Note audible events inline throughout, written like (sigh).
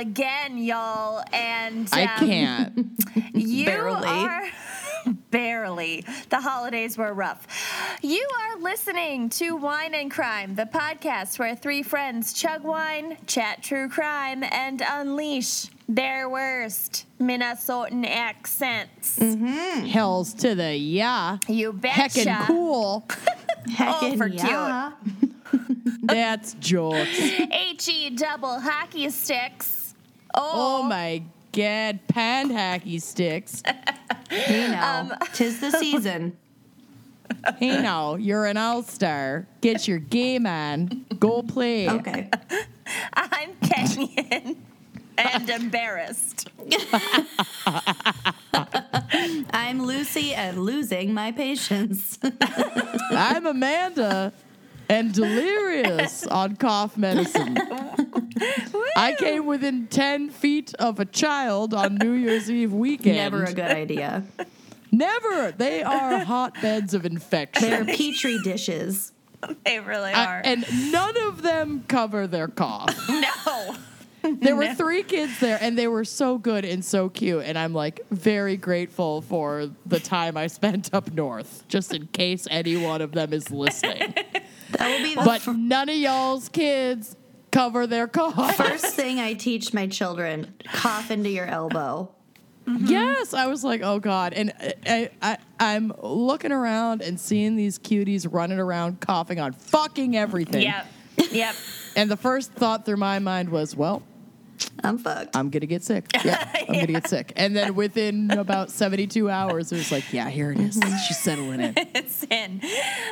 Again, y'all. And I um, can't. You Barely. are (laughs) barely. The holidays were rough. You are listening to Wine and Crime, the podcast where three friends chug wine, chat true crime, and unleash their worst Minnesotan accents. Hells to the yeah. You betcha. (laughs) Heckin' cool. Heckin' for yeah. That's jokes. He double hockey sticks. Oh. oh my god, pan hacky sticks. (laughs) You know, um, tis the season. (laughs) Hey now, you're an all-star. Get your game on. Go play. Okay. (laughs) I'm Kenyon and embarrassed. I'm Lucy and losing my patience. I'm Amanda and delirious (laughs) on cough medicine. I came within 10 feet of a child on New Year's Eve weekend. Never a good idea. Never. They are hotbeds of infection. They're petri dishes. They really I- are. and none of them cover their cough. (laughs) no. (laughs) There were three kids there, and they were so good and so cute. And I'm like very grateful for the time I spent up north, just in case any one of them is listening. (laughs) That will be the but none of y'all's kids cover their cough. first thing I teach my children cough into your elbow. Mm-hmm. Yes, I was like, oh god, and I, I, I'm looking around and seeing these cuties running around coughing on fucking everything. Yep. Yep. And the first thought through my mind was, well, I'm fucked. I'm gonna get sick. Yeah, I'm gonna get (laughs) sick. And then within about 72 hours, it was like, yeah, here it is. She's settling in. (laughs) it's in.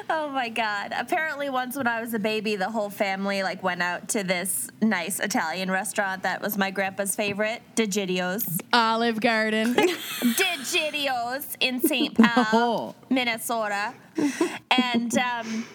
Oh my god. Apparently once when I was a baby, the whole family like went out to this nice Italian restaurant that was my grandpa's favorite, DeGidio's. Olive Garden. (laughs) DeGidio's in St. Paul, Oh. Minnesota. And um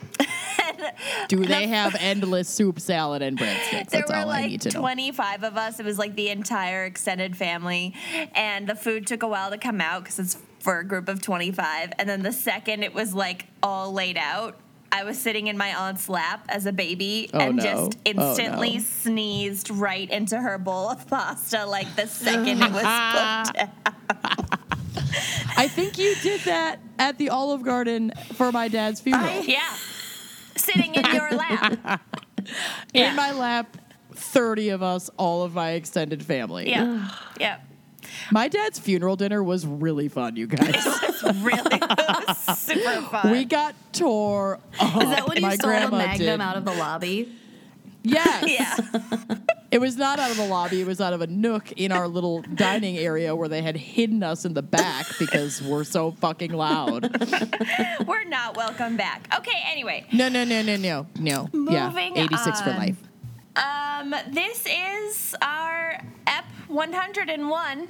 Do they have (laughs) endless soup, salad, and breadsticks? there That's were all I like need to know. 25 of us. It was like the entire extended family. And the food took a while to come out because it's for a group of 25. And then the second it was like all laid out, I was sitting in my aunt's lap as a baby Oh, and no. just Oh, no. instantly sneezed right into her bowl of pasta like the second it was put (laughs) down. I think you did that at the Olive Garden for my dad's funeral. Yeah. Sitting in your lap. (laughs) yeah. In my lap, 30 of us, all of my extended family. Yeah. Yeah. My dad's funeral dinner was really fun, you guys. (laughs) Really super fun. we got tore up. Is that when you my sold a magnum did. out of the lobby? Yes. (laughs) yeah. It was not out of the lobby. It was out of a nook in our little dining area where they had hidden us in the back because we're so fucking loud. (laughs) We're not welcome back. Okay, anyway. No, no, no, no, no, no. yeah, Moving 86 for life. Um, this is our EP 101.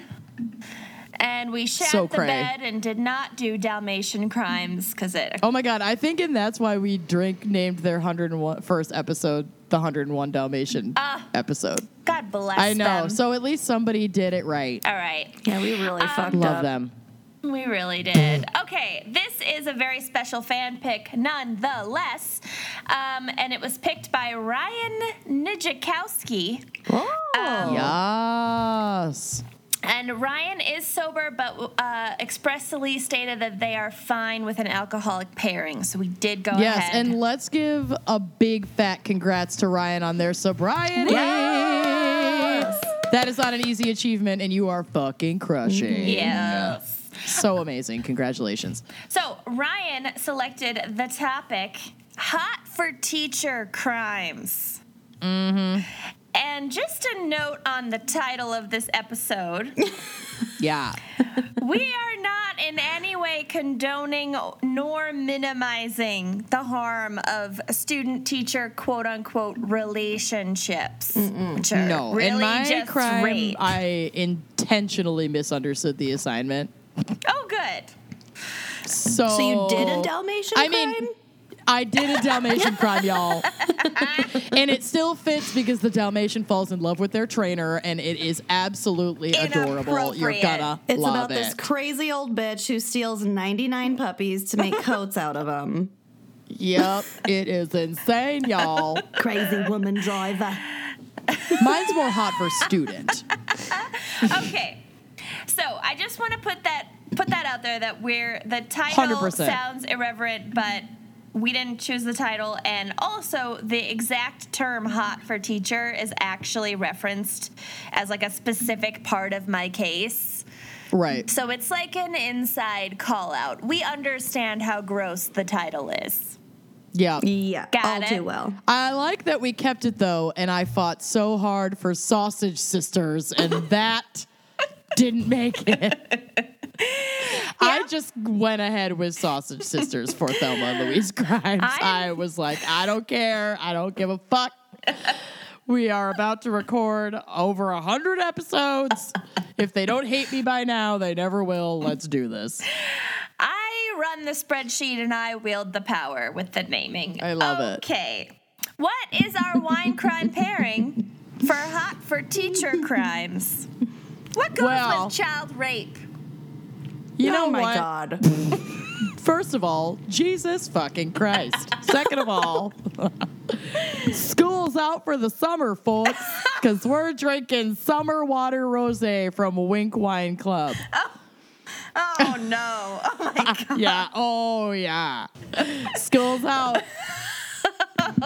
And we shat So the cray. bed and did not do Dalmatian crimes because it. Oh my god, I think and that's why we drink named their 101 first episode the 101 Dalmatian uh, episode. God bless I know. them. So at least somebody did it right. All right. Yeah, we really um, fucked Love up. them. We really did. Okay, this is a very special fan pick, nonetheless. Um, and it was picked by Ryan Nijakowski. Oh. Um, yes. And Ryan is sober, but uh, expressly stated that they are fine with an alcoholic pairing. So we did go Yes, ahead. Yes, and let's give a big fat congrats to Ryan on their sobriety. Yes! That is not an easy achievement, and you are fucking crushing. yes. So amazing. Congratulations. So Ryan selected the topic hot for teacher crimes. Mm-hmm. And just a note on the title of this episode. (laughs) Yeah. we are not in any way condoning nor minimizing the harm of student teacher quote unquote relationships. Which are No. really in my just crime, rape. I intentionally misunderstood the assignment. oh, good. So, So you did a Dalmatian I crime? mean, I did a Dalmatian crime, y'all. (laughs) and it still fits because the Dalmatian falls in love with their trainer, and it is absolutely adorable. You're gonna it's love about it. this crazy old bitch who steals 99 puppies to make (laughs) coats out of them. Yep, it is insane, y'all. Crazy woman driver. Mine's more hot for student. (laughs) Okay. So I just want to put that put that out there that we're the title 100%. sounds irreverent, but we didn't choose the title, and also the exact term "hot for teacher" is actually referenced as like a specific part of my case. Right. So it's like an inside call out. We understand how gross the title is. Yeah. Yeah, Got all it. too well. I like that we kept it though, and I fought so hard for Sausage Sisters, and (laughs) that didn't make it. (laughs) I just went ahead with Sausage Sisters for Thelma and Louise Crimes. I- I was like, I don't care. I don't give a fuck. We are about to record over a hundred episodes. If they don't hate me by now, they never will. Let's do this. I run the spreadsheet and I wield the power with the naming. I love it. Okay. What is our wine crime pairing for hot for teacher crimes? What goes Well- with child rape? You oh know oh my what? god. (laughs) First of all, Jesus fucking Christ. (laughs) Second of all, (laughs) school's out for the summer, folks, because we're drinking summer water rosé from Winc Wine Club. Oh, oh no. Oh my god. Yeah, oh yeah. School's out.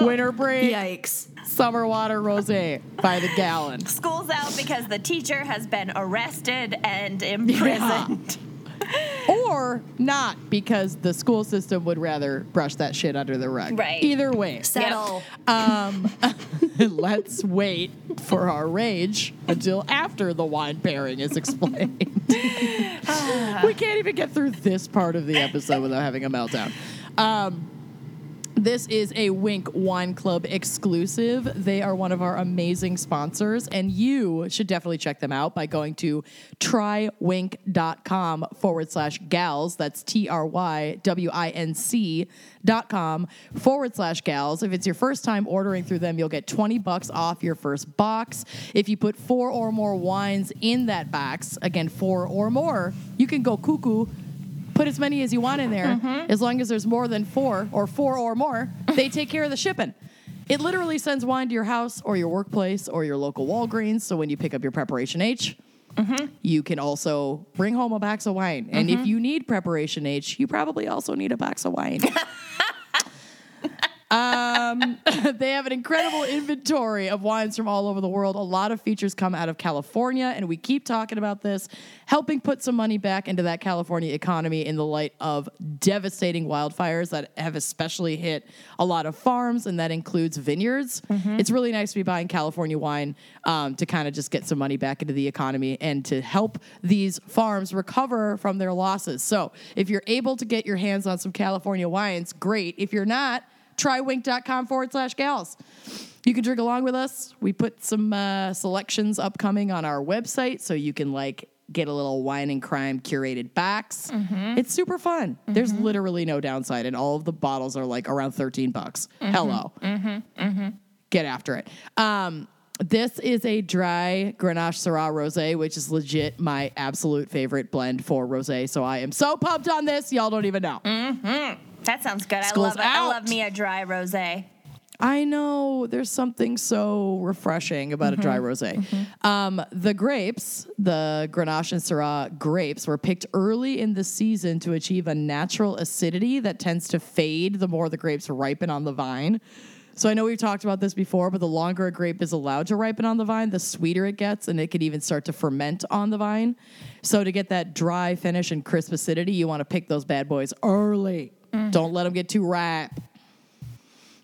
Winter break, Yikes. summer water rosé by the gallon. School's out because the teacher has been arrested and imprisoned. (laughs) Or not, because the school system would rather brush that shit under the rug. Right. Either way. Settle. Um, (laughs) let's wait for our rage until after the wine pairing is explained. (laughs) we can't even get through this part of the episode without having a meltdown. Um, this is a Winc Wine Club exclusive. They are one of our amazing sponsors, and you should definitely check them out by going to trywinc.com forward slash gals. That's T R Y W I N C dot com forward slash gals. If it's your first time ordering through them, you'll get 20 bucks off your first box. If you put four or more wines in that box, again, four or more, you can go cuckoo put as many as you want in there. Mm-hmm. As long as there's more than four or four or more they (laughs) take care of the shipping. It literally sends wine to your house or your workplace or your local walgreens. So when you pick up your preparation h mm-hmm. you can also bring home a box of wine. And if mm-hmm. you need preparation h you probably also need a box of wine (laughs) um, (laughs) they have an incredible inventory of wines from all over the world. A lot of features come out of California, and we keep talking about this, helping put some money back into that California economy in the light of devastating wildfires that have especially hit a lot of farms, and that includes vineyards. It's really nice to be buying California wine um, to kind of just get some money back into the economy and to help these farms recover from their losses. So, if you're able to get your hands on some California wines, great. If you're not, trywinc.com forward slash gals. You can drink along with us. We put some uh, selections upcoming on our website so you can like get a little wine and crime curated box. Mm-hmm. It's super fun. There's mm-hmm. literally no downside, and all of the bottles are like around 13 bucks. Mm-hmm. Hello. Get after it. Um, this is a dry Grenache Syrah rosé, which is legit my absolute favorite blend for rosé. So I am so pumped on this. Y'all don't even know. That sounds good. I love it. I love me a dry rosé. I know there's something so refreshing about a dry rosé. Um, the grapes, the Grenache and Syrah grapes, were picked early in the season to achieve a natural acidity that tends to fade the more the grapes ripen on the vine. So I know we've talked about this before, but the longer a grape is allowed to ripen on the vine, the sweeter it gets, and it can even start to ferment on the vine. So to get that dry finish and crisp acidity, you want to pick those bad boys early. Don't let them get too ripe.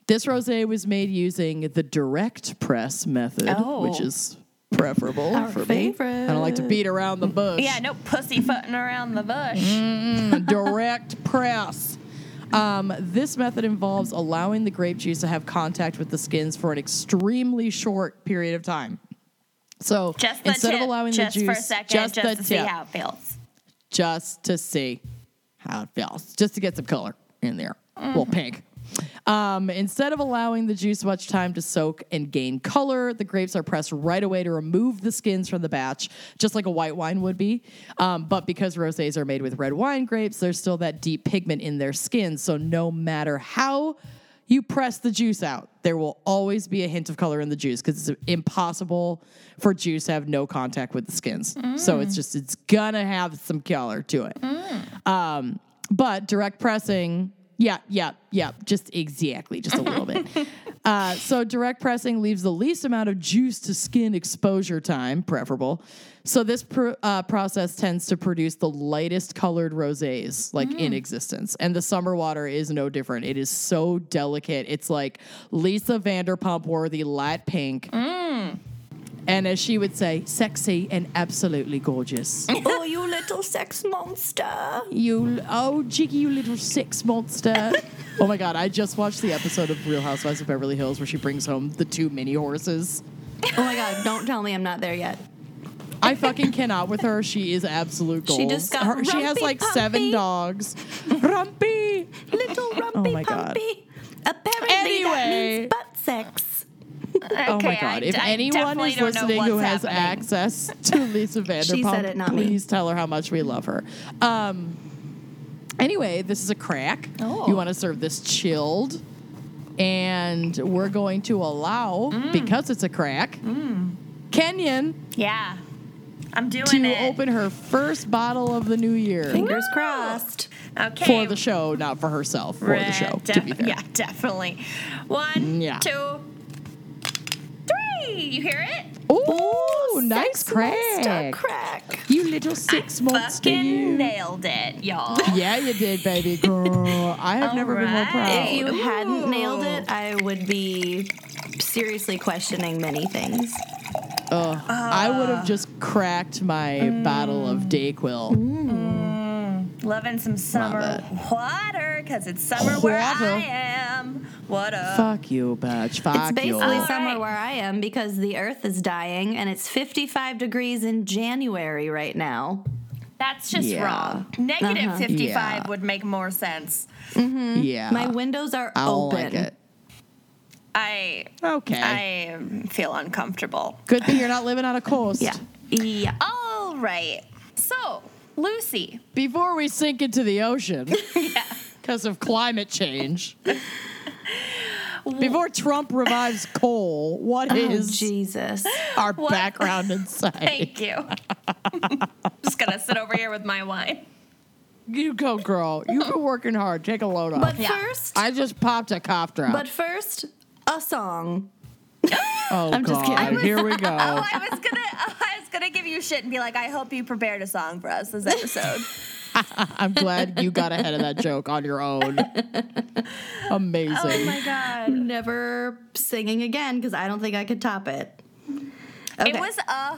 This rosé was made using the direct press method, Oh. which is preferable Our for me. favorite. I don't like to beat around the bush. Yeah, no pussyfooting around the bush. Mm. direct (laughs) press. Um, this method involves allowing the grape juice to have contact with the skins for an extremely short period of time. So Just instead tip, of allowing the juice, for a second, just, just, the to see how it feels. just to see how it feels, just to get some color in there, a Mm-hmm. little pink. Um, instead of allowing the juice much time to soak and gain color, the grapes are pressed right away to remove the skins from the batch, just like a white wine would be. Um, but because rosés are made with red wine grapes, there's still that deep pigment in their skins. So no matter how you press the juice out, there will always be a hint of color in the juice because it's impossible for juice to have no contact with the skins. So it's just it's gonna have some color to it. Um, but direct pressing, yeah, yeah, yeah, just exactly, just a little bit. (laughs) Uh, so direct pressing leaves the least amount of juice to skin exposure time, preferable. So this pr- uh, process tends to produce the lightest colored rosés like in existence, and the summer water is no different. It is so delicate. It's like Lisa Vanderpump worthy light pink. And as she would say, sexy and absolutely gorgeous. (laughs) oh, you little sex monster. You, oh, Giggy, you little sex monster. (laughs) oh my God, I just watched the episode of Real Housewives of Beverly Hills where she brings home the two mini horses. Oh my god, don't tell me I'm not there yet. I fucking cannot with her. She is absolute gold. She just got her, she has rumpy like seven pumpy. dogs. Rumpy. Little rumpy Oh my God. pumpy. Apparently Anyway. that means butt sex. Oh my God. I- if I anyone is listening who has happening. access to Lisa (laughs) Vanderpump, said it, not me. please tell her how much we love her. Um, anyway, this is a crack. Oh. You want to serve this chilled. And we're going to allow, Mm. because it's a crack, Kenyon Yeah, I'm doing to it. open her first bottle of the new year Fingers crossed. okay. for the show, not for herself, for the Right, show, to def- be fair. Yeah, definitely. One, mm, Yeah. two, three. You hear it? Ooh, nice Sex crack. crack. You little six monster, Fucking you. nailed it, y'all. (laughs) Yeah, you did, baby girl. I have All never been more proud. If you Ooh. hadn't nailed it, I would be seriously questioning many things. Ugh, I would have just cracked my bottle of mm. Dayquil. Mm. Loving some summer water because it's summer where Water. I am. What up? Fuck you, bitch. Fuck It's basically you. All summer where I am because the earth is dying and it's 55 degrees in January right now. That's just Yeah. wrong. Negative Uh-huh. 55 Yeah. would make more sense. Mm-hmm. Yeah. My windows are I don't open. like it. I Okay. I feel uncomfortable. Good thing you're not living on a coast. Yeah. Yeah. All right. So, Lucy. Before we sink into the ocean (laughs) because of climate change. (laughs) Before Trump revives coal, what Oh, is Jesus. our What? background inside? (laughs) Thank you. I'm Just gonna sit over here with my wine. You go, girl. You've been working hard. Take a load off. But Yeah. first, I just popped a cough drop. but first, a song. oh (laughs) I'm just God! kidding. Here we (laughs) Oh, go. I was gonna, (laughs) oh, I was gonna give you shit and be like, I hope you prepared a song for us this episode. I'm glad you got ahead of that joke on your own. Amazing. oh my god, Never singing again because I don't think I could top it. Okay. it was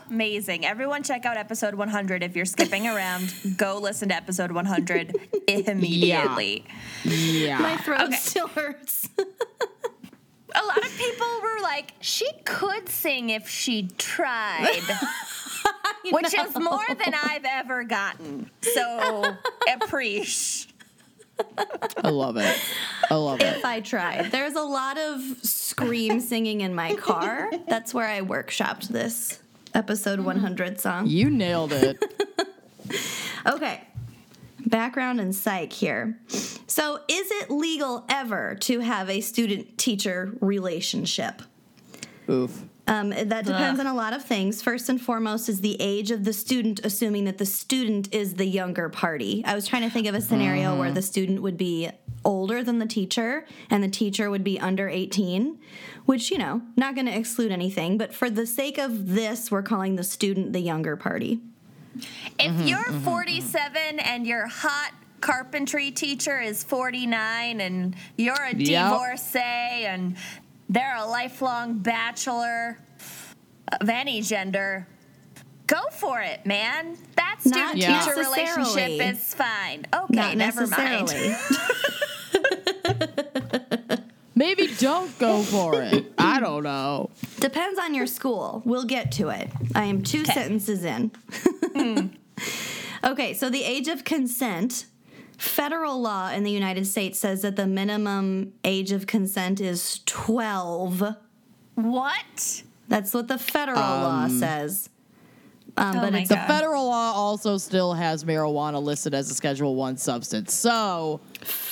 amazing. Everyone, check out episode 100. If you're skipping around, go listen to episode 100 immediately. yeah. My throat Okay. still hurts. A lot of people were like, she could sing if she tried. (laughs) (laughs) Which is more than I've ever gotten. So, (laughs) appreciate. I love it. I love it. if I tried. There's a lot of scream singing in my car. That's where I workshopped this episode 100 song. You nailed it. Okay. Background and psych here. So, is it legal ever to have a student teacher relationship? Oof. Um, that depends on a lot of things. First and foremost is the age of the student, assuming that the student is the younger party. I was trying to think of a scenario where the student would be older than the teacher and the teacher would be under 18, which, you know, not going to exclude anything. But for the sake of this, we're calling the student the younger party. If mm-hmm, you're mm-hmm, 47 mm-hmm. and your hot carpentry teacher is 49 and you're a Yep. divorcee and they're a lifelong bachelor, of any gender, go for it, man. That student teacher relationship is fine. Okay, Not never mind. (laughs) (laughs) necessarily. Maybe don't go for it. I don't know. Depends on your school. We'll get to it. I am two sentences in. (laughs) okay, so the age of consent. Federal law in the United States says that the minimum age of consent is 12. What? That's what the federal law um, says. Um, Oh but my it's The federal law also still has marijuana listed as a Schedule One substance, so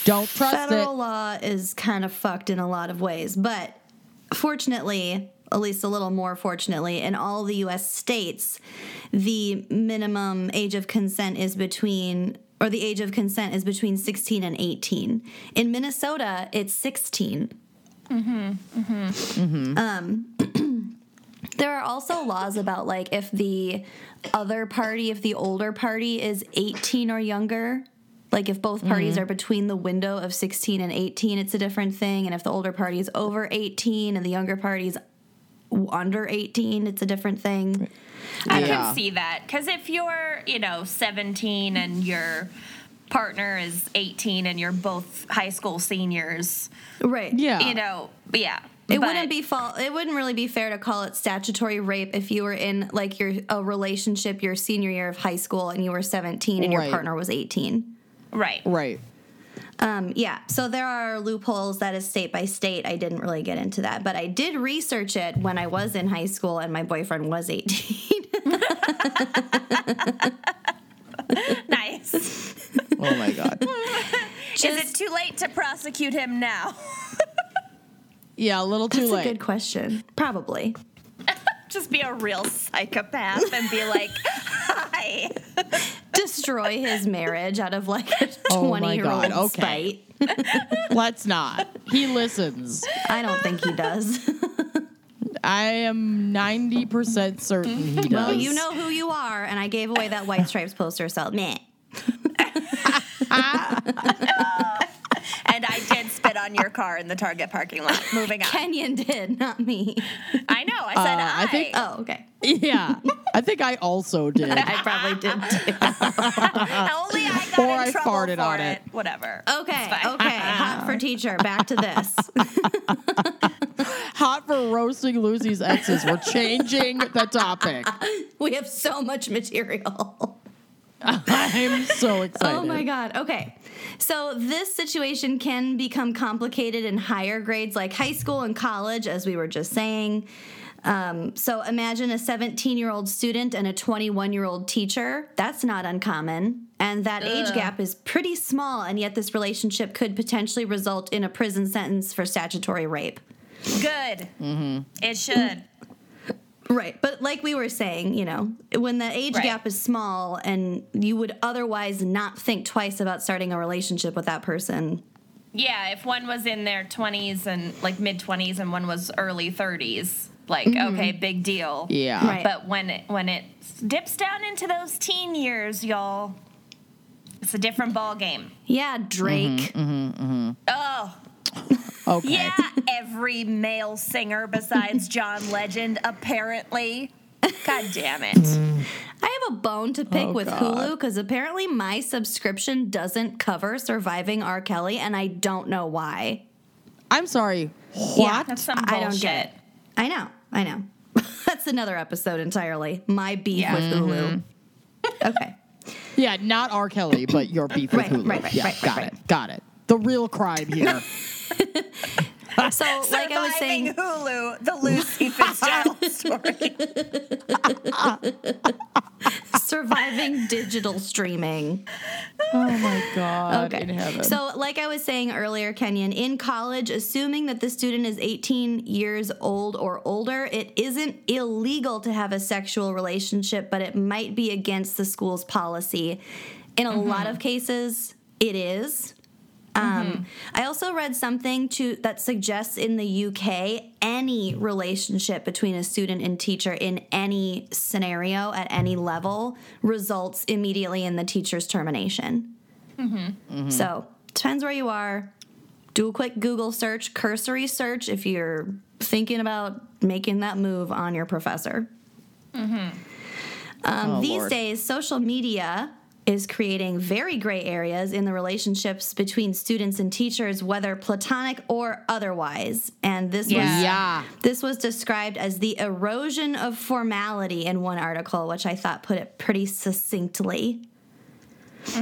don't trust federal it. Federal law is kind of fucked in a lot of ways. But fortunately, at least a little more fortunately, in all the US states, the minimum age of consent is between or the age of consent is between 16 and 18. In Minnesota, it's 16. Um, (clears throat) there are also laws about like if the other party, if the older party is 18 or younger, like if both parties mm-hmm. are between the window of 16 and 18, it's a different thing. And if the older party is over 18 and the younger party is under 18, it's a different thing. I Yeah. can see that because if you're, you know, 17 and your partner is 18 and you're both high school seniors, Right. Yeah. you know, yeah. It But- wouldn't be fault. It wouldn't really be fair to call it statutory rape if you were in like your a relationship your senior year of high school and you were 17 and your partner was 18. right. Right. Um, yeah, so there are loopholes that is state by state. I didn't really get into that, but I did research it when I was in high school and my boyfriend was 18. (laughs) Nice. Oh my god. (laughs) Is it too late to prosecute him now? (laughs) Yeah, a little too That's late. a good question. Probably. (laughs) Just be a real psychopath and be like, hi. (laughs) Destroy his marriage out of like a Oh my 20 year old okay. spite. (laughs) Let's not. He listens. I don't think he does. I am 90% certain he does. well, you know who you are, and I gave away that White Stripes poster, so meh. And (laughs) I did spit on your car in the Target parking lot. Moving on. Kenyon did, not me. I know. I said Uh, I. I think- Oh, okay. Yeah. I think I also (laughs) did. I probably did too. (laughs) Only I got Or in I trouble farted for on it. it. Whatever. Okay, okay. Hot for teacher. Back to this. Hot for roasting Lucy's exes. We're changing the topic. We have so much material. I'm so excited. Oh my God. Okay. So this situation can become complicated in higher grades like high school and college, as we were just saying. Um, so imagine a 17 year old student and a 21 year old teacher. That's not uncommon. And that age gap is pretty small, and yet this relationship could potentially result in a prison sentence for statutory rape. Good. Mm-hmm. It should. Right. But like we were saying, you know, when the age Right. gap is small and you would otherwise not think twice about starting a relationship with that person. Yeah, if one was in their 20s and like mid 20s and one was early 30s, like Mm-hmm. okay, big deal. Yeah. Right. But when it when it dips down into those teen years, y'all, it's a different ball game. Yeah, Drake. Oh, Okay. yeah, every male singer besides John Legend apparently. God damn it. I have a bone to pick Oh, with God. Hulu because apparently my subscription doesn't cover surviving R. Kelly, and I don't know why. I'm sorry. Yeah, What? That's some I don't bullshit. get it. I know, I know. (laughs) That's another episode entirely. My beef Yeah. with Hulu. Mm-hmm. okay. Yeah, not R. Kelly, but your beef with Right, Hulu. right, right, yeah, right, got right, it. Got it. The real crime here. (laughs) So, like I was saying, Hulu, the Lucy (laughs) Fitzgerald story. (laughs) surviving digital streaming. oh my God. Okay. In heaven. So, like I was saying earlier, Kenyon, in college, assuming that the student is 18 years old or older, it isn't illegal to have a sexual relationship, but it might be against the school's policy. In a lot mm-hmm. of cases, it is. Um, I also read something to that suggests in the UK any relationship between a student and teacher in any scenario at any level results immediately in the teacher's termination. So depends where you are. Do a quick Google search, cursory search if you're thinking about making that move on your professor. Um, Oh, these Lord. days, social media is creating very gray areas in the relationships between students and teachers, whether platonic or otherwise. And this Yeah. was Yeah. this was described as the erosion of formality in one article, which I thought put it pretty succinctly.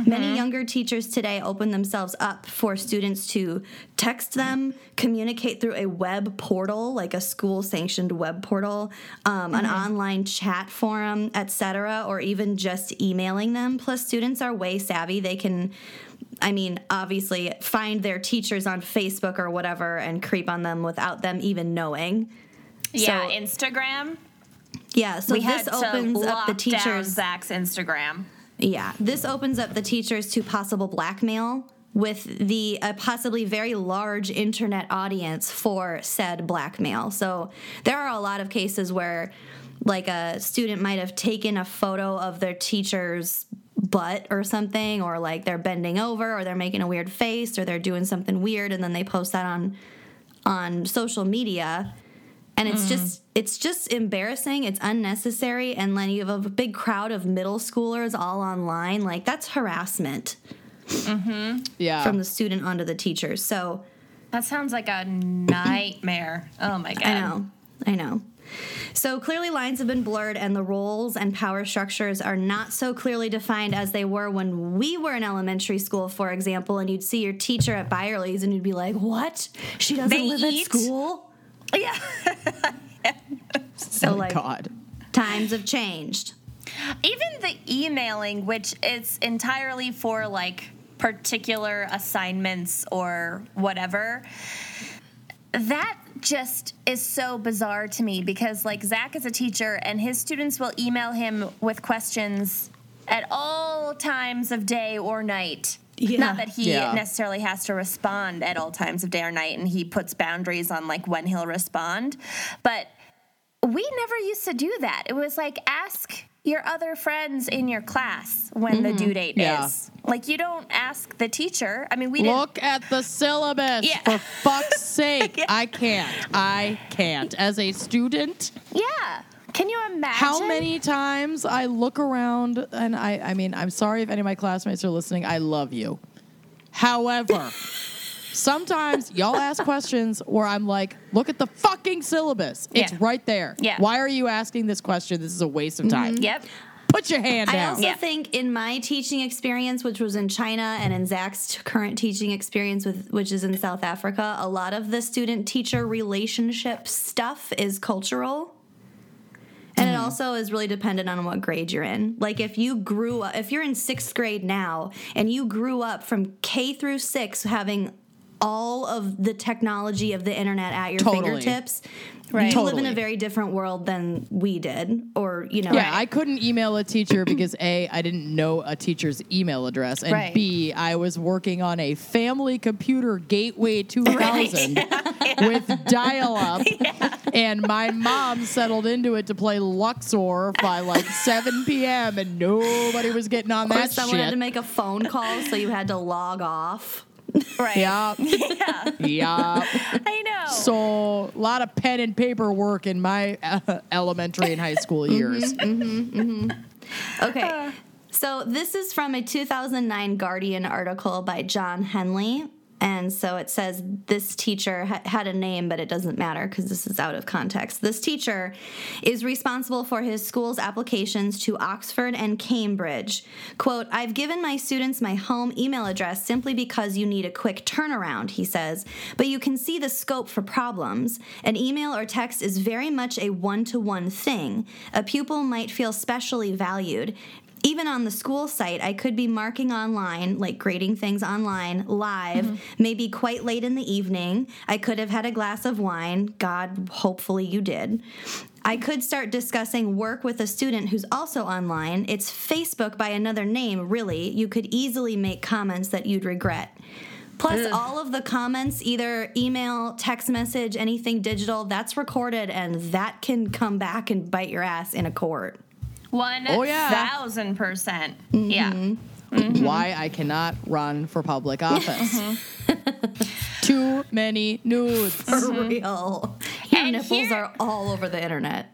Many younger teachers today open themselves up for students to text them, communicate through a web portal, like a school sanctioned web portal, um, an online chat forum, etc., or even just emailing them. Plus, students are way savvy. They can, I mean, obviously, find their teachers on Facebook or whatever and creep on them without them even knowing. Yeah, So- Instagram. Yeah, so we this opens up the teachers. Zach's Instagram. Yeah, this opens up the teachers to possible blackmail with the a possibly very large internet audience for said blackmail. So there are a lot of cases where like a student might have taken a photo of their teacher's butt or something or like they're bending over or they're making a weird face or they're doing something weird and then they post that on on social media and it's just it's just embarrassing it's unnecessary and then you have a big crowd of middle schoolers all online like that's harassment mm-hmm. Yeah. from the student onto the teacher so That sounds like a nightmare. Oh my god. i know i know so clearly lines have been blurred and the roles and power structures are not so clearly defined as they were when we were in elementary school for example and you'd see your teacher at byerly's and you'd be like what she doesn't They live eat? at school Yeah. so oh, like God. times have changed Even the emailing, which is entirely for like particular assignments or whatever, that just is so bizarre to me because like Zach is a teacher and his students will email him with questions at all times of day or night. Yeah. Not that he Yeah. necessarily has to respond at all times of day or night and he puts boundaries on like when he'll respond. But we never used to do that. It was like ask your other friends in your class when the mm-hmm. due date Yeah. is. Like you don't ask the teacher. I mean, we didn't. Look at the syllabus. Yeah. For fuck's (laughs) sake. I can't. I can't. As a student, Yeah. Can you imagine? how many times I look around and I I mean, I'm sorry if any of my classmates are listening. I love you. However, (laughs) sometimes y'all ask questions where I'm like, look at the fucking syllabus. It's Yeah. right there. Yeah. Why are you asking this question? This is a waste of time. Mm-hmm. Yep. Put your hand I down. I also Yeah. think in my teaching experience, which was in China, and in Zach's current teaching experience, with which is in South Africa, a lot of the student-teacher relationship stuff is cultural. And it mm-hmm. also is really dependent on what grade you're in. Like if you grew up, if you're in sixth grade now and you grew up from K through six having all of the technology of the internet at your Totally. fingertips, Right. you live in a very different world than we did. Or, you know, Yeah, I couldn't email a teacher because A, I didn't know a teacher's email address, and Right. B, I was working on a family computer gateway 2000 (laughs) (laughs) with dial up, and my mom settled into it to play Luxor by like 7 p.m., and nobody was getting on or that someone had to make a phone call, so you had to log off. Right. Yup. (laughs) Yup. I know. So, a lot of pen and paper work in my uh, elementary and high school mm-hmm, years. Mm-hmm, mm-hmm. Okay. Uh. So this is from a 2009 Guardian article by Jon Henley. And so it says this teacher ha- had a name, but it doesn't matter because this is out of context. This teacher is responsible for his school's applications to Oxford and Cambridge. Quote, I've given my students my home email address simply because you need a quick turnaround, he says, but you can see the scope for problems. An email or text is very much a one to one thing. A pupil might feel specially valued. Even on the school site, I could be marking online, like grading things online, live, mm-hmm. maybe quite late in the evening. I could have had a glass of wine. God, hopefully you did. I could start discussing work with a student who's also online. It's Facebook by another name, really. You could easily make comments that you'd regret. Plus, all of the comments, either email, text message, anything digital, that's recorded and that can come back and bite your ass in a court. One Oh, yeah. thousand percent. Mm-hmm. Yeah. why I cannot run for public office. Too many nudes. For real. And And nipples here- are all over the internet.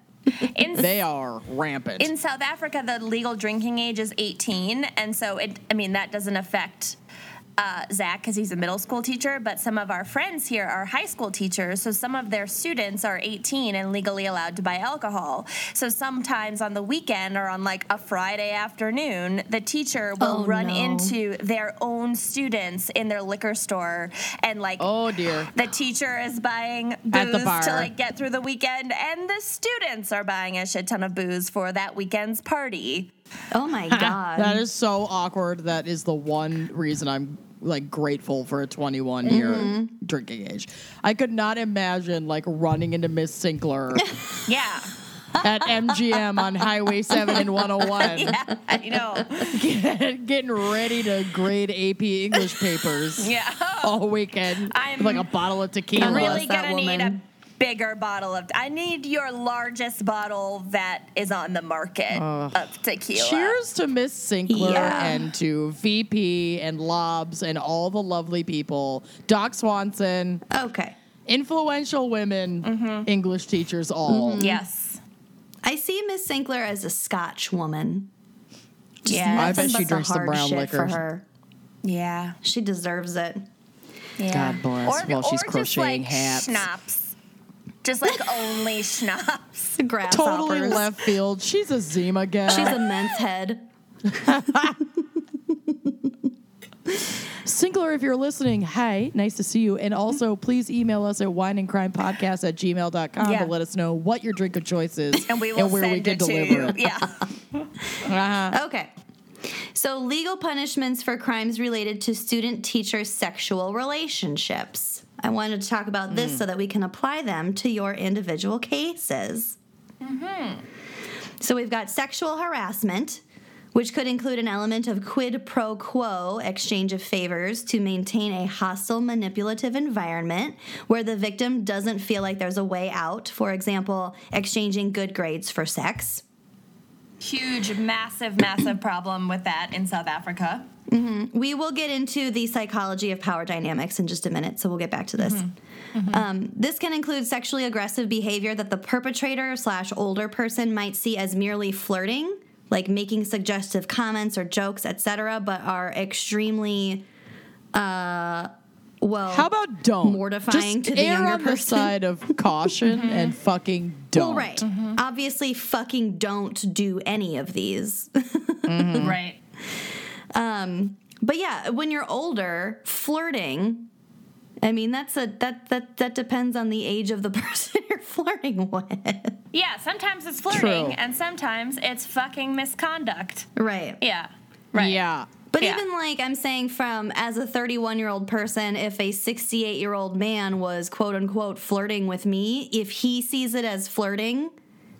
In They are rampant. in South Africa, the legal drinking age is 18, and so it. I mean, that doesn't affect uh, Zach because he's a middle school teacher. But some of our friends here are high school teachers, so some of their students are 18 and legally allowed to buy alcohol. So sometimes on the weekend or on like a Friday afternoon, the teacher will Oh, run no. into their own students in their liquor store and like oh dear. the teacher is buying booze to like get through the weekend, and the students are buying a shit ton of booze for that weekend's party. (laughs) Oh my (laughs) god. That is so awkward. That is the one reason I'm like grateful for a 21 year Mm-hmm. drinking age. I could not imagine like running into Miss Sinkler (laughs) Yeah, at MGM on Highway 7 and 101, (laughs) yeah, I know. getting ready to grade AP English papers Yeah, all weekend I'm like a bottle of tequila. Bless really gonna need a. bigger bottle of. I need your largest bottle that is on the market of tequila. Cheers to Miss Sinkler Yeah. and to VP and Lobs and all the lovely people. Doc Swanson, okay. influential women, Mm-hmm. English teachers, all. Yes. I see Miss Sinkler as a Scotch woman. Just Yeah. I bet she drinks the brown liquor. For her. Yeah. She deserves it. Yeah. God bless, while she's just crocheting like hats. Schnapps. Just like only schnapps. (laughs) Grasshoppers. Totally left field. She's a Zima gal. She's a men's head. (laughs) Sinkler, if you're listening, hi, nice to see you. And also, please email us at wineandcrimepodcast at gmail.com Yeah. to let us know what your drink of choice is And we will where send we can it to deliver you. (laughs) it. Yeah. Uh-huh. Okay. So, legal punishments for crimes related to student teacher sexual relationships. I wanted to talk about this so that we can apply them to your individual cases. So, we've got sexual harassment, which could include an element of quid pro quo exchange of favors to maintain a hostile, manipulative environment where the victim doesn't feel like there's a way out. For example, exchanging good grades for sex. Huge, massive, massive problem with that in South Africa. We will get into the psychology of power dynamics in just a minute, so we'll get back to this. Um, this can include sexually aggressive behavior that the perpetrator slash older person might see as merely flirting, like making suggestive comments or jokes, etc., but are extremely, uh, well, How about don't? Mortifying Just to the err younger on the person. side of (laughs) caution mm-hmm. and fucking don't. well, right? Mm-hmm. Obviously, fucking don't do any of these. (laughs) Mm-hmm. Right. Um, But yeah, when you're older, flirting. I mean, that's a that that that depends on the age of the (laughs) person you're flirting with. Yeah, sometimes it's flirting True. and sometimes it's fucking misconduct. Right. Yeah. Right. Yeah. But Yeah. even like I'm saying from as a 31 year old person, if a 68 year old man was quote unquote flirting with me, if he sees it as flirting,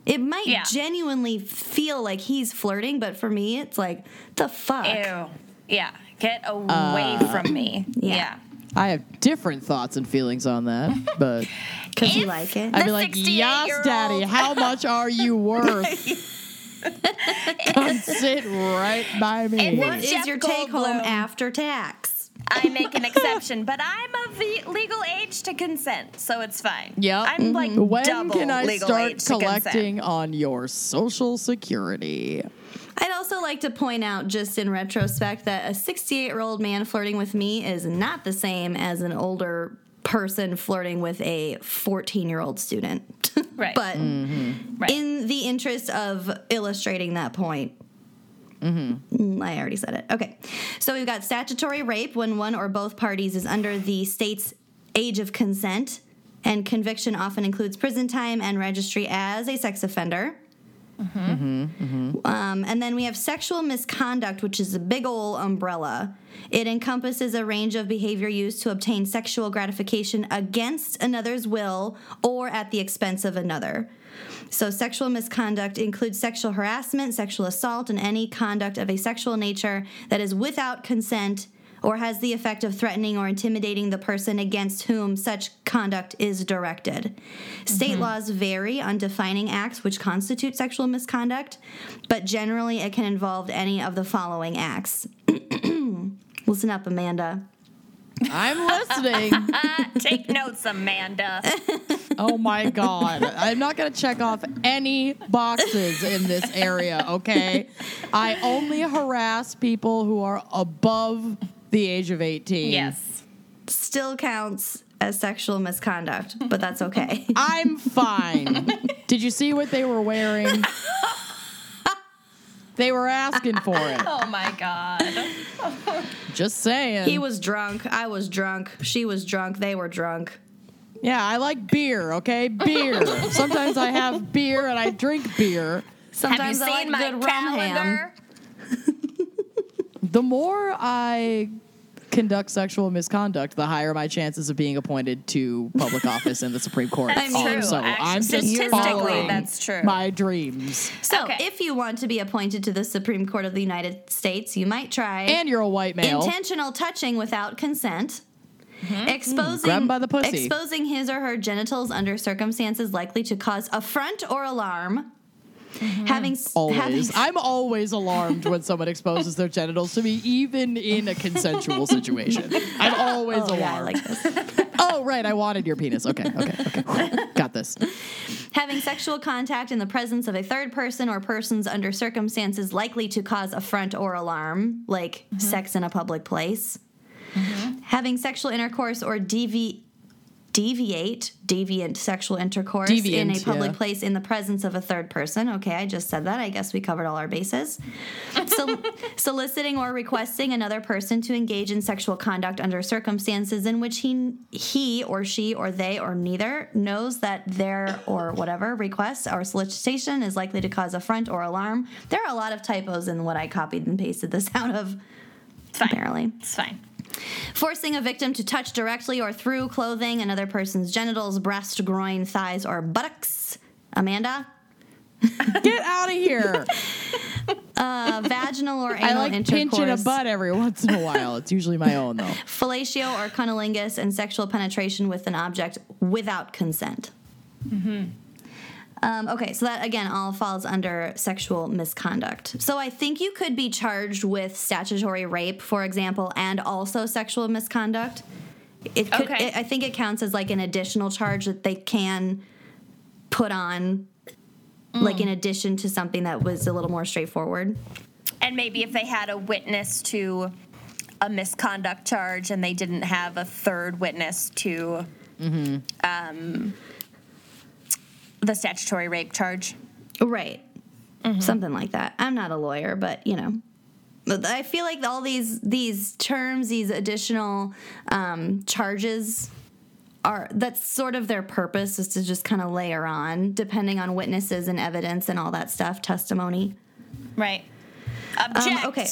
it might Yeah. genuinely feel like he's flirting, but for me, it's like the fuck. Ew. Yeah. Get away uh, from me. yeah. Yeah. I have different thoughts and feelings on that, (laughs) but Because you like it. I'd be like, yes, daddy, how much are you (laughs) worth? Come sit right by me. If What it's is your take home after tax? I make an exception, but I'm of the legal age to consent, so it's fine. Yeah, I'm like mm-hmm. when double can I legal start age collecting on your social security? I'd also like to point out, just in retrospect, that a 68 year old man flirting with me is not the same as an older person flirting with a 14 year old student. (laughs) Right. but Right. in the interest of illustrating that point, Mm, I already said it. Okay. So we've got statutory rape when one or both parties is under the state's age of consent, and conviction often includes prison time and registry as a sex offender. Um, and then we have sexual misconduct, which is a big ol' umbrella. It encompasses a range of behavior used to obtain sexual gratification against another's will or at the expense of another. So, sexual misconduct includes sexual harassment, sexual assault, and any conduct of a sexual nature that is without consent or has the effect of threatening or intimidating the person against whom such conduct is directed. State mm-hmm. laws vary on defining acts which constitute sexual misconduct, but generally it can involve any of the following acts. (clears throat) Listen up, Amanda. I'm listening. (laughs) Take notes, Amanda. (laughs) Oh my God. I'm not going to check off any boxes in this area, okay? I only harass people who are above the age of 18. Yes. Still counts as sexual misconduct, but that's okay. (laughs) I'm fine. Did you see what they were wearing? They were asking for it. (laughs) Oh my god. Just saying. he was drunk. I was drunk. She was drunk. They were drunk. yeah, I like beer, okay? Beer. (laughs) Sometimes I have beer and I drink beer. Sometimes Have you I seen like my good rum ham. Calendar? The more I conduct sexual misconduct, the higher my chances of being appointed to public (laughs) office in the Supreme Court. That's are. true. So Actually, I'm just statistically, following that's true. my dreams. So, Okay. if you want to be appointed to the Supreme Court of the United States, you might try And you're a white male. intentional touching without consent. Mm-hmm. Exposing, Grab 'em by the pussy. exposing his or her genitals under circumstances likely to cause affront or alarm. Mm-hmm. Having s- having Always. I'm always alarmed when someone exposes their genitals to me, even in a consensual situation. I'm always oh, alarmed. yeah, I like this. (laughs) oh, right. I wanted your penis. Okay, okay, okay. Got this. Having sexual contact in the presence of a third person or persons under circumstances likely to cause affront or alarm, like mm-hmm. sex in a public place. Mm-hmm. Having sexual intercourse or devi- deviate, deviant sexual intercourse in a public yeah. place in the presence of a third person. Okay, I just said that. I guess we covered all our bases. Sol- (laughs) soliciting or requesting another person to engage in sexual conduct under circumstances in which he he or she or they or neither knows that their or whatever request or solicitation is likely to cause affront or alarm. There are a lot of typos in what I copied and pasted this (laughs) out of. Fine. Apparently. It's fine. Forcing a victim to touch directly or through clothing another person's genitals, breast, groin, thighs, or buttocks. Amanda? (laughs) Get out of here. (laughs) Uh, vaginal or anal I anal like intercourse. pinching a butt every once in a while. It's usually my own, though. (laughs) Fellatio or cunnilingus and sexual penetration with an object without consent. Um, okay, so that again all falls under sexual misconduct. So I think you could be charged with statutory rape, for example, and also sexual misconduct. It could, Okay. it- I think it counts as like an additional charge that they can put on, like in addition to something that was a little more straightforward. And maybe if they had a witness to a misconduct charge and they didn't have a third witness to um, the statutory rape charge. Right. Something like that. I'm not a lawyer, but you know. I feel like all these these terms, these additional um, charges are that's sort of their purpose is to just kind of layer on depending on witnesses and evidence and all that stuff, testimony. Right. Object. Um, okay.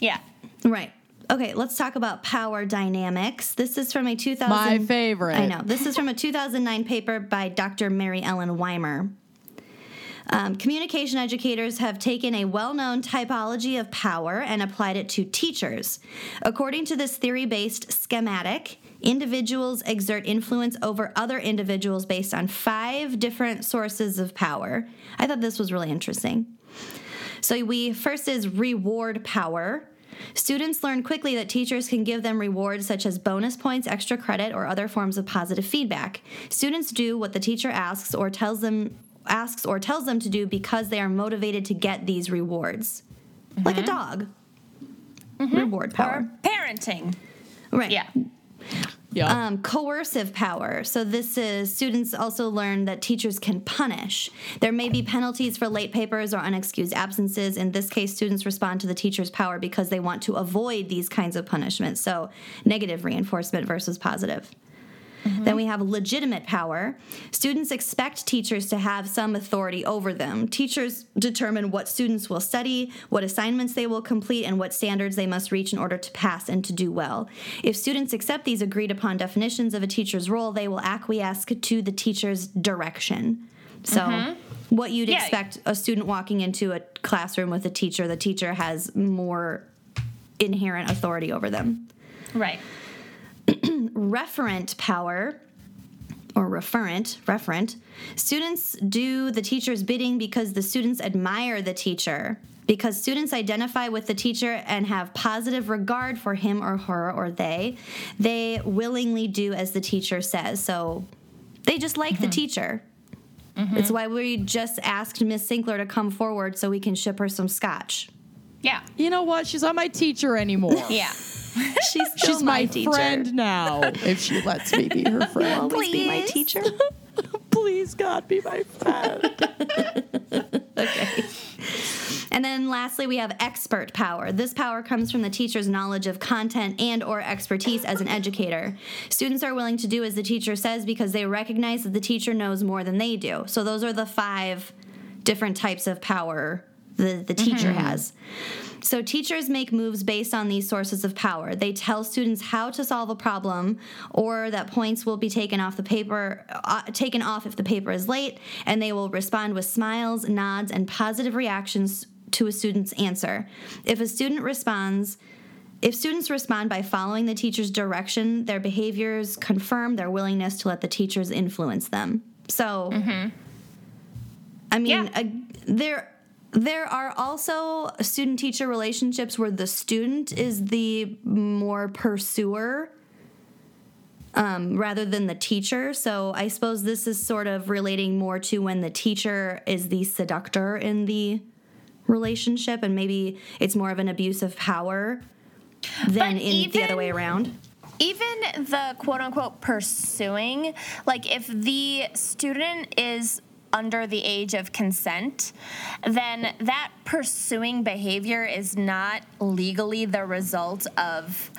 Yeah. Right. Okay, let's talk about power dynamics. This is from a 2000 My favorite. I know. This is from a 2009 paper by Dr. Mary Ellen Weimer. Um, communication educators have taken a well known typology of power and applied it to teachers. According to this theory based schematic, individuals exert influence over other individuals based on five different sources of power. I thought this was really interesting. So we first is reward power. Students learn quickly that teachers can give them rewards such as bonus points, extra credit, or other forms of positive feedback. Students do what the teacher asks or tells them asks or tells them to do because they are motivated to get these rewards. Like a mm-hmm. dog. Mm-hmm. Reward power. Or parenting. right. Yeah. Yeah. Um, coercive power. So this is students also learn that teachers can punish. There may be penalties for late papers or unexcused absences. In this case, students respond to the teacher's power because they want to avoid these kinds of punishments. So negative reinforcement versus positive. Mm-hmm. Then we have legitimate power. Students expect teachers to have some authority over them. Teachers determine what students will study, what assignments they will complete, and what standards they must reach in order to pass and to do well. If students accept these agreed upon definitions of a teacher's role, they will acquiesce to the teacher's direction. So, mm-hmm. what you'd Yeah. expect a student walking into a classroom with a teacher, the teacher has more inherent authority over them Right. (clears throat) referent power or referent referent students do the teacher's bidding because the students admire the teacher because students identify with the teacher and have positive regard for him or her or they they willingly do as the teacher says so They just like the mm-hmm. teacher. Mm-hmm. It's why we just asked Miss Sinkler to come forward so we can ship her some scotch. Yeah. You know what? She's not my teacher anymore. (laughs) Yeah. (laughs) (laughs) She's still She's my, teacher. friend now. (laughs) If she lets me be her friend. Always be my teacher. (laughs) Please, God, be my friend. Okay. And then lastly, we have expert power. This power comes from the teacher's knowledge of content and or expertise as an educator. Students are willing to do as the teacher says because they recognize that the teacher knows more than they do. So those are the five different types of power the, the teacher mm-hmm. has. So teachers make moves based on these sources of power. They tell students how to solve a problem or that points will be taken off the paper uh, taken off if the paper is late and they will respond with smiles, nods and positive reactions to a student's answer. If a student responds if students respond by following the teacher's direction, their behaviors confirm their willingness to let the teachers influence them. So I mean, Yeah. uh, there there are also student teacher relationships where the student is the more pursuer um, rather than the teacher. So I suppose this is sort of relating more to when the teacher is the seductor in the relationship, and maybe it's more of an abuse of power than But in the other way around. even the quote unquote pursuing, like if the student is under the age of consent, then that pursuing behavior is not legally the result of.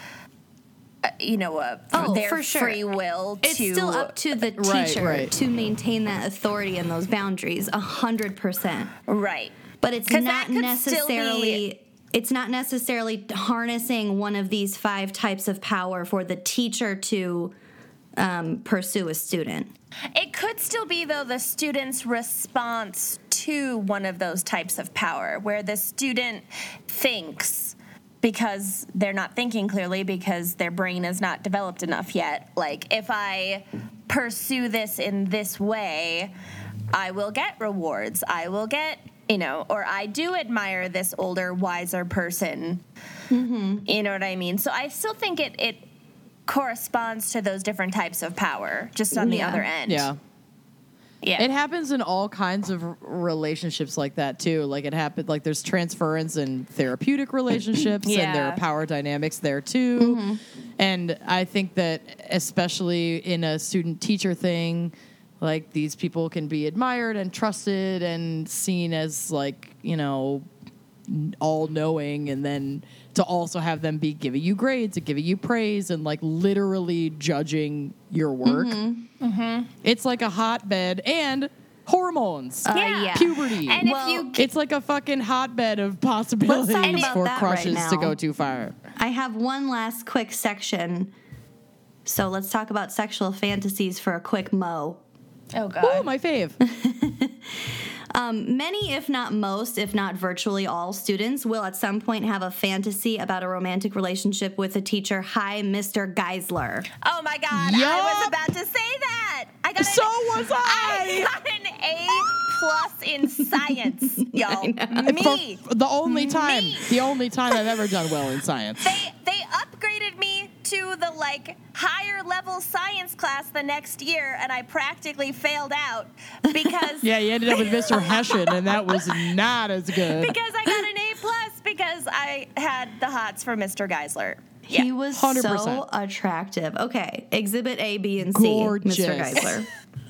uh, You know, uh, Oh, their for sure. free will It's to still up to the teacher right. to maintain that authority and those boundaries, a hundred percent. right. but it's not necessarily it's not necessarily harnessing one of these five types of power for the teacher to um, pursue a student It could still be, though, the student's response to one of those types of power, where the student thinks because they're not thinking clearly because their brain is not developed enough yet. Like, if I pursue this in this way, I will get rewards. I will get, you know, or I do admire this older, wiser person. You know what I mean? So I still think it, it corresponds to those different types of power, just on the other end. Yeah. Yeah. It happens in all kinds of relationships like that too. Like it happened like there's transference in therapeutic relationships and there are power dynamics there too. Mm-hmm. And I think that especially in a student teacher thing, like these people can be admired and trusted and seen as like, you know, all knowing and then to also have them be giving you grades and giving you praise and like literally judging your work. Mm-hmm. It's like a hotbed and hormones. Uh, Yeah. yeah. Puberty. And Well, if you it's like a fucking hotbed of possibilities for that right crushes to go too far. i have one last quick section so let's talk about sexual fantasies for a quick mo oh god, Oh, my fave. (laughs) Um, many, if not most, if not virtually all students will at some point have a fantasy about a romantic relationship with a teacher. Hi, Mr. Geisler. oh my god, I was about to say that. I got So an, was I. got an A plus in science, (laughs) y'all. Me. For the only time, Me. the only time I've ever done well in science. They they upgraded me to the like higher level science class the next year, and I practically failed out because (laughs) Yeah, you ended up with Mr. Hessian, and that was not as good. because I got an A plus because I had the hots for Mr. Geisler. Yeah. He was 100%. so attractive. Okay, exhibit A, B, and C. Gorgeous. Mr. Geisler. (laughs)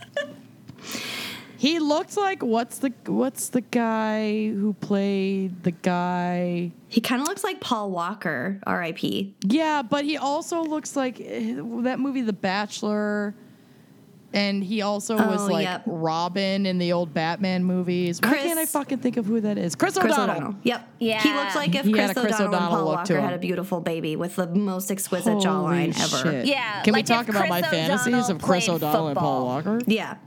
He looked like what's the what's the guy who played the guy? He kind of looks like Paul Walker, R.I.P. Yeah, but he also looks like eh, that movie The Bachelor. And he also was Oh, like yep. Robin in the old Batman movies. Why Chris- can't I fucking think of who that is? Chris, Chris O'Donnell. O'Donnell. Yep. Yeah. He looks like if He Chris, had Chris O'Donnell, and Paul Walker had a beautiful baby with the most exquisite Holy jawline ever. Yeah, Can we talk if about my Chris fantasies of Chris played O'Donnell and Paul. Walker? Yeah.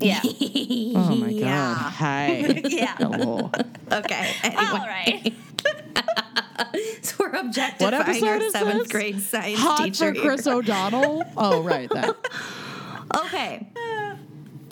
Yeah. Oh my god. Hi. (laughs) Yeah. Okay. Anyway. All right. (laughs) So we're objectifying episode our is seventh this? grade science Hot teacher. for Chris. O'Donnell? Oh, right. That. (laughs) Okay.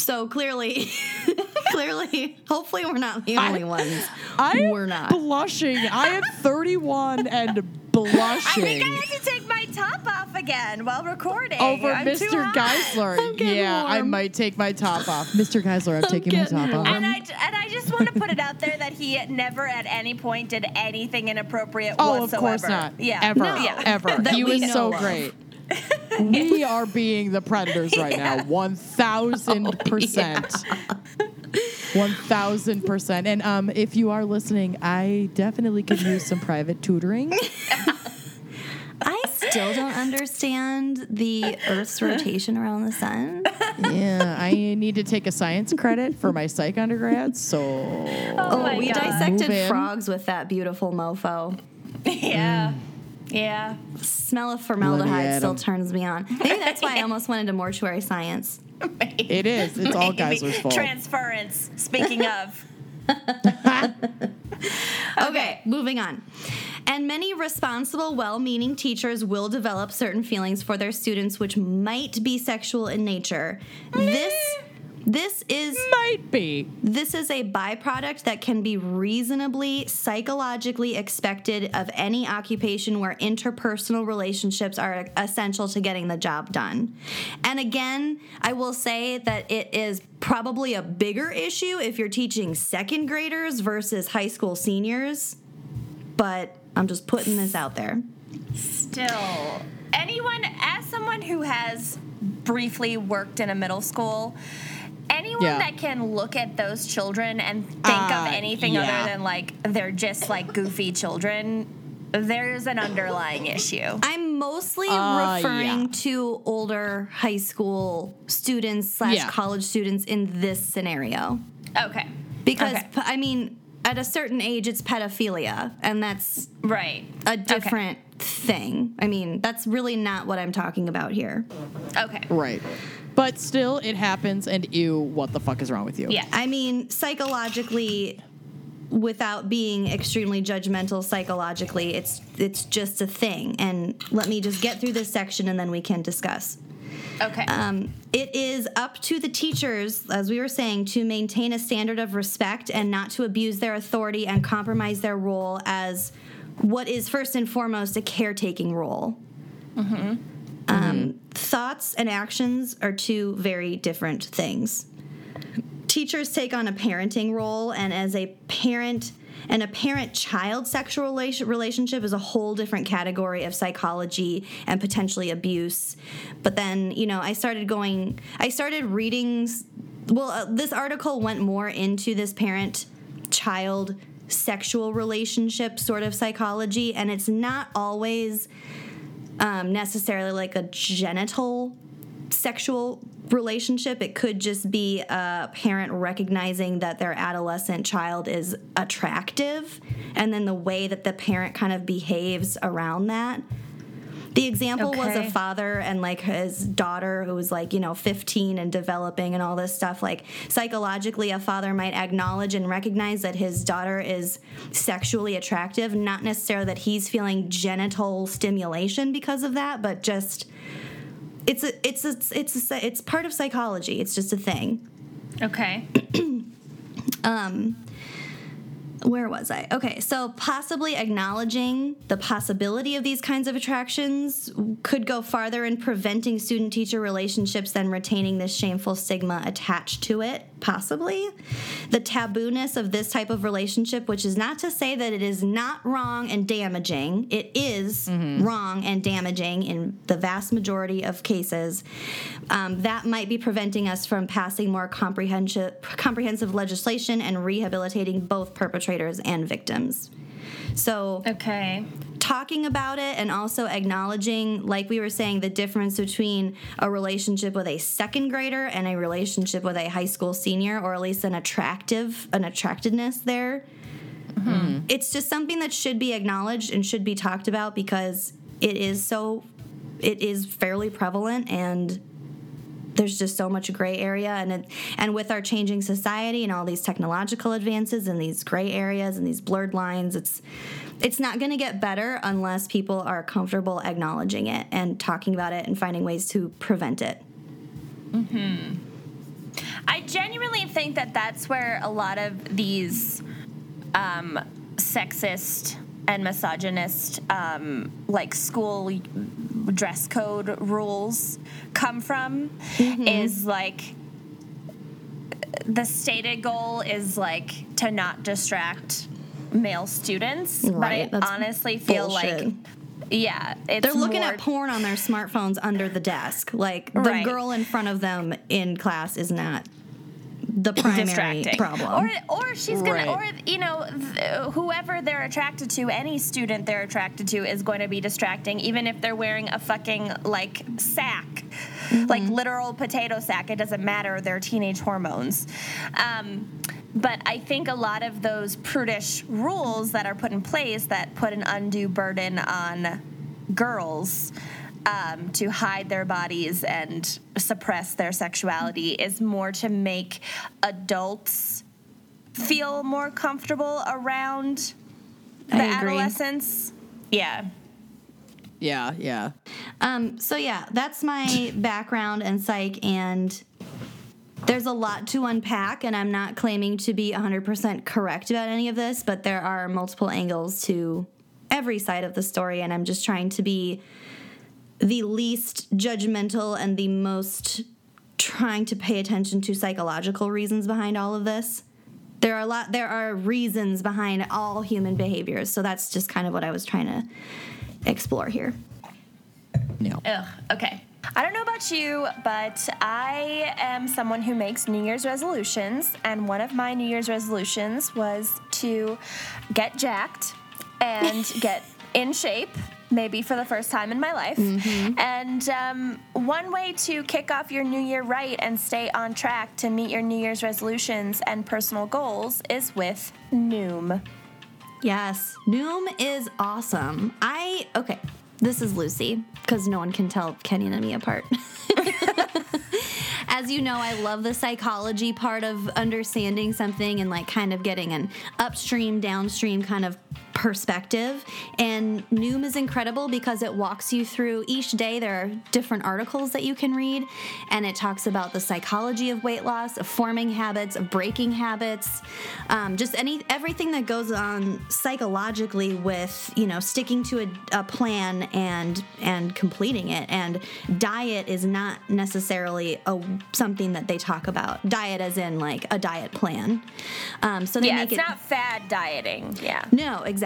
So clearly, (laughs) clearly, hopefully we're not the only ones. I We're not. blushing. I am 31 and blushing. (laughs) I think I have to take my top off again while recording. Over I'm Mr. Geisler. Yeah, I might take my top off. (laughs) Mr. Geisler, I'm, taking my top off. And I, and I just want to put it out there that he never at any point did anything inappropriate Oh, whatsoever. of course not. Yeah. Ever. No. Yeah. Ever. He was so great. We (laughs) are being the predators right now. 1000%. 1000%. And um, if you are listening, I definitely could use some private tutoring. (laughs) I still don't understand the Earth's rotation around the sun. yeah, I need to take a science credit for my psych undergrad. So Oh, my we God. dissected Move in. frogs with that beautiful mofo. (laughs) Yeah. Yeah. Smell of formaldehyde still turns me on. Maybe that's why I almost went into mortuary science. it is. It's all Maybe. Geisler's fault. Transference. Speaking of. (laughs) (laughs) Okay, moving on. And many responsible, well meaning teachers will develop certain feelings for their students which might be sexual in nature. This this is Might be. this is a byproduct that can be reasonably psychologically expected of any occupation where interpersonal relationships are essential to getting the job done. And again, I will say that it is probably a bigger issue if you're teaching second graders versus high school seniors, but I'm just putting this out there. Still, anyone, as someone who has briefly worked in a middle school, anyone Yeah. that can look at those children and think Uh, of anything yeah. other than like they're just like goofy children, there's an underlying issue. I'm mostly Uh, referring yeah. to older high school students slash Yeah. college students in this scenario. Okay. Because Okay. p- I mean, at a certain age, it's pedophilia, and that's Right. a different thing. I mean, that's really not what I'm talking about here. Okay. Right. But still, it happens, and ew, what the fuck is wrong with you? Yeah. I mean, psychologically, without being extremely judgmental psychologically, it's it's just a thing. And let me just get through this section, and then we can discuss. Okay. Um, it is up to the teachers, as we were saying, to maintain a standard of respect and not to abuse their authority and compromise their role as what is first and foremost a caretaking role. Um, thoughts and actions are two very different things. Teachers take on a parenting role, and as a parent, and a parent child sexual relationship is a whole different category of psychology and potentially abuse. But then, you know, I started going, I started reading, well, uh, this article went more into this parent child sexual relationship sort of psychology, and it's not always um, necessarily like a genital sexual relationship. It could just be a parent recognizing that their adolescent child is attractive and then the way that the parent kind of behaves around that. The example was a father and like his daughter who was like, you know, 15 and developing and all this stuff. Like psychologically, a father might acknowledge and recognize that his daughter is sexually attractive, not necessarily that he's feeling genital stimulation because of that, but just it's a, it's a, it's a, it's part of psychology. It's just a thing. okay. (clears throat) Um, where was I? Okay, so possibly acknowledging the possibility of these kinds of attractions could go farther in preventing student teacher relationships than retaining this shameful stigma attached to it, possibly. The tabooness of this type of relationship, which is not to say that it is not wrong and damaging, it is wrong and damaging in the vast majority of cases. Um, that might be preventing us from passing more comprehensive, comprehensive legislation and rehabilitating both perpetrators and victims. So, Okay. talking about it and also acknowledging, like we were saying, the difference between a relationship with a second grader and a relationship with a high school senior, or at least an attractive, an attractiveness there. Mm-hmm. It's just something that should be acknowledged and should be talked about because it is so, it is fairly prevalent and there's just so much gray area. And it, and with our changing society and all these technological advances and these gray areas and these blurred lines it's it's not going to get better unless people are comfortable acknowledging it and talking about it and finding ways to prevent it. Mhm I genuinely think that that's where a lot of these um, sexist and misogynist, um, like school dress code rules come from Mm-hmm. is like the stated goal is like to not distract male students Right, but that's i honestly feel bullshit. like yeah it's They're looking more- at porn on their smartphones under the desk. Like the Right. girl in front of them in class is not the (laughs) primary problem. or or she's gonna Right. or you know th- whoever they're attracted to any student they're attracted to is going to be distracting even if they're wearing a fucking like sack like literal potato sack it doesn't matter they're teenage hormones um, but I think a lot of those prudish rules that are put in place that put an undue burden on girls um, to hide their bodies and suppress their sexuality is more to make adults feel more comfortable around the adolescents. Yeah. Yeah, yeah. Um, so yeah, that's my (laughs) background and psych, and there's a lot to unpack, and I'm not claiming to be 100% correct about any of this, but there are multiple angles to every side of the story, and I'm just trying to be the least judgmental and the most trying to pay attention to psychological reasons behind all of this. There are a lot there are reasons behind all human behaviors, so that's just kind of what I was trying to explore here. Yeah. Ugh, okay. I don't know about you, but I am someone who makes New Year's resolutions, and one of my New Year's resolutions was to get jacked and (laughs) get in shape, maybe for the first time in my life. And um, one way to kick off your New Year right and stay on track to meet your New Year's resolutions and personal goals is with Noom. Yes, Noom is awesome. I okay. This is Lucy because no one can tell Kenny and me apart. (laughs) As you know, I love the psychology part of understanding something and like kind of getting an upstream, downstream kind of perspective. And Noom is incredible because it walks you through each day. There are different articles that you can read, and it talks about the psychology of weight loss, of forming habits, of breaking habits, um, just any everything that goes on psychologically with you know sticking to a, a plan and and completing it. And diet is not necessarily a something that they talk about. Diet, as in like a diet plan. Um, so they Yeah, make it's it not fad dieting. Yeah. no, exactly.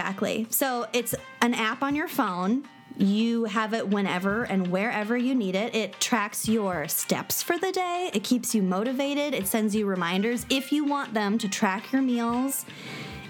So it's an app on your phone. You have it whenever and wherever you need it. It tracks your steps for the day. It keeps you motivated. It sends you reminders if you want them to track your meals.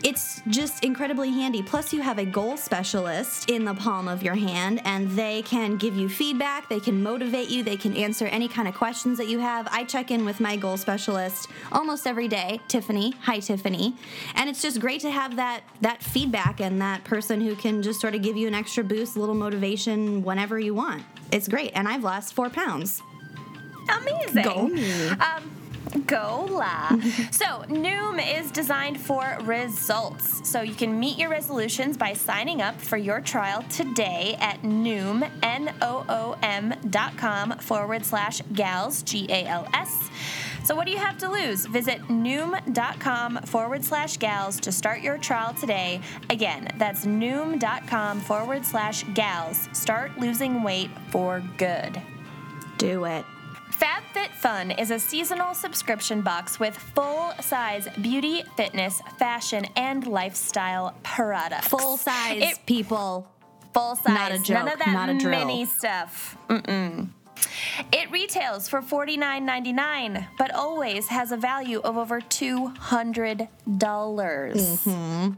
It's just incredibly handy. Plus, you have a goal specialist in the palm of your hand, and they can give you feedback. They can motivate you. They can answer any kind of questions that you have. I check in with my goal specialist almost every day, Tiffany. Hi, Tiffany. And it's just great to have that that feedback and that person who can just sort of give you an extra boost, a little motivation whenever you want. It's great, and I've lost four pounds. Amazing. Go me. Um, go la. (laughs) so, Noom is designed for results. So, you can meet your resolutions by signing up for your trial today at Noom, N O O M dot com forward slash gals, G A L S. So, what do you have to lose? Visit Noom.com forward slash gals to start your trial today. Again, that's Noom.com forward slash gals. Start losing weight for good. Do it. FabFitFun is a seasonal subscription box with full-size beauty, fitness, fashion, and lifestyle products. Full size It- people. full size. Not a None of that not a drill. mini stuff. Mm-mm. It retails for $49.99, but always has a value of over $200. dollars mm-hmm.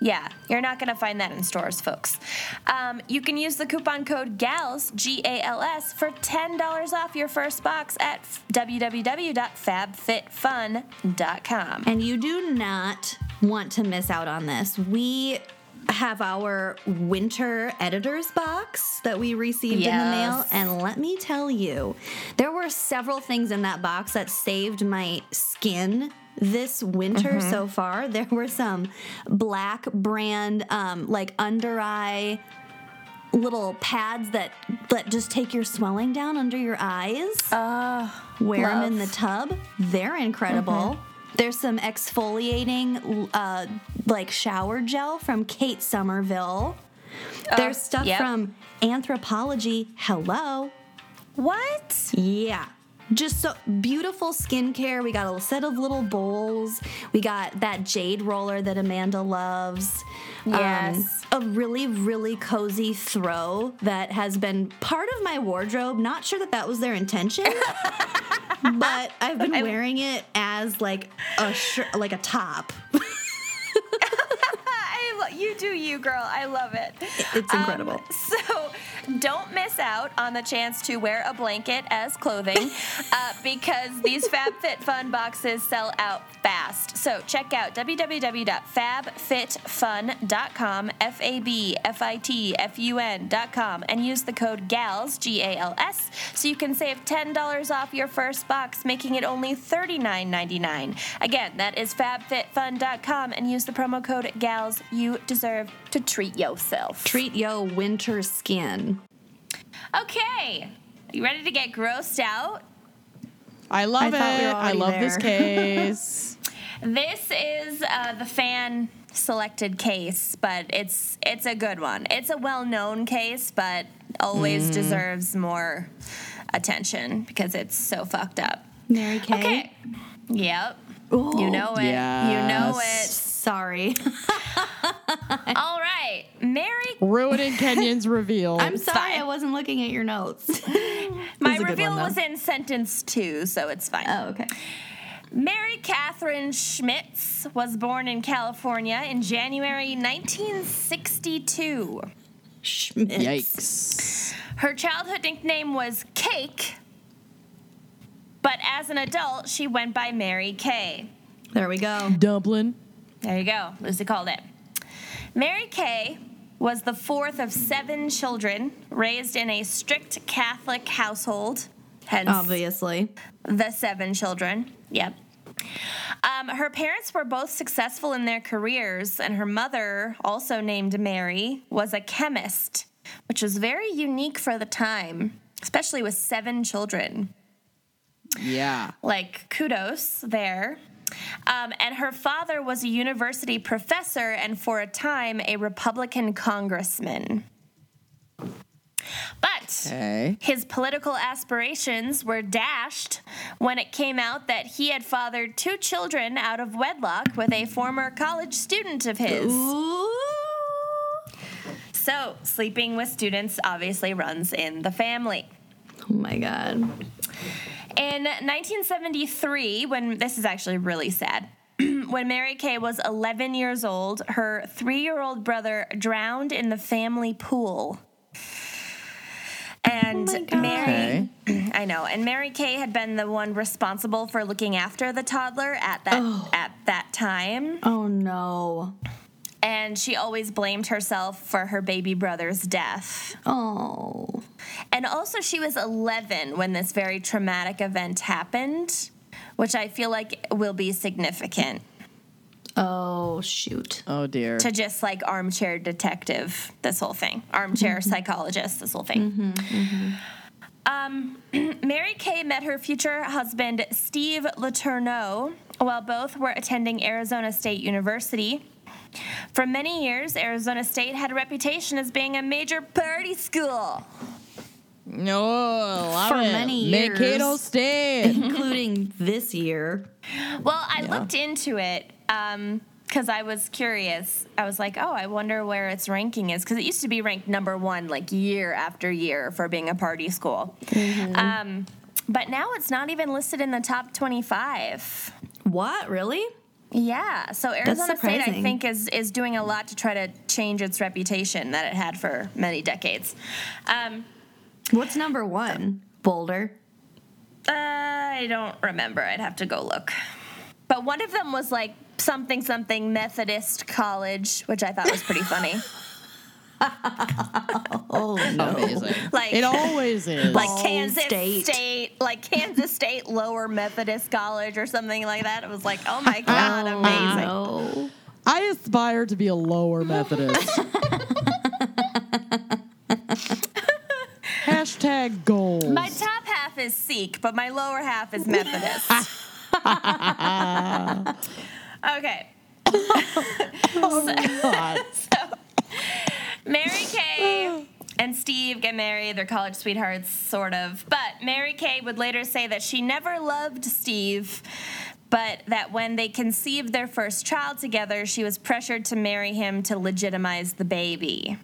Yeah, you're not going to find that in stores, folks. Um, you can use the coupon code GALS, G A L S, for $10 off your first box at www.fabfitfun.com. And you do not want to miss out on this. We have our winter editor's box that we received in the mail. And let me tell you, there were several things in that box that saved my skin this winter so far. (laughs) There were some black brand, um, like under eye little pads that that just take your swelling down under your eyes. Wear them in the tub. They're incredible. There's some exfoliating, uh, like shower gel from Kate Somerville. There's stuff yep. from Anthropologie. Hello. What? Yeah. Just so beautiful skincare. We got a set of little bowls. We got that jade roller that Amanda loves. Um, Yes. a really, really cozy throw that has been part of my wardrobe. Not sure that that was their intention, (laughs) but I've been wearing it as like a shirt, like a top. (laughs) Lo- you do you, girl. I love it. It's incredible. Um, (laughs) so don't miss out on the chance to wear a blanket as clothing (laughs) uh, because these FabFitFun boxes sell out fast. So check out www.fabfitfun.com, F A B F I T F U N.com, and use the code GALS, G A L S, so you can save $10 off your first box, making it only $39.99. Again, that is fabfitfun.com, and use the promo code GALS. You deserve to treat yourself. Treat yo winter skin. Okay. You ready to get grossed out? I love I it. we I already love this case. (laughs) This is uh, the fan selected case, but it's it's a good one. It's a well-known case, but always deserves more attention because it's so fucked up. Mary Kay. Okay. Yep. Ooh. You know it. You know Yes. Sorry. (laughs) All right. Mary Ruining Kenyon's reveal. (laughs) I'm sorry fine. I wasn't looking at your notes. (laughs) My reveal one, was in sentence 2, so it's fine. oh, okay. Mary Catherine Schmitz was born in California in January 1962. Schmitz. Yikes. Her childhood nickname was Cake, but as an adult, she went by Mary Kay. There we go. Dumpling. There you go. Lucy called it. Mary Kay was the fourth of seven children raised in a strict Catholic household. Hence, Obviously. the seven children. Yep. Um, her parents were both successful in their careers, and her mother, also named Mary, was a chemist, which was very unique for the time, especially with seven children. Yeah. Like, kudos there. Um, and her father was a university professor and for a time a Republican congressman. But Okay. his political aspirations were dashed when it came out that he had fathered two children out of wedlock with a former college student of his. Ooh. So, sleeping with students obviously runs in the family. Oh my god. In 1973, when this is actually really sad, (clears throat) when Mary Kay was 11 years old, her three year old brother drowned in the family pool. And oh my God. Mary, (clears throat) I know, and Mary Kay had been the one responsible for looking after the toddler at that oh. at that time, Oh no. And she always blamed herself for her baby brother's death. Oh. And also, she was 11 when this very traumatic event happened, which I feel like will be significant Oh shoot. Oh dear. to just like armchair detective, this whole thing, armchair mm-hmm. psychologist, this whole thing. Mm-hmm, mm-hmm. Um, (clears throat) Mary Kay met her future husband, Steve Letourneau, while both were attending Arizona State University. For many years, Arizona State had a reputation as being a major party school. No, love For it. many years. Mankato State. Including this year. Well, I looked into it because I was curious. I was like, oh, I wonder where its ranking is because it used to be ranked number one like year after year for being a party school. Um, but now it's not even listed in the top 25. What? Really? Yeah, so Arizona State, I think, is is doing a lot to try to change its reputation that it had for many decades. Um, What's number one? Boulder. I don't remember. I'd have to go look. But one of them was like something something Methodist College, which I thought was pretty funny. (laughs) (laughs) Oh no. Amazing. Like- it always is. like Ball Kansas State. State. like Kansas State Lower Methodist College or something like that. It was like, oh my (laughs) oh, god, amazing. No. I aspire to be a lower Methodist. (laughs) Hashtag goals. My top half is Sikh, but my lower half is Methodist. okay. Oh, god. Mary (sighs) Kay and Steve get married. They're college sweethearts, sort of. But Mary Kay would later say that she never loved Steve, but that when they conceived their first child together, she was pressured to marry him to legitimize the baby.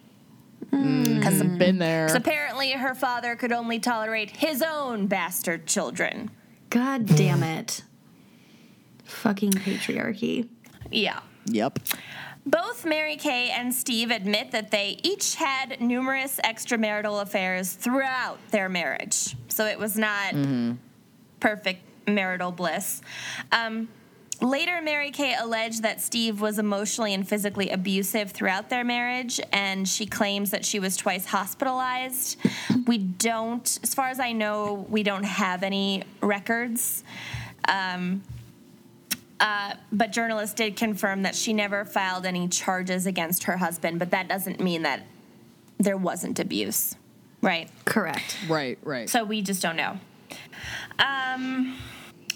Mm. Because I've been there. So apparently, her father could only tolerate his own bastard children. God damn it. Fucking patriarchy. Yeah. Yep. Both Mary Kay and Steve admit that they each had numerous extramarital affairs throughout their marriage. So it was not perfect marital bliss. Um, later, Mary Kay alleged that Steve was emotionally and physically abusive throughout their marriage, and she claims that she was twice hospitalized. We don't, as far as I know, we don't have any records. Um, uh, but journalists did confirm that she never filed any charges against her husband, but that doesn't mean that there wasn't abuse, right? Correct. Right, right. So we just don't know. Um,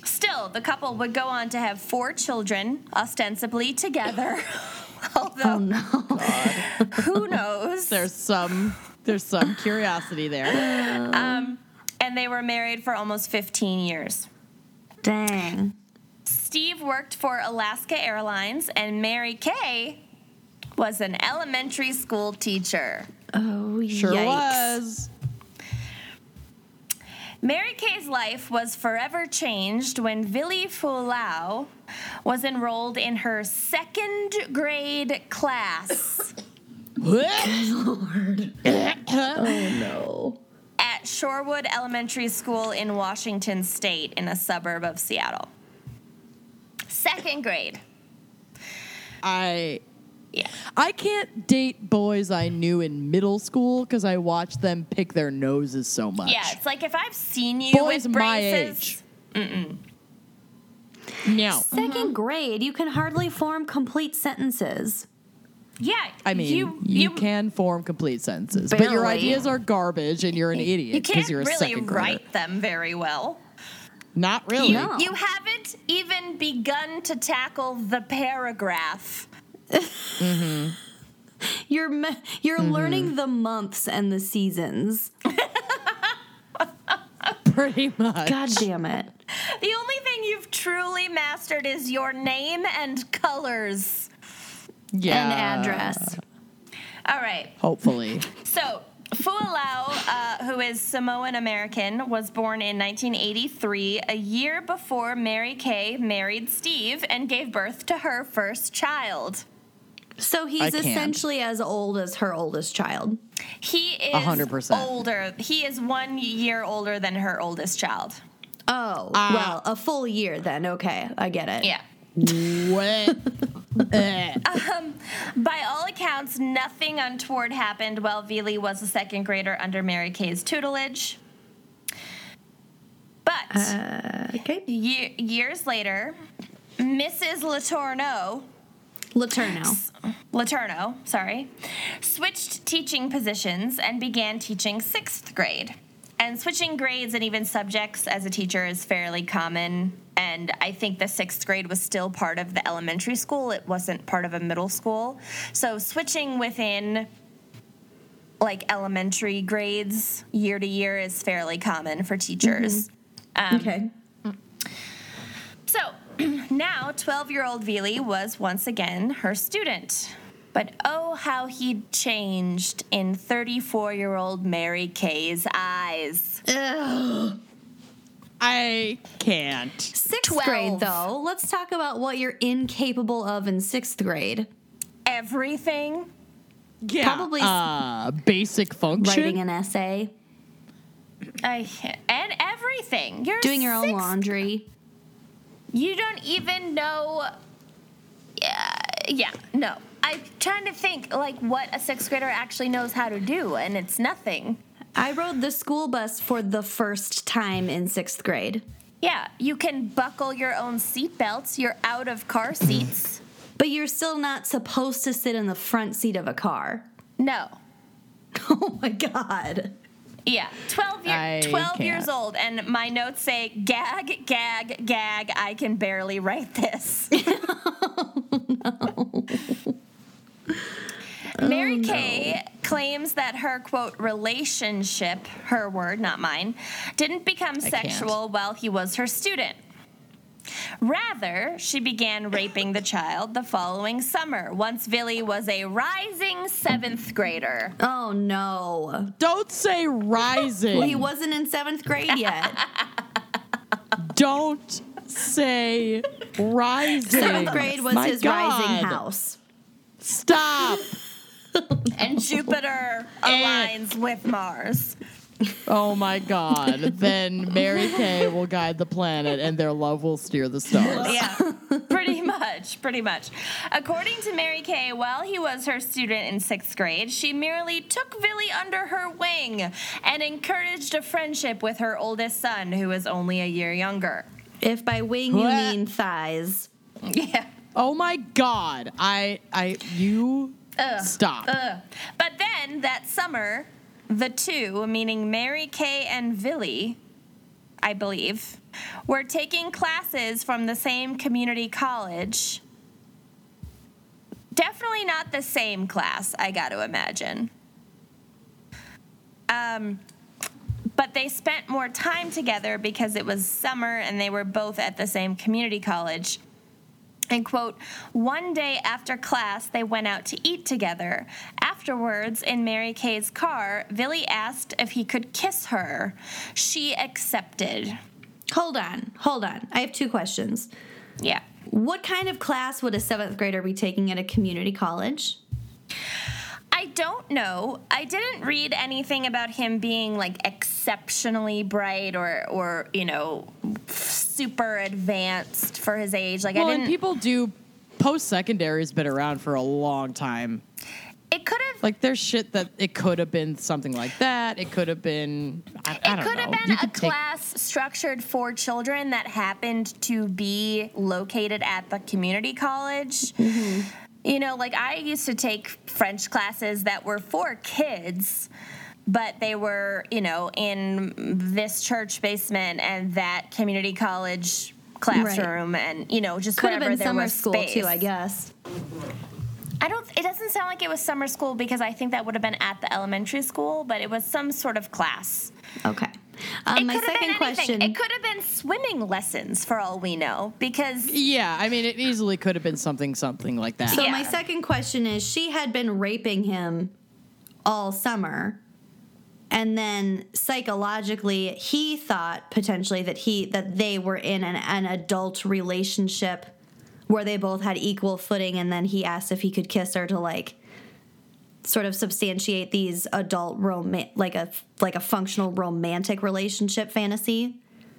still, the couple would go on to have four children, ostensibly together. (laughs) Although, Oh no. (laughs) who knows? there's some there's some curiosity there. and they were married for almost 15 years. Dang. Steve worked for Alaska Airlines, and Mary Kay was an elementary school teacher. Oh, Sure yikes. was. Mary Kay's life was forever changed when Vili Fualaau was enrolled in her second grade class Oh (coughs) No. at Shorewood Elementary School in Washington State in a suburb of Seattle. Second grade. I Yeah. I can't date boys I knew in middle school because I watched them pick their noses so much. Yeah, it's like if I've seen you boys with my braces. age. No. 2nd mm-hmm. grade, you can hardly form complete sentences. Yeah, I mean, you you, you, can form complete sentences, but your ideas are garbage and you're an you idiot can't because you're a really second grader. write them very well. Not really. You, No. you haven't even begun to tackle the paragraph. mm-hmm. You're me- you're learning the months and the seasons. (laughs) Pretty much. God damn it. The only thing you've truly mastered is your name and colors. Yeah. And address. All right. Hopefully. So, Fualaau, uh, who is Samoan American, was born in 1983, a year before Mary Kay married Steve and gave birth to her first child. So he's essentially as old as her oldest child. He is 100%. older. He is one year older than her oldest child. Oh, well, a full year then. Okay, I get it. Yeah. What? Eh. (laughs) By all accounts, nothing untoward happened while Vili was a second grader under Mary Kay's tutelage. But Okay. ye- years later, Mrs. Letourneau, Laterno. Letourneau, sorry, switched teaching positions and began teaching sixth grade. And switching grades and even subjects as a teacher is fairly common. And I think the sixth grade was still part of the elementary school, it wasn't part of a middle school. So switching within like elementary grades year to year is fairly common for teachers. Mm-hmm. Um, okay. So (clears throat) now 12 year old Vili was once again her student. But oh, how he'd changed in 34 year old Mary Kay's eyes. I can't. Sixth Twelve. grade, though. Let's talk about what you're incapable of in sixth grade. Everything. Yeah. Probably uh, basic function. Writing an essay, I, and everything. You're doing your own laundry. You don't even know. Yeah, yeah, no. I'm trying to think like what a sixth grader actually knows how to do, and it's nothing. I rode the school bus for the first time in sixth grade. Yeah, you can buckle your own seatbelts. You're out of car seats. But you're still not supposed to sit in the front seat of a car. No. (laughs) Oh my god. Yeah, 12, year, I 12 years can't. old, and my notes say gag, gag, gag. I can barely write this. (laughs) Oh, Oh, Mary Kay claims that her quote relationship, her word, not mine, didn't become sexual while he was her student. Rather, she began raping the child the following summer, once Vili was a rising seventh grader. Oh no. Don't say rising. Well, he wasn't in seventh grade yet. (laughs) Don't say rising. seventh grade was My his God. rising house. Stop. (laughs) And Jupiter oh. aligns with Mars. Oh my God. then Mary Kay will guide the planet and their love will steer the stars. Yeah, pretty much, pretty much. According to Mary Kay, while he was her student in sixth grade, she merely took Vili under her wing and encouraged a friendship with her oldest son, who was only a year younger. If by wing you mean thighs. (laughs) Yeah. Oh my God. I, I, you Ugh. stop. Ugh. But then that summer, the two, meaning Mary Kay and Vili, I believe, were taking classes from the same community college. Definitely not the same class, I got to imagine. Um, but they spent more time together because it was summer and they were both at the same community college. And quote, one day after class, they went out to eat together. Afterwards, in Mary Kay's car, Vili asked if he could kiss her. She accepted. Hold on, hold on. I have two questions. Yeah. What kind of class would a seventh grader be taking at a community college? I don't know. I didn't read anything about him being like exceptionally bright or or you know super advanced for his age. Like well, I didn't. Well, people do. Post secondary has been around for a long time. it could have. Like there's shit that it could have been something like that. It could have been. I, I It don't could know. have been You a could take- class structured for children that happened to be located at the community college. Mm-hmm. You know, like I used to take French classes that were for kids, but they were, you know, in this church basement and that community college classroom and, you know, just Could have been there summer was school space. too, I guess. I don't. It doesn't sound like it was summer school because I think that would have been at the elementary school, but it was some sort of class. Okay. Um, my second question. It could have been swimming lessons for all we know, because Yeah, I mean, it easily could have been something, something like that. So Yeah. my second question is she had been raping him all summer. And then psychologically he thought potentially that he that they were in an, an adult relationship where they both had equal footing and then he asked if he could kiss her to like sort of substantiate these adult rom like a like a functional romantic relationship fantasy.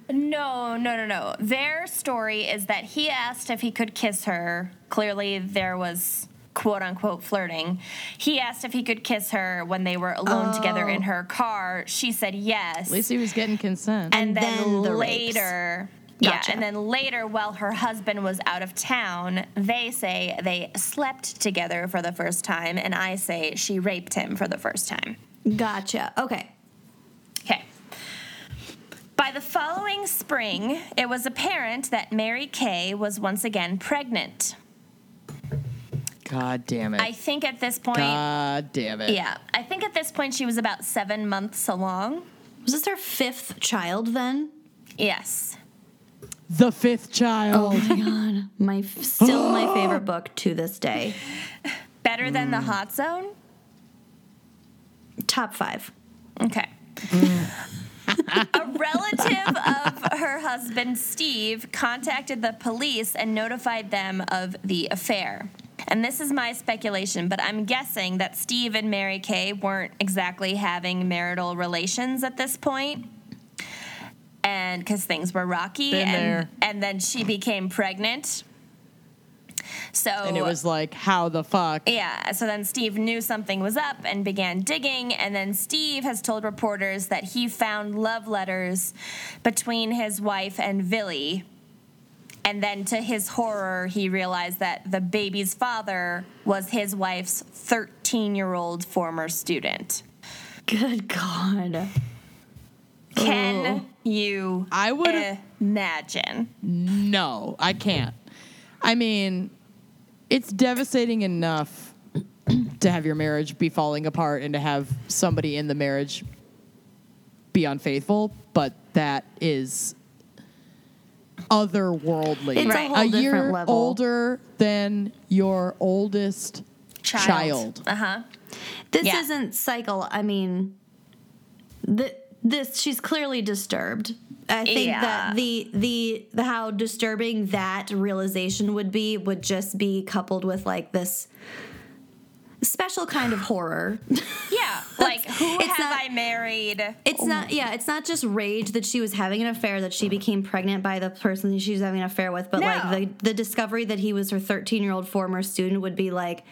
no, no, no, no. Their story is that he asked if he could kiss her. Clearly, there was quote unquote flirting. He asked if he could kiss her when they were alone oh. together in her car. She said yes. At least he was getting consent. and, And then, then the rapes. Later Gotcha. yeah and then later while her husband was out of town they say they slept together for the first time and i say she raped him for the first time Gotcha. Okay. okay by the following spring it was apparent that mary kay was once again pregnant God damn it. i think at this point God damn it. yeah i think at this point she was about seven months along Was this her fifth child then? yes The fifth child. Oh my god. My still my favorite book to this day. better than the mm. hot zone Top 5. Okay. a relative of her husband, Steve, contacted the police and notified them of the affair. And this is my speculation, but I'm guessing that Steve and Mary Kay weren't exactly having marital relations at this point. And because things were rocky, Been and, there. and then she became pregnant. So And it was like, how the fuck? yeah, so then Steve knew something was up and began digging. And then Steve has told reporters that he found love letters between his wife and Vili. And then to his horror, he realized that the baby's father was his wife's 13 year old former student. Good god. Can you I would imagine? No, I can't. I mean, it's devastating enough to have your marriage be falling apart and to have somebody in the marriage be unfaithful, but that is otherworldly. It's a Right. whole different year level. older than your oldest child. Uh huh. This Yeah. isn't cycle. I mean, th- this she's clearly disturbed. I think Yeah. that the, the the how disturbing that realization would be would just be coupled with like this special kind of horror. (laughs) Yeah. (laughs) Like, who It's have not- I married? It's not oh yeah, it's not just rage that she was having an affair that she became pregnant by the person that she was having an affair with, but No. like the the discovery that he was her 13-year-old former student would be like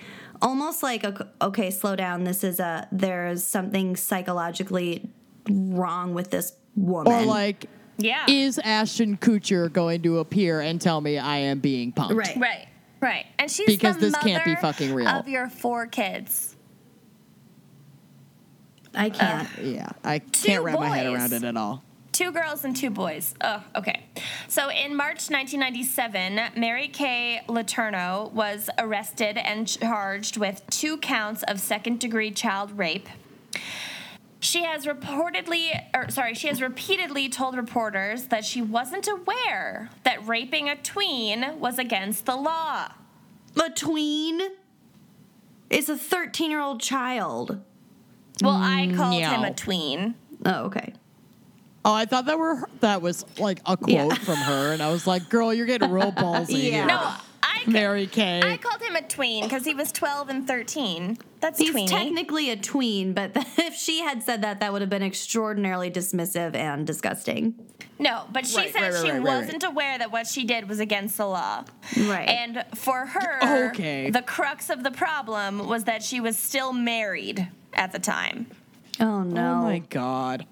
almost like a, okay, slow down. This is a there's something psychologically wrong with this woman. Or like, Yeah. is Ashton Kutcher going to appear and tell me I am being punked? right. right. Right. And she's Because the this can't be fucking real. Of your four kids. I can't. Yeah, I can't wrap my head around it at all. Two girls and two boys. Oh, okay. So in March 1997, Mary Kay Letourneau was arrested and charged with two counts of second degree child rape. She has reportedly, or sorry, she has repeatedly told reporters that she wasn't aware that raping a tween was against the law. a tween is a 13-year-old child. Well, I called him a tween. Oh, okay. Oh, I thought that were that was like a quote Yeah. from her, and I was like, "Girl, you're getting real (laughs) ballsy Yeah. here." No, I Mary Kay. I called him a tween because he was 12 and 13. That's He's tweeny. technically a tween, but (laughs) if she had said that, that would have been extraordinarily dismissive and disgusting. No, but she Right, said right, right, she right, right, wasn't aware that what she did was against the law. Right. And for her, Okay. the crux of the problem was that she was still married at the time. oh no. Oh my god!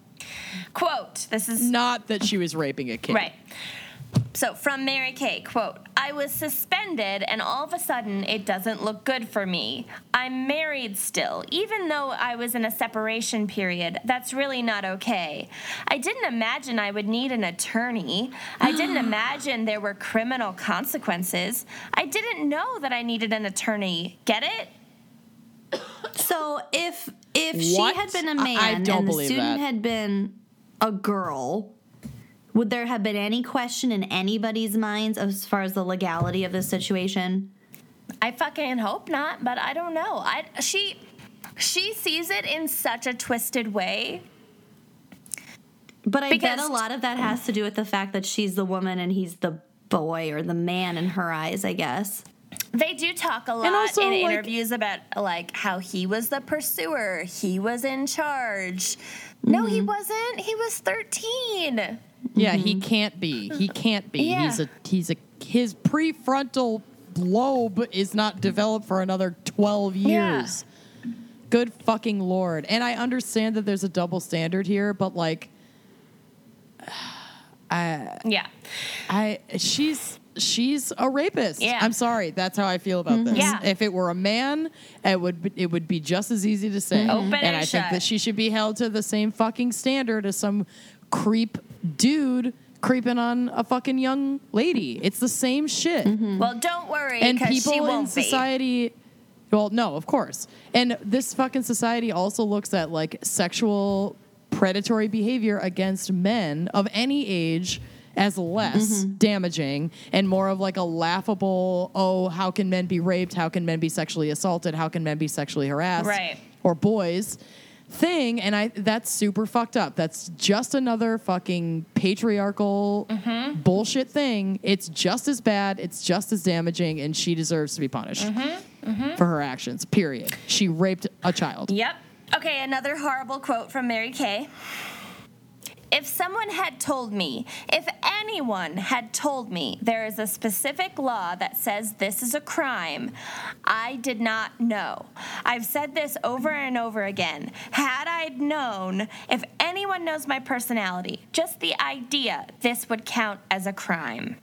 Quote, this is Not that she was raping a kid. Right. So from Mary Kay, quote, I was suspended and all of a sudden it doesn't look good for me. I'm married still, even though I was in a separation period. That's really not okay. I didn't imagine I would need an attorney. I didn't (gasps) imagine there were criminal consequences. I didn't know that I needed an attorney. Get it? So if if she had been a man I don't and the student that. had been a girl, would there have been any question in anybody's minds as far as the legality of this situation? I fucking hope not, but I don't know. I she she sees it in such a twisted way But I bet a lot of that has to do with the fact that she's the woman and he's the boy or the man in her eyes, I guess. They do talk a lot also, in like- interviews about like how he was the pursuer, he was in charge. No, he Mm-hmm. wasn't. He was 13. Yeah, he mm-hmm. can't be. He can't be. Yeah. He's a he's a his prefrontal lobe is not developed for another 12 Yeah. years. Good fucking lord. And I understand that there's a double standard here, but like (sighs) I Yeah. I she's she's a rapist. Yeah. I'm sorry. That's how I feel about mm-hmm. this. Yeah. If it were a man, it would be, it would be just as easy to say. Mm-hmm. Open and and I think that she should be held to the same fucking standard as some creep dude creeping on a fucking young lady. It's the same shit. Well, don't worry And because she people in won't be. society well, no, of course. And this fucking society also looks at like sexual predatory behavior against men of any age as less Mm-hmm. damaging and more of like a laughable, oh, how can men be raped? How can men be sexually assaulted? How can men be sexually harassed? Right. Or boys thing and I that's super fucked up. That's just another fucking patriarchal Mm-hmm. bullshit thing. It's just as bad, it's just as damaging and she deserves to be punished Mm-hmm. for her actions. Period. She raped a child. Yep. Okay, another horrible quote from Mary Kay. If someone had told me, if anyone had told me there is a specific law that says this is a crime, I did not know. I've said this over and over again. Had I known, if anyone knows my personality, just the idea this would count as a crime.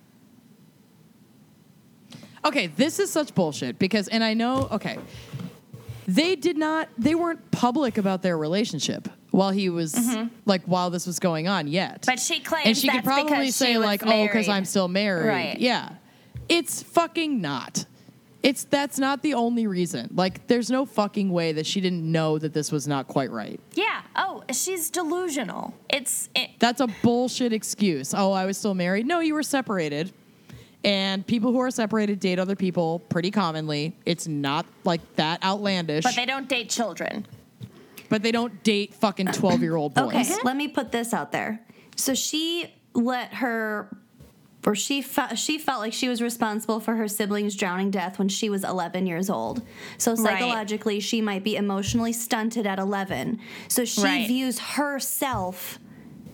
Okay, this is such bullshit because, and I know, okay, they did not, they weren't public about their relationship while he was, like, while this was going on yet. Mm-hmm. But she claims and she could probably say, she was like, oh, because. I'm still married. Right. Yeah. It's fucking not. It's that's not the only reason. Like, there's no fucking way that she didn't know that this was not quite right. Yeah. Oh, she's delusional. It's it, That's a bullshit excuse. Oh, I was still married. No, you were separated. And people who are separated date other people pretty commonly. It's not like that outlandish. but they don't date children. But they don't date fucking 12 year old boys. Okay, let me put this out there. So she let her, or she fe- she felt like she was responsible for her siblings' drowning death when she was 11 years old. So Right. psychologically, she might be emotionally stunted at 11. So she Right. views herself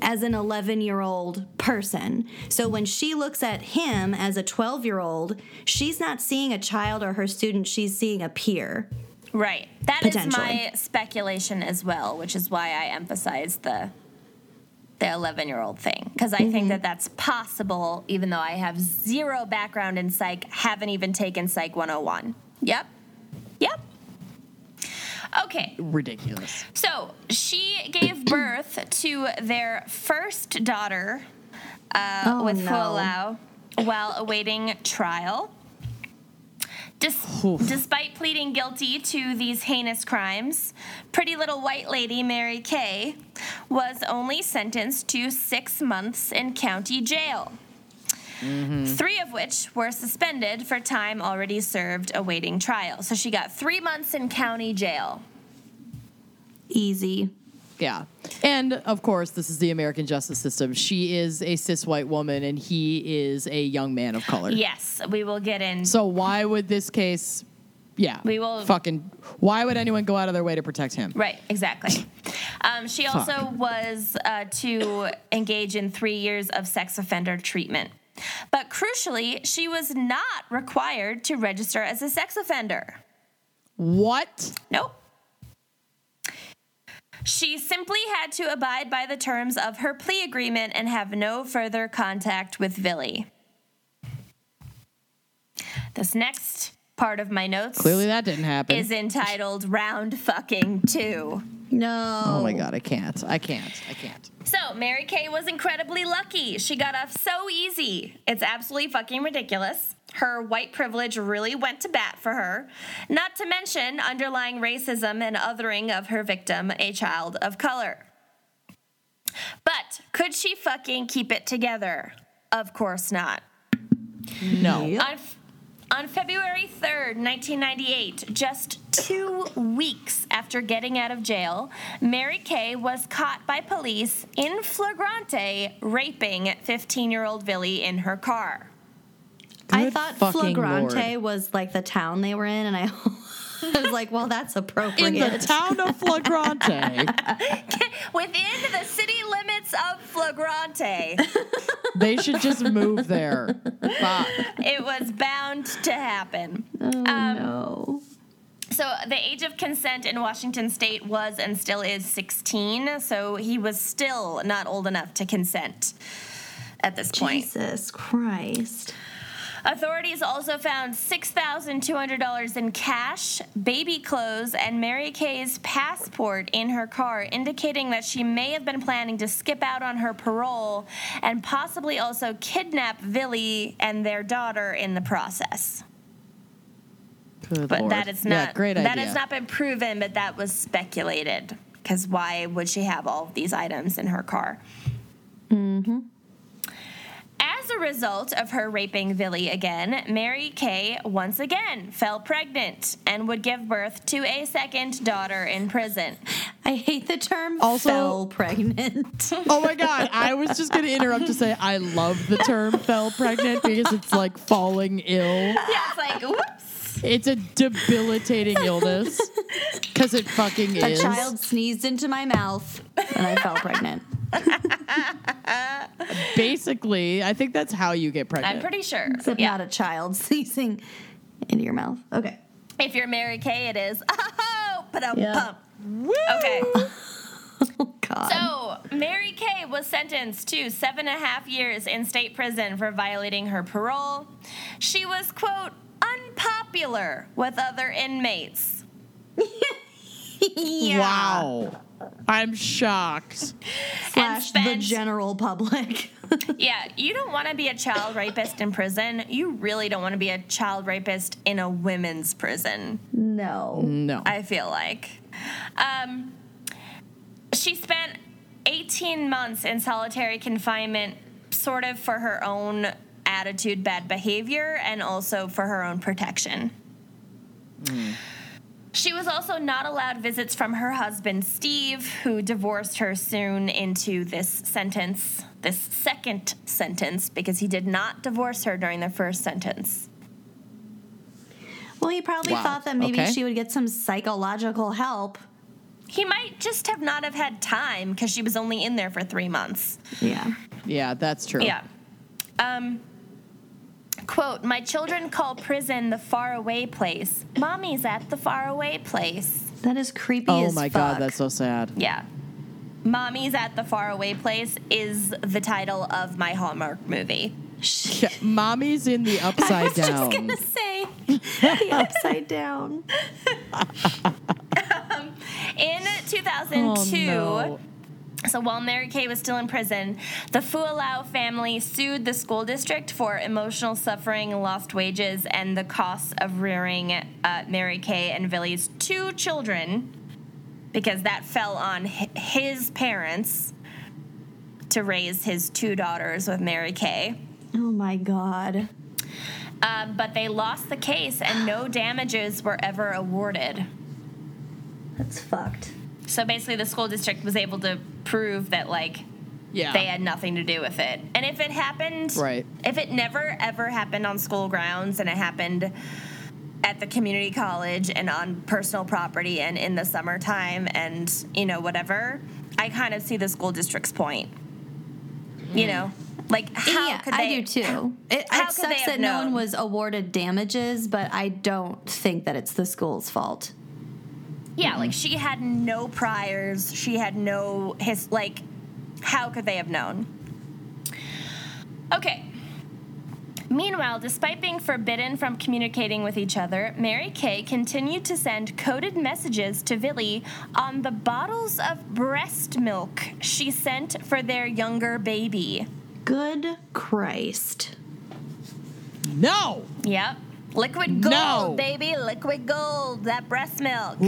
as an 11 year old person. So when she looks at him as a 12 year old, she's not seeing a child or her student, she's seeing a peer. Right. That is my speculation as well, which is why I emphasize the the 11 year old thing because I think that that's possible even though I have zero background in psych, haven't even taken psych 101. Yep. Yep. Okay. Ridiculous. So she gave (clears throat) birth to their first daughter uh, Oh, with no. While awaiting trial. Des- despite pleading guilty to these heinous crimes, pretty little white lady Mary Kay was only sentenced to six months in county jail. Mm-hmm. Three of which were suspended for time already served awaiting trial. So she got three months in county jail. Easy. Yeah. And of course, this is the American justice system. She is a cis white woman and he is a young man of color. Yes, we will get in. So why would this case yeah. We will- fucking why would anyone go out of their way to protect him? Right, exactly. Um, she also was uh, to engage in three years of sex offender treatment. But crucially, she was not required to register as a sex offender. What? Nope. She simply had to abide by the terms of her plea agreement and have no further contact with Vili. This next part of my notes Clearly that didn't happen. is entitled Round Fucking Two. No. oh my god, I can't. I can't. I can't. So, Mary Kay was incredibly lucky. She got off so easy. It's absolutely fucking ridiculous. Her white privilege really went to bat for her. Not to mention underlying racism and othering of her victim, a child of color. But could she fucking keep it together? Of course not. No. On, on February 3rd, 1998, just two weeks after getting out of jail, Mary Kay was caught by police in flagrante raping 15 year old Vili in her car. I thought Flagrante Lord. was like the town they were in, and I, (laughs) (laughs) I was like, well, that's appropriate. In the town of Flagrante, (laughs) Within the city limits of Flagrante, (laughs) they should just move there. Fuck. it was bound to happen. oh, um, no. So the age of consent in Washington state was and still is 16, so he was still not old enough to consent at this point. Jesus Christ. Authorities also found $6,200 in cash, baby clothes, and Mary Kay's passport in her car, indicating that she may have been planning to skip out on her parole and possibly also kidnap Vili and their daughter in the process. Good But Lord. that is Yeah, not great that has not been proven, but that was speculated. Because why would she have all of these items in her car? Mm-hmm. As a result of her raping Vili again, Mary Kay once again fell pregnant and would give birth to a second daughter in prison. I hate the term Also- fell pregnant. (laughs) Oh my god, I was just gonna interrupt to say I love the term fell pregnant because it's like falling ill. Yeah, it's like, whoops. It's a debilitating illness. (laughs) Cause it fucking A is. A child sneezed into my mouth, and I fell pregnant. (laughs) Basically, I think that's how you get pregnant. I'm pretty sure. Except Yeah. not a child (laughs) sneezing into your mouth. Okay. If you're Mary Kay, it is. Oh, but Yeah. pump. Okay. Oh, God. So, Mary Kay was sentenced to seven and a half years in state prison for violating her parole. She was, quote, unpopular with other inmates. (laughs) Yeah. Wow. I'm shocked. Slash the general public. (laughs) Yeah, you don't want to be a child rapist in prison. You really don't want to be a child rapist in a women's prison. no. No. I feel like. Um, she spent 18 months in solitary confinement, sort of for her own attitude, bad behavior, and also for her own protection. She was also not allowed visits from her husband, Steve, who divorced her soon into this sentence, this second sentence, because he did not divorce her during the first sentence. Well, he probably Wow. thought that maybe Okay. she would get some psychological help. He might just have not have had time because she was only in there for three months. Yeah. yeah, that's true. Yeah. Um, quote, my children call prison the faraway place. Mommy's at the faraway place. That is creepy Oh as my fuck. god, that's so sad. Yeah. Mommy's at the faraway place is the title of my Hallmark movie. Yeah, mommy's in the (laughs) upside Just down. Just gonna say (laughs) the upside down. (laughs) Um, in 2002, Oh, no. So while Mary Kay was still in prison, the Fualaau family sued the school district for emotional suffering, lost wages, and the costs of rearing uh, Mary Kay and Vili's two children, because that fell on his parents to raise his two daughters with Mary Kay. Oh my god. Um, but they lost the case, and no damages were ever awarded. That's fucked. So basically, the school district was able to prove that, like, Yeah. they had nothing to do with it. And if it happened, Right. If it never ever happened on school grounds and it happened at the community college and on personal property and in the summertime and you know whatever, I kind of see the school district's point. You mm. know, like how yeah, could they? I do too. It, how it could they sucks have that no one was awarded damages, but I don't think that it's the school's fault. Yeah, like mm-hmm. she had no priors. She had no his like. How could they have known? Okay. Meanwhile, despite being forbidden from communicating with each other, Mary Kay continued to send coded messages to Vili on the bottles of breast milk she sent for their younger baby. Good Christ. No. Yep. Liquid gold, No. baby. Liquid gold. That breast milk.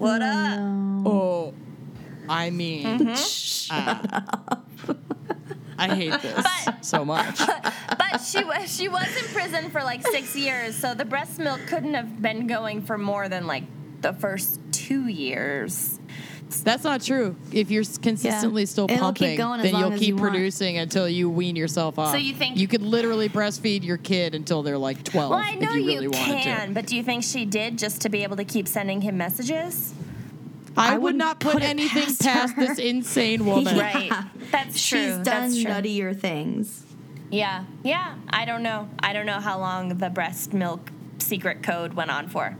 Wh- What up? Oh, I mean, Mm-hmm. uh, I hate this But- so much. but she was she was in prison for like six years, so the breast milk couldn't have been going for more than like the first two years. That's not true. If you're s- consistently still It'll pumping, then you'll keep you want. producing until you wean yourself off. So you think- you could literally breastfeed your kid until they're like 12 Well, I know if you you, really wanted can, but do you think she did just to be able to keep sending him messages? I, I would wouldn't put, put anything past past, this insane (laughs) woman. Yeah. Right. That's true. She's done That's true. nuttier things. Yeah. Yeah. I don't know. I don't know how long the breast milk secret code went on for.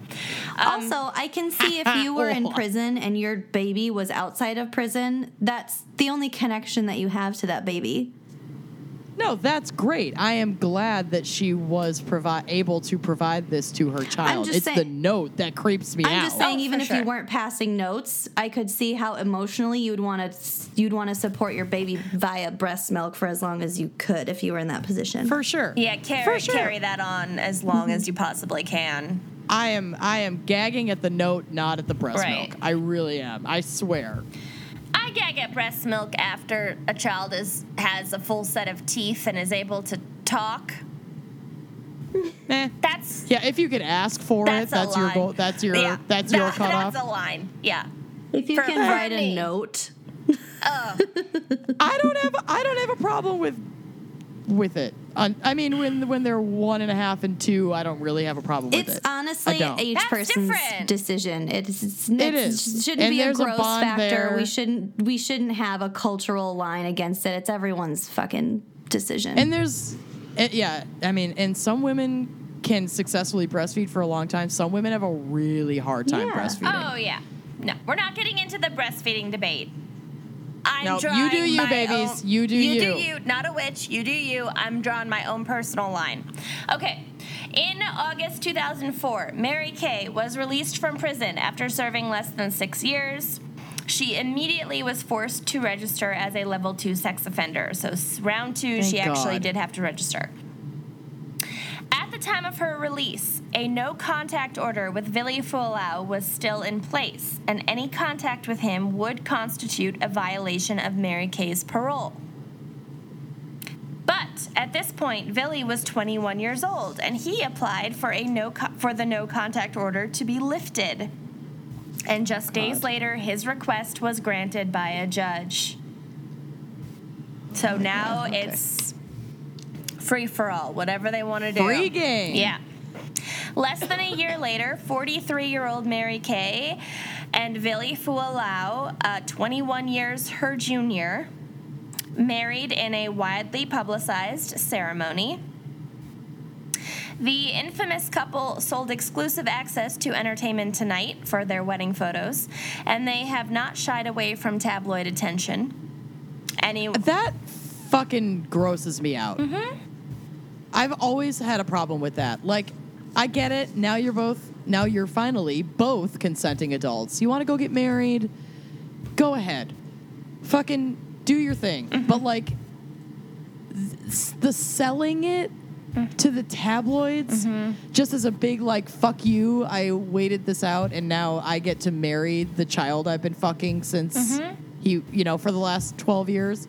Um, also, I can see if you were in (laughs) prison and your baby was outside of prison, that's the only connection that you have to that baby. No, that's great. I am glad that she was provi- able to provide this to her child. just It's the note that creeps me out. I'm just saying, Oh, even if sure. you weren't passing notes, I could see how emotionally you'd want to you'd want to support your baby via breast milk for as long as you could if you were in that position. For sure. yeah, carry, sure. carry that on as long as you possibly can. I am I am gagging at the note, not at the breast Right. milk. I really am. I swear. I gag at breast milk after a child is has a full set of teeth and is able to talk. (laughs) Eh. That's Yeah, if you could ask for that's it, that's a your goal. That's your Yeah, that's (laughs) your that- cutoff. That's a line. Yeah. if you For- can write me. a note, (laughs) I don't have I don't have a problem with with it. I, I mean, when when they're one and a half and two, I don't really have a problem with it's it. It's honestly I don't. each That's person's different. decision. It's, it's, It it's- shouldn't And be a there's a gross bond factor. there. We shouldn't we shouldn't have a cultural line against it. It's everyone's fucking decision. And there's, eh, yeah, I mean, and some women can successfully breastfeed for a long time. Some women have a really hard time Yeah. breastfeeding. Oh yeah. No, we're not getting into the breastfeeding debate. I'm No, you do you, babies. own- You do You You do you. Not a witch. You do you. I'm drawing my own personal line. Okay. In August 2004, Mary Kay was released from prison after serving less than six years. She immediately was forced to register as a level two sex offender. So, round two, Thank she actually did have to register. At the time of her release, a no contact order with Vili Fualaau was still in place, and any contact with him would constitute a violation of Mary Kay's parole. But at this point, Vili was 21 years old, and he applied for a no co- for the no contact order to be lifted. And just days later, his request was granted by a judge. So now okay. it's free for all, whatever they want to do. Free game. Yeah. Less than a year later, 43 year old Mary Kay and Vili Fualaau, uh, 21 years her junior, married in a widely publicized ceremony. The infamous couple sold exclusive access to Entertainment Tonight for their wedding photos, and they have not shied away from tabloid attention. Any That fucking grosses me out. Mm-hmm. I've always had a problem with that. Like, I get it. Now you're both, now you're finally both consenting adults. You want to go get married? Go ahead. Fucking do your thing. Mm-hmm. But, like, th- the selling it Mm. to the tabloids Mm-hmm. just as a big, like, fuck you, I waited this out and now I get to marry the child I've been fucking since Mm-hmm. he, you know, for the last 12 years.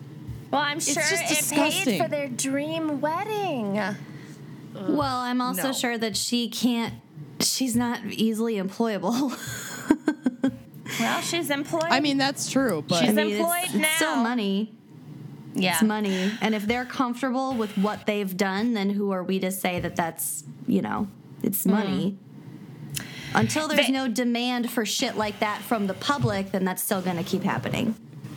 Well, I'm sure just it paid for their dream wedding. Well, I'm also no. sure that she can't. She's not easily employable. (laughs) Well, she's employed. I mean, that's true, but She's I mean, employed it's, it's still now. money. yeah. It's money, and if they're comfortable with what they've done, then who are we to say that that's you know it's mm. money? Until there's They- no demand for shit like that from the public, then that's still going to keep happening.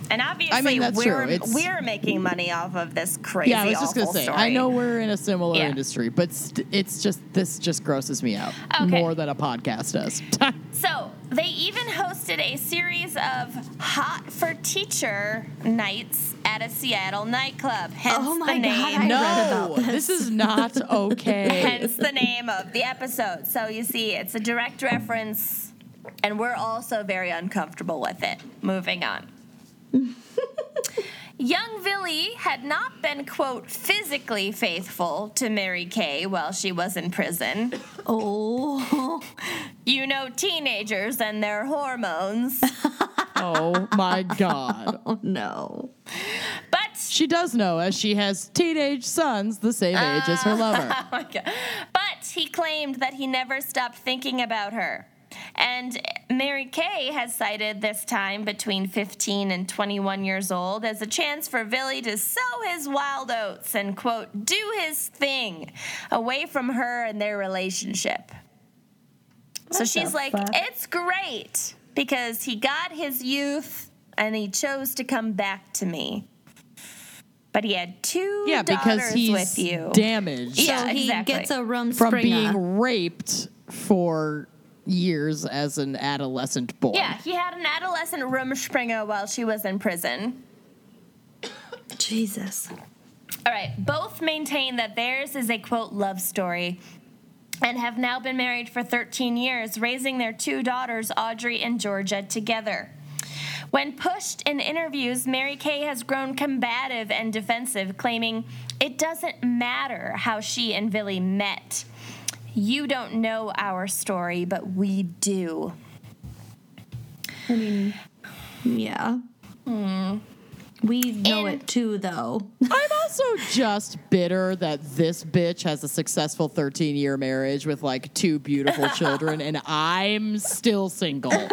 And obviously, I mean, that's we're true. It's- we're making money off of this crazy, yeah, I was just gonna say. story. I know we're in a similar Yeah. industry, but st- it's just this just grosses me out Okay. more than a podcast does. (laughs) So they even hosted a series of hot for teacher nights at a Seattle nightclub. Hence Oh my the God, name. I- no, read about this. is not (laughs) okay. Hence the name of the episode. So you see, it's a direct reference, and we're also very uncomfortable with it. Moving on. (laughs) Young Vili had not been, quote, physically faithful to Mary Kay while she was in prison. (coughs) Oh, You know, teenagers and their hormones. (laughs) oh my god. (laughs) oh no! But She does know, as she has teenage sons the same age as her lover. Oh. But he claimed that he never stopped thinking about her. And Mary Kay has cited this time between 15 and 21 years old as a chance for Vili to sow his wild oats and, quote, do his thing away from her and their relationship. so she's like, it's great because he got his youth and he chose to come back to me. But he had two Yeah, because daughters he's with you. damaged Yeah, so he exactly. gets a Rumspringa. being raped for years as an adolescent boy. Yeah, he had an adolescent Rumspringa while she was in prison. (coughs) Jesus. All right, both maintain that theirs is a quote love story and have now been married for 13 years, raising their two daughters, Audrey and Georgia, together. When pushed in interviews, Mary Kay has grown combative and defensive, claiming it doesn't matter how she and Vili met. You don't know our story, but we do. I mean, yeah. Hmm. We know In- it too, though. (laughs) I'm also just bitter that this bitch has a successful 13 year marriage with like two beautiful children and I'm still single. (laughs)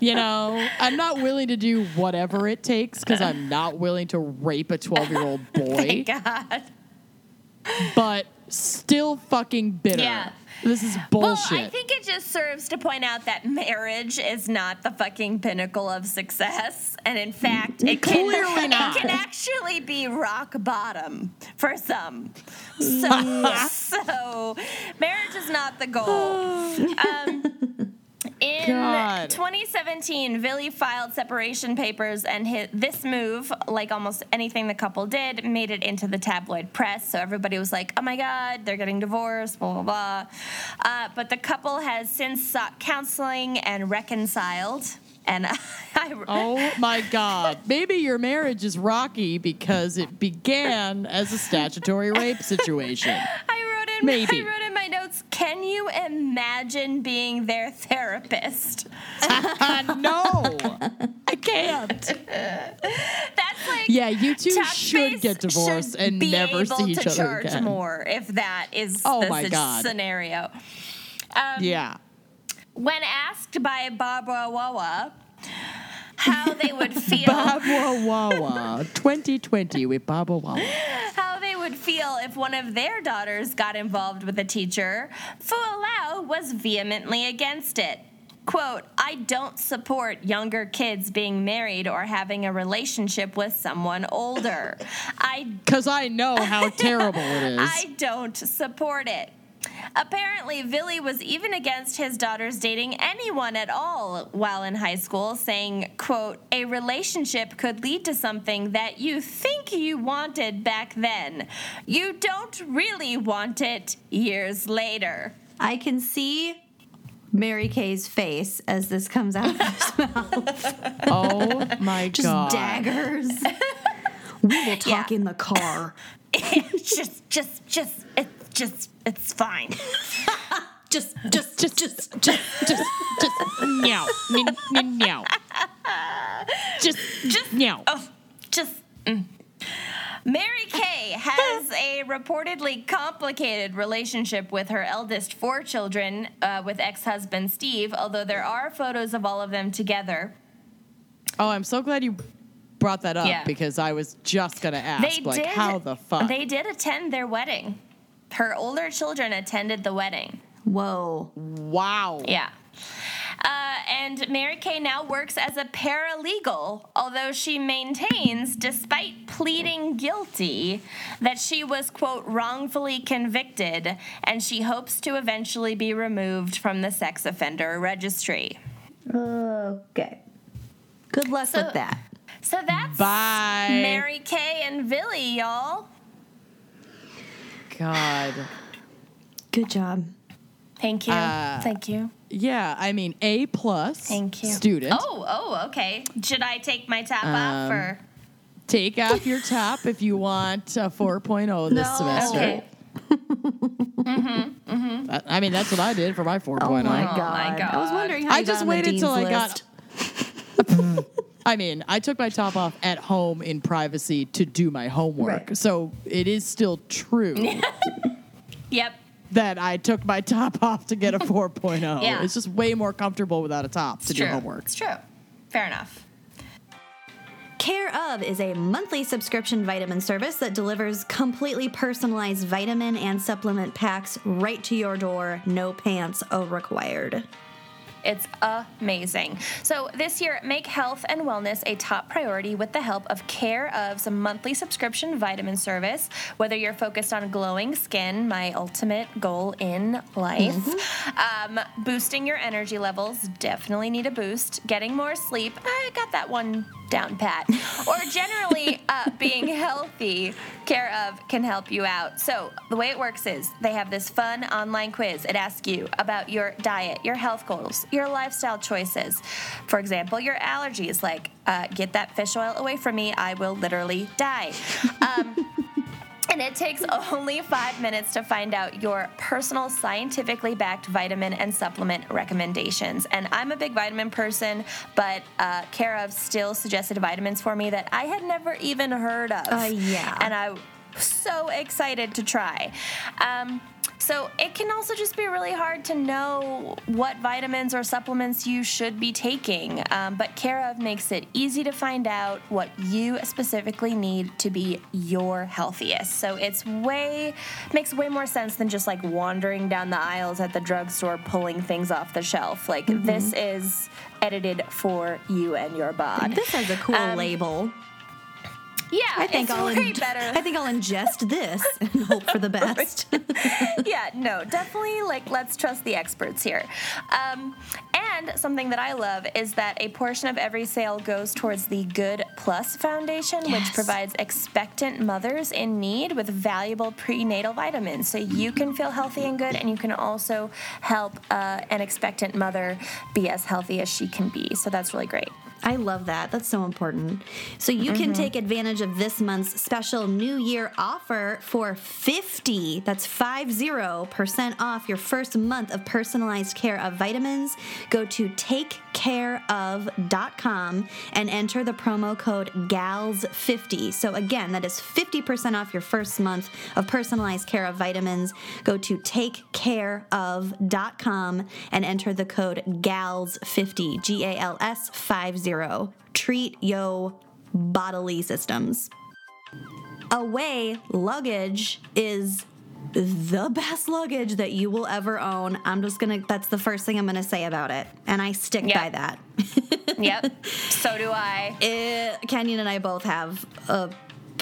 you know, I'm not willing to do whatever it takes because I'm not willing to rape a 12 year old boy, God. But still fucking bitter. Yeah. This is Well, bullshit. I think it just serves to point out that marriage is not the fucking pinnacle of success, and in fact, it can, Clearly (laughs) not. it can actually be rock bottom for some. (laughs) So, so marriage is not the goal. (laughs) Um, in God. 2017, Vili filed separation papers, and his, this move, like almost anything the couple did, made it into the tabloid press. So everybody was like, oh my God, they're getting divorced, blah, blah, blah. Uh, but the couple has since sought counseling and reconciled. And (laughs) I, Oh my God. (laughs) Maybe your marriage is rocky because it began as a statutory rape situation. I wrote in Maybe. I wrote in can you imagine being their therapist? (laughs) no, I can't. That's like Yeah, you two should get divorced should and never see each to other charge again. more if that is Oh the my God. scenario. Um, Yeah. When asked by Barbara Wawa how they would (laughs) feel, Baba Wawa 2020 with Baba Wawa. how would feel if one of their daughters got involved with a teacher, Fualaau was vehemently against it. Quote, I don't support younger kids being married or having a relationship with someone older. I (laughs) Because I know how (laughs) terrible it is. I don't support it. Apparently, Vili was even against his daughters dating anyone at all while in high school, saying, quote, a relationship could lead to something that you think you wanted back then. You don't really want it years later. I can see Mary Kay's face as this comes out of his (laughs) mouth. oh my (laughs) Just God. daggers. we will talk Yeah. in the car. (laughs) Just, just, just, it's just, it's fine. (laughs) Just, just, just, just, Just, just, just, meow, meow, meow, meow. Just, just, meow. Oh, just. mm. Mary Kay has a reportedly complicated relationship with her eldest four children uh, with ex husband Steve, although there are photos of all of them together. Oh, I'm so glad you brought that up Yeah. because I was just gonna ask, They like, did. how the fuck? They did attend their wedding. Her older children attended the wedding. Whoa. wow. Yeah. Uh, and Mary Kay now works as a paralegal, although she maintains, despite pleading guilty, that she was, quote, wrongfully convicted, and she hopes to eventually be removed from the sex offender registry. Okay. Good luck So- with that. So that's Bye. Mary Kay and Vili, y'all. God. Good job. Thank you. Uh, Thank you. Yeah, I mean, A plus Thank you. student. Oh, oh, okay. Should I take my top off Um, or? Take off your top if you want a 4.0 this No. semester. Okay. (laughs) That- I mean, that's what I did for my 4.0. Oh my, my god. I was God. wondering how I you got just on waited dean's till I got. (laughs) I mean, I took my top off at home in privacy to do my homework. Right. So it is still true (laughs) Yep. that I took my top (laughs) off to get a (laughs) 4.0. Yeah. It's just way more comfortable without a top to It's do homework. It's true. Fair enough. Care of is a monthly subscription vitamin service that delivers completely personalized vitamin and supplement packs right to your door, no pants are required. It's amazing. So this year, make health and wellness a top priority with the help of Care of's monthly subscription vitamin service. Whether you're focused on glowing skin, my ultimate goal in life, um, boosting your energy levels, definitely need a boost. Getting more sleep, I got that one down pat. (laughs) or generally uh, being healthy, Care of can help you out. So the way it works is they have this fun online quiz. It asks you about your diet, your health goals, your lifestyle choices. For example, your allergies, like uh, get that fish oil away from me, I will literally die. Um, (laughs) and it takes only five minutes to find out your personal, scientifically backed vitamin and supplement recommendations. And I'm a big vitamin person, but uh, Care of still suggested vitamins for me that I had never even heard of. Uh, yeah. And I'm so excited to try. Um, so it can also just be really hard to know what vitamins or supplements you should be taking. Um, but Care of makes it easy to find out what you specifically need to be your healthiest. So it's way makes way more sense than just like wandering down the aisles at the drugstore pulling things off the shelf. Like this is edited for you and your bod. This has a cool label. Yeah, I think I'll in- better. I think I'll ingest this and hope for the (laughs) best. (laughs) yeah, no, definitely like let's trust the experts here. Um, And something that I love is that a portion of every sale goes towards the Good Plus Foundation, which provides expectant mothers in need with valuable prenatal vitamins. So you can feel healthy and good, and you can also help uh, an expectant mother be as healthy as she can be. So that's really great. I love that. That's so important. So you can mm-hmm. take advantage of this month's special New Year offer for 50, that's 50% off your first month of personalized care of vitamins. Go to takecareof.com and enter the promo code GALS50. So again, that is 50% off your first month of personalized care of vitamins. Go to takecareof.com and enter the code GALS50, G A L S 50. Treat yo bodily systems. Away luggage is the best luggage that you will ever own. I'm just gonna, that's the first thing I'm gonna say about it. And I stick Yeah. by that. Yep. (laughs) so do I. it, Kenyon and I both have a,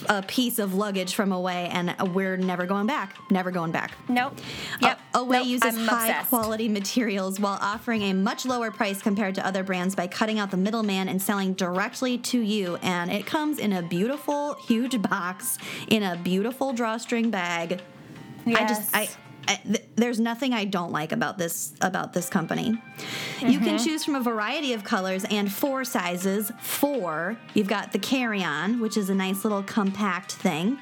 a piece of luggage from Away, and we're never going back. Never going back. Nope. Yep. A- Away Nope. uses I'm high obsessed. quality materials while offering a much lower price compared to other brands by cutting out the middleman and selling directly to you. And it comes in a beautiful, huge box in a beautiful drawstring bag. I just I. Yes. I, th- there's nothing I don't like about this about this company. You can mm-hmm. choose from a variety of colors and four sizes. Four. You've got the carry-on, which is a nice little compact thing.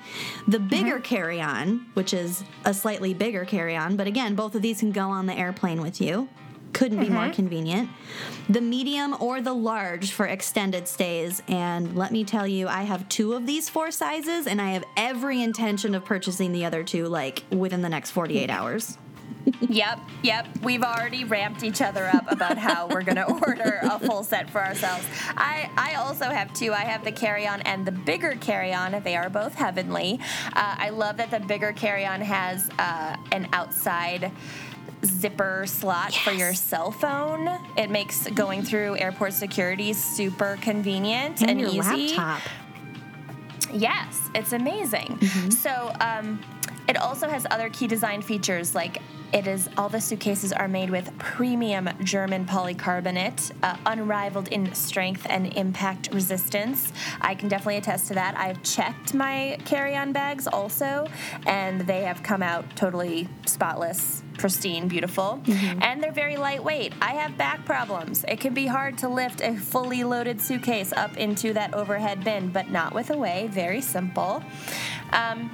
The mm-hmm. bigger carry-on, which is a slightly bigger carry-on, but again, both of these can go on the airplane with you. Couldn't be more convenient. The medium or the large for extended stays. And let me tell you, I have two of these four sizes, and I have every intention of purchasing the other two like within the next 48 hours. Yep, yep. We've already ramped each other up about how we're gonna (laughs) order a full set for ourselves. I I also have two. I have the carry-on and the bigger carry-on. They are both heavenly. Uh, I love that the bigger carry-on has uh, an outside zipper slot for your cell phone. It makes going through airport security super convenient and, And your easy. laptop. Yes, it's amazing. So um, it also has other key design features like it is all the suitcases are made with premium German polycarbonate, uh, unrivaled in strength and impact resistance. I can definitely attest to that. I've checked my carry-on bags also, and they have come out totally spotless. Pristine, beautiful, and they're very lightweight. I have back problems. It can be hard to lift a fully loaded suitcase up into that overhead bin, but not with Away. Very simple. Um,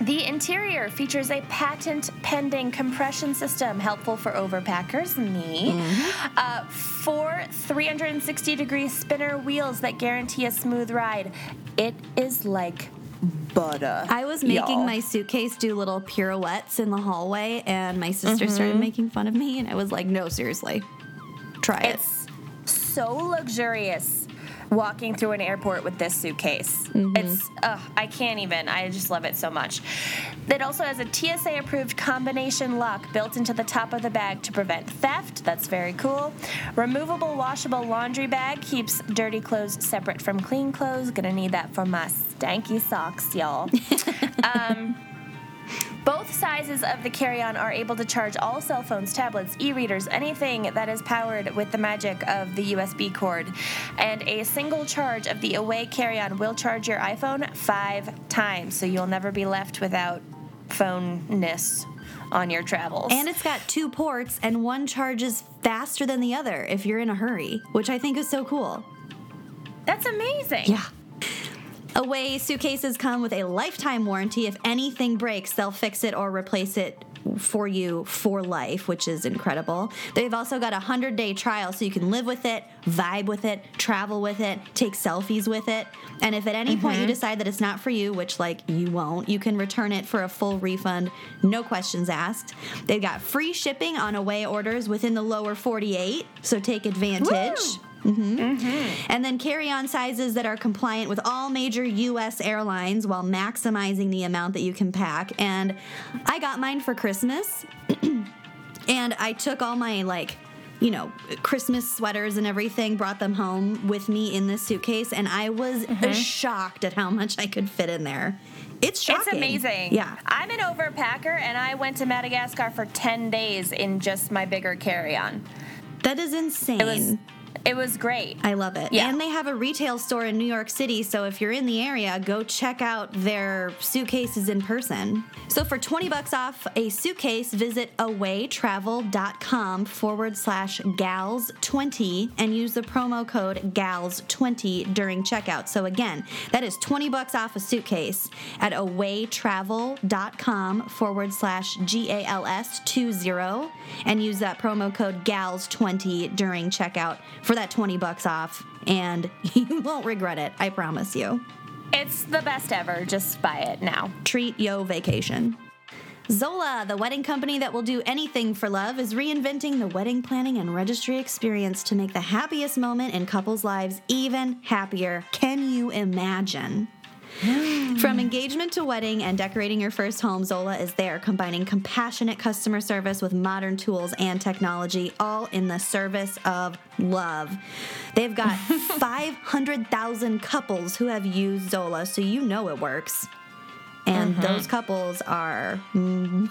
the interior features a patent pending compression system helpful for overpackers, me. Uh, four 360 degree spinner wheels that guarantee a smooth ride. It is like butter. Uh, I was making y'all. my suitcase do little pirouettes in the hallway, and my sister started mm-hmm. making fun of me, and I was like, no, seriously, try it. It's so luxurious walking through an airport with this suitcase. It's, ugh, I can't even. I just love it so much. It also has a TSA approved combination lock built into the top of the bag to prevent theft. That's very cool. Removable washable laundry bag keeps dirty clothes separate from clean clothes. Gonna need that for my stanky socks, y'all. (laughs) um, both sizes of the carry on are able to charge all cell phones, tablets, e readers, anything that is powered with the magic of the USB cord. And a single charge of the Away carry on will charge your iPhone five times, so you'll never be left without phone ness on your travels. And it's got two ports, and one charges faster than the other if you're in a hurry, which I think is so cool. that's amazing. Yeah. Away suitcases come with a lifetime warranty. If anything breaks, they'll fix it or replace it for you for life, which is incredible. They've also got a 100 day trial so you can live with it, vibe with it, travel with it, take selfies with it. And if at any point you mm-hmm. decide that it's not for you, which like you won't, you can return it for a full refund, no questions asked. They've got free shipping on away orders within the lower 48, so take advantage. Mm-hmm. Mm-hmm. And then carry on sizes that are compliant with all major US airlines while maximizing the amount that you can pack. And I got mine for Christmas. (clears throat) and I took all my, like, you know, Christmas sweaters and everything, brought them home with me in this suitcase. And I was mm-hmm. shocked at how much I could fit in there. It's shocking. It's amazing. Yeah. I'm an overpacker and I went to Madagascar for 10 days in just my bigger carry on. That is insane. It was great. I love it. Yeah. And they have a retail store in New York City, so if you're in the area, go check out their suitcases in person. So for 20 bucks off a suitcase, visit awaytravel.com forward slash gals20 and use the promo code gals20 during checkout. So again, that is 20 bucks off a suitcase at awaytravel.com forward slash G-A-L-S 20 and use that promo code gals20 during checkout for that 20 bucks off and (laughs) you won't regret it i promise you It's the best ever. Just buy it now. treat yo vacation zola the wedding company that will do anything for love is reinventing the wedding planning and registry experience to make the happiest moment in couples lives even happier can you imagine From engagement to wedding and decorating your first home, Zola is there, combining compassionate customer service with modern tools and technology, all in the service of love. They've got (laughs) 500,000 couples who have used Zola, so you know it works. And mm-hmm. those couples are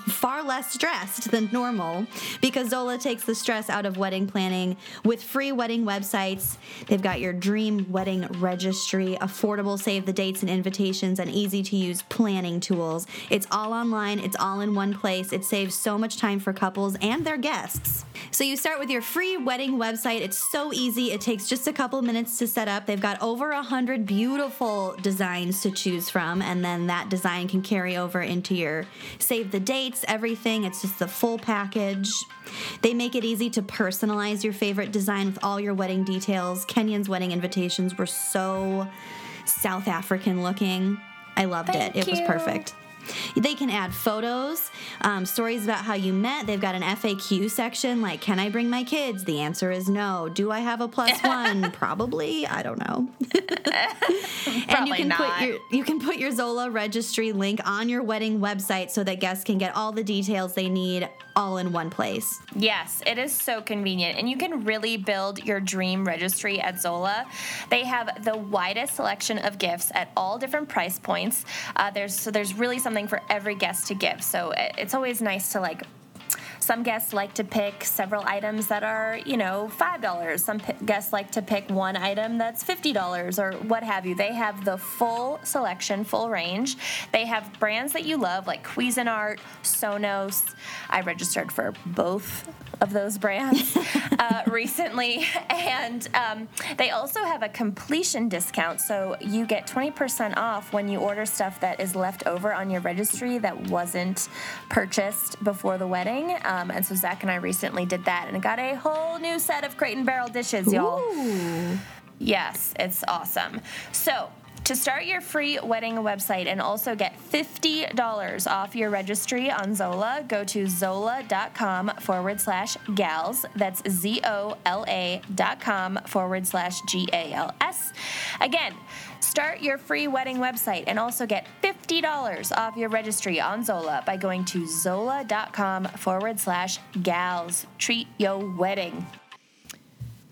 far less stressed than normal because Zola takes the stress out of wedding planning with free wedding websites. They've got your dream wedding registry, affordable save the dates and invitations, and easy to use planning tools. It's all online, it's all in one place. It saves so much time for couples and their guests. So you start with your free wedding website. It's so easy. It takes just a couple minutes to set up. They've got over a hundred beautiful designs to choose from, and then that design can carry over into your save the dates, everything. It's just the full package. They make it easy to personalize your favorite design with all your wedding details. Kenyon's wedding invitations were so South African looking. I loved Thank it. It was perfect. They can add photos, um, stories about how you met. They've got an FAQ section like, "Can I bring my kids?" The answer is no. Do I have a plus (laughs) one? Probably. I don't know. (laughs) and you can not. put your you can put your Zola registry link on your wedding website so that guests can get all the details they need all in one place. Yes, it is so convenient. And you can really build your dream registry at Zola. They have the widest selection of gifts at all different price points. Uh, there's so there's really something for every guest to give. So it's always nice to like some guests like to pick several items that are, you know, $5. Some p- guests like to pick one item that's $50 or what have you. They have the full selection, full range. They have brands that you love like Cuisinart, Sonos. I registered for both of those brands (laughs) uh, recently. And um, they also have a completion discount. So you get 20% off when you order stuff that is left over on your registry that wasn't purchased before the wedding. Um, Um, and so Zach and I recently did that and got a whole new set of crate and barrel dishes, y'all. Yes, it's awesome. So, to start your free wedding website and also get $50 off your registry on Zola, go to zola.com forward slash gals. That's Z O L A dot com forward slash G A L S. Again, start your free wedding website and also get $50 off your registry on Zola by going to zola.com forward slash gals. Treat your wedding.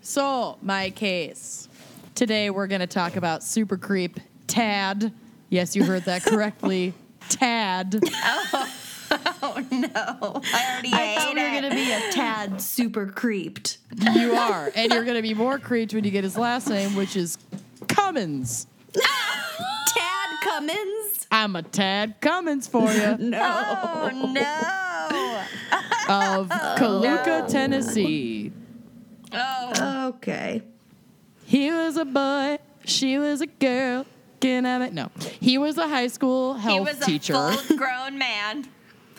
So, my case. Today we're going to talk about super creep Tad. Yes, you heard that (laughs) correctly. Tad. Oh, (laughs) oh no. I already I thought we were gonna be a tad super creeped. (laughs) You are. And you're going to be more creeped when you get his last name, which is Cummins. (laughs) Tad Cummins. I'm a Tad Cummins for you (laughs) Oh no. (laughs) of Culleoka, Tennessee. Oh. Okay. He was a boy, she was a girl. Can I make- No. He was a high school health He was a teacher. full-grown man.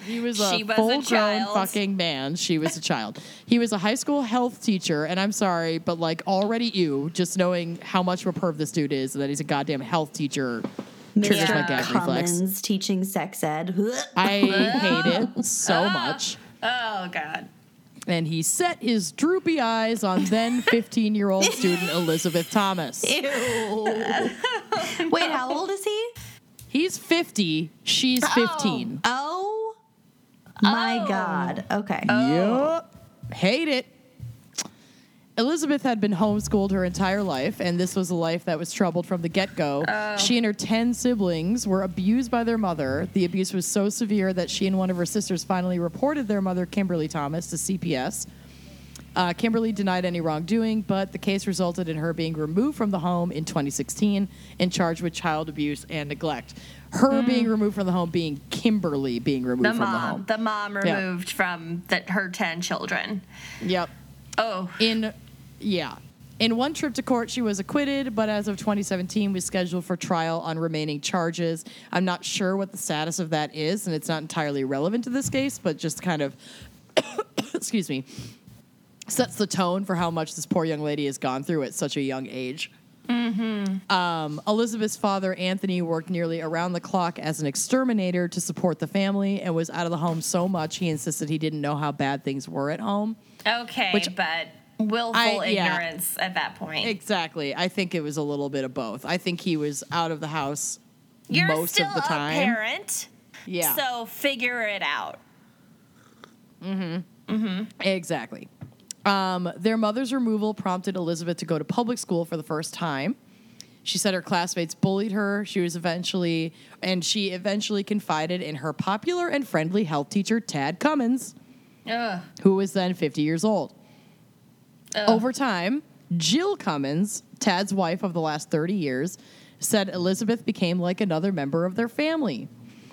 He was a She was a full grown child. fucking man. She was a child. He was a high school health teacher, and I'm sorry, but like already you, just knowing how much of a perv this dude is, and that he's a goddamn health teacher, triggers my gag reflex. Cummins teaching sex ed. (laughs) I hate it so ah. much. Oh god. And he set his droopy eyes on then (laughs) 15 year old student (laughs) Elizabeth Thomas. Ew. Wait, how old is he? He's 50, she's 15. Oh my Oh. God. Okay. Yup. Hate it. Elizabeth had been homeschooled her entire life, and this was a life that was troubled from the get go. She and her 10 siblings were abused by their mother. The abuse was so severe that she and one of her sisters finally reported their mother, Kimberly Thomas, to CPS. Uh, Kimberly denied any wrongdoing, but the case resulted in her being removed from the home in 2016 and charged with child abuse and neglect. Her mm. being removed from the home being Kimberly being removed The from the home. the mom Yeah. removed from the, her 10 children. Yep. Oh, In yeah. In one trip to court, she was acquitted, but as of 2017, was scheduled for trial on remaining charges. I'm not sure what the status of that is, and it's not entirely relevant to this case, but just kind of, (coughs) excuse me, sets the tone for how much this poor young lady has gone through at such a young age. Um, Elizabeth's father, Anthony, worked nearly around the clock as an exterminator to support the family and was out of the home so much he insisted he didn't know how bad things were at home. okay, Which but willful I- yeah. ignorance at that point. Exactly. I think it was a little bit of both. I think he was out of the house You're most of the time. a parent, Yeah. so figure it out. Mm-hmm. Mm-hmm. Exactly. Um, their mother's removal prompted Elizabeth to go to public school for the first time. She said her classmates bullied her. She was eventually, and she eventually confided in her popular and friendly health teacher, Tad Cummins, Ugh. who was then 50 years old. Ugh. Over time, Jill Cummins, Tad's wife of the last 30 years, said Elizabeth became like another member of their family.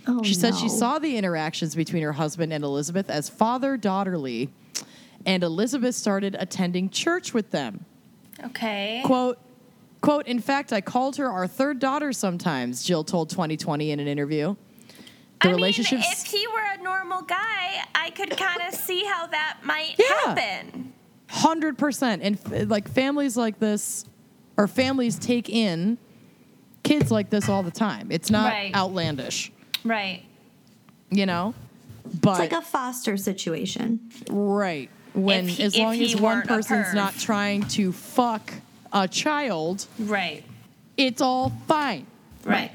Oh, She said she saw the interactions between her husband and Elizabeth as father daughterly, and Elizabeth started attending church with them. Okay. Quote, quote, in fact, I called her our third daughter sometimes, Jill told 2020 in an interview. The I relationships mean, if he were a normal guy, I could kind of see how that might Yeah. happen. hundred percent, and f- like families like this, or families take in kids like this all the time. It's not Right. outlandish, Right. you know. But It's like a foster situation. right when he- as long as one person's not trying to fuck a child, Right. it's all fine. Right.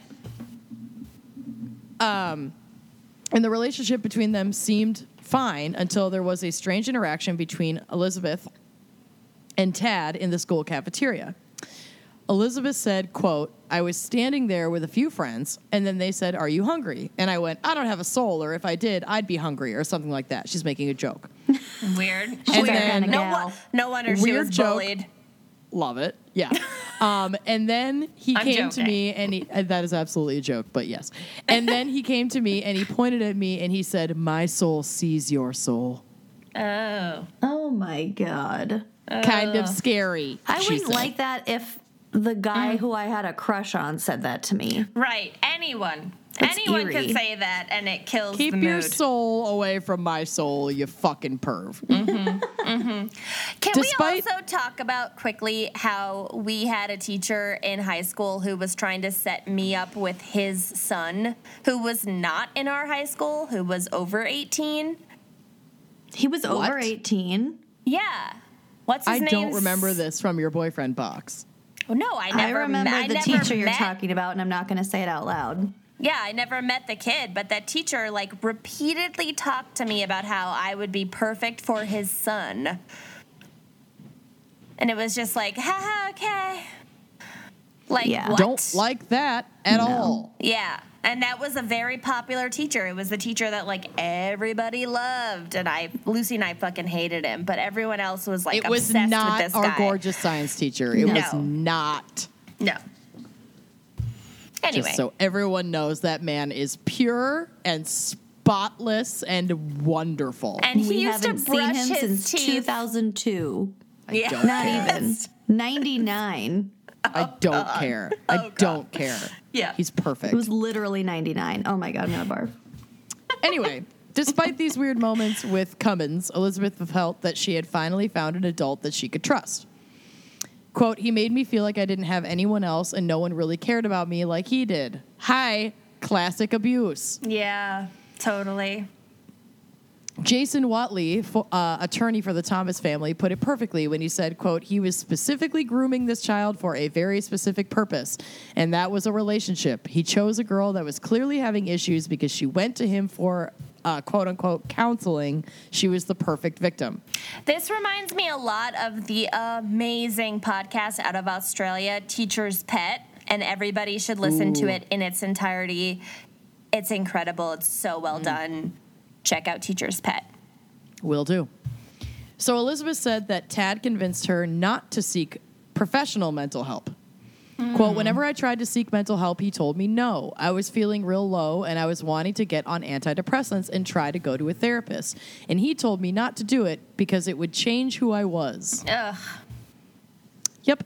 Um, and the relationship between them seemed fine until there was a strange interaction between Elizabeth and Tad in the school cafeteria. Elizabeth said, quote, I was standing there with a few friends, and then they said, Are you hungry? And I went, I don't have a soul, or if I did, I'd be hungry, or something like that. She's making a joke. (laughs) Weird. And Weird. then- no, Gal. wo- no wonder she Weird was joke. bullied. Love it. Yeah. (laughs) Um, and then he I'm came to me, and he, uh, that is absolutely a joke, but yes. And then he came to me and he pointed at me and he said, My soul sees your soul. Oh. Oh my god. kind of scary. I wouldn't said. like that if the Mm. guy who I had a crush on said that to me. Right. Anyone. That's Anyone eerie. could say that and it kills me. Keep the your soul away from my soul, you fucking perv. Mm-hmm. mm-hmm. Can Despite- we also talk about quickly how we had a teacher in high school who was trying to set me up with his son, who was not in our high school, who was over 18? He was over 18. Yeah. What's his name? I name? don't remember this from your boyfriend box. Oh, no, I never I remember met, the I never teacher you're met- talking about, and I'm not going to say it out loud. Yeah, I never met the kid, but that teacher like repeatedly talked to me about how I would be perfect for his son. And it was just like, haha, okay. Like, Yeah. what? Don't like that at No. all. Yeah. And that was a very popular teacher. It was the teacher that like everybody loved, and I Lucy and I fucking hated him, but everyone else was like it was obsessed not with this our guy. gorgeous science teacher. It was not. No. Anyway, Just so everyone knows that man is pure and spotless and wonderful. and he we used to haven't seen brush him his since teeth. 2002. yeah. don't Not care. even. (laughs) 99. I don't oh, care. I oh, don't care. Yeah. He's perfect. It was literally 99. Oh my God, I'm going to barf. Anyway, despite these weird moments with Cummins, Elizabeth felt that she had finally found an adult that she could trust. Quote, he made me feel like I didn't have anyone else and no one really cared about me like he did. Hi, classic abuse. Yeah, totally. Jason Whatley, uh, attorney for the Thomas family, put it perfectly when he said, quote, he was specifically grooming this child for a very specific purpose, and that was a relationship. He chose a girl that was clearly having issues because she went to him for, uh, quote unquote, counseling. She was the perfect victim. This reminds me a lot of the amazing podcast out of Australia, Teacher's Pet, and everybody should listen to it in its entirety. It's incredible. It's so Mm. well done. Check out Teacher's Pet. Will do. So Elizabeth said that Tad convinced her not to seek professional mental help. Quote, hmm. whenever I tried to seek mental help, he told me no. I was feeling real low and I was wanting to get on antidepressants and try to go to a therapist. And he told me not to do it because it would change who I was. Ugh. Yep.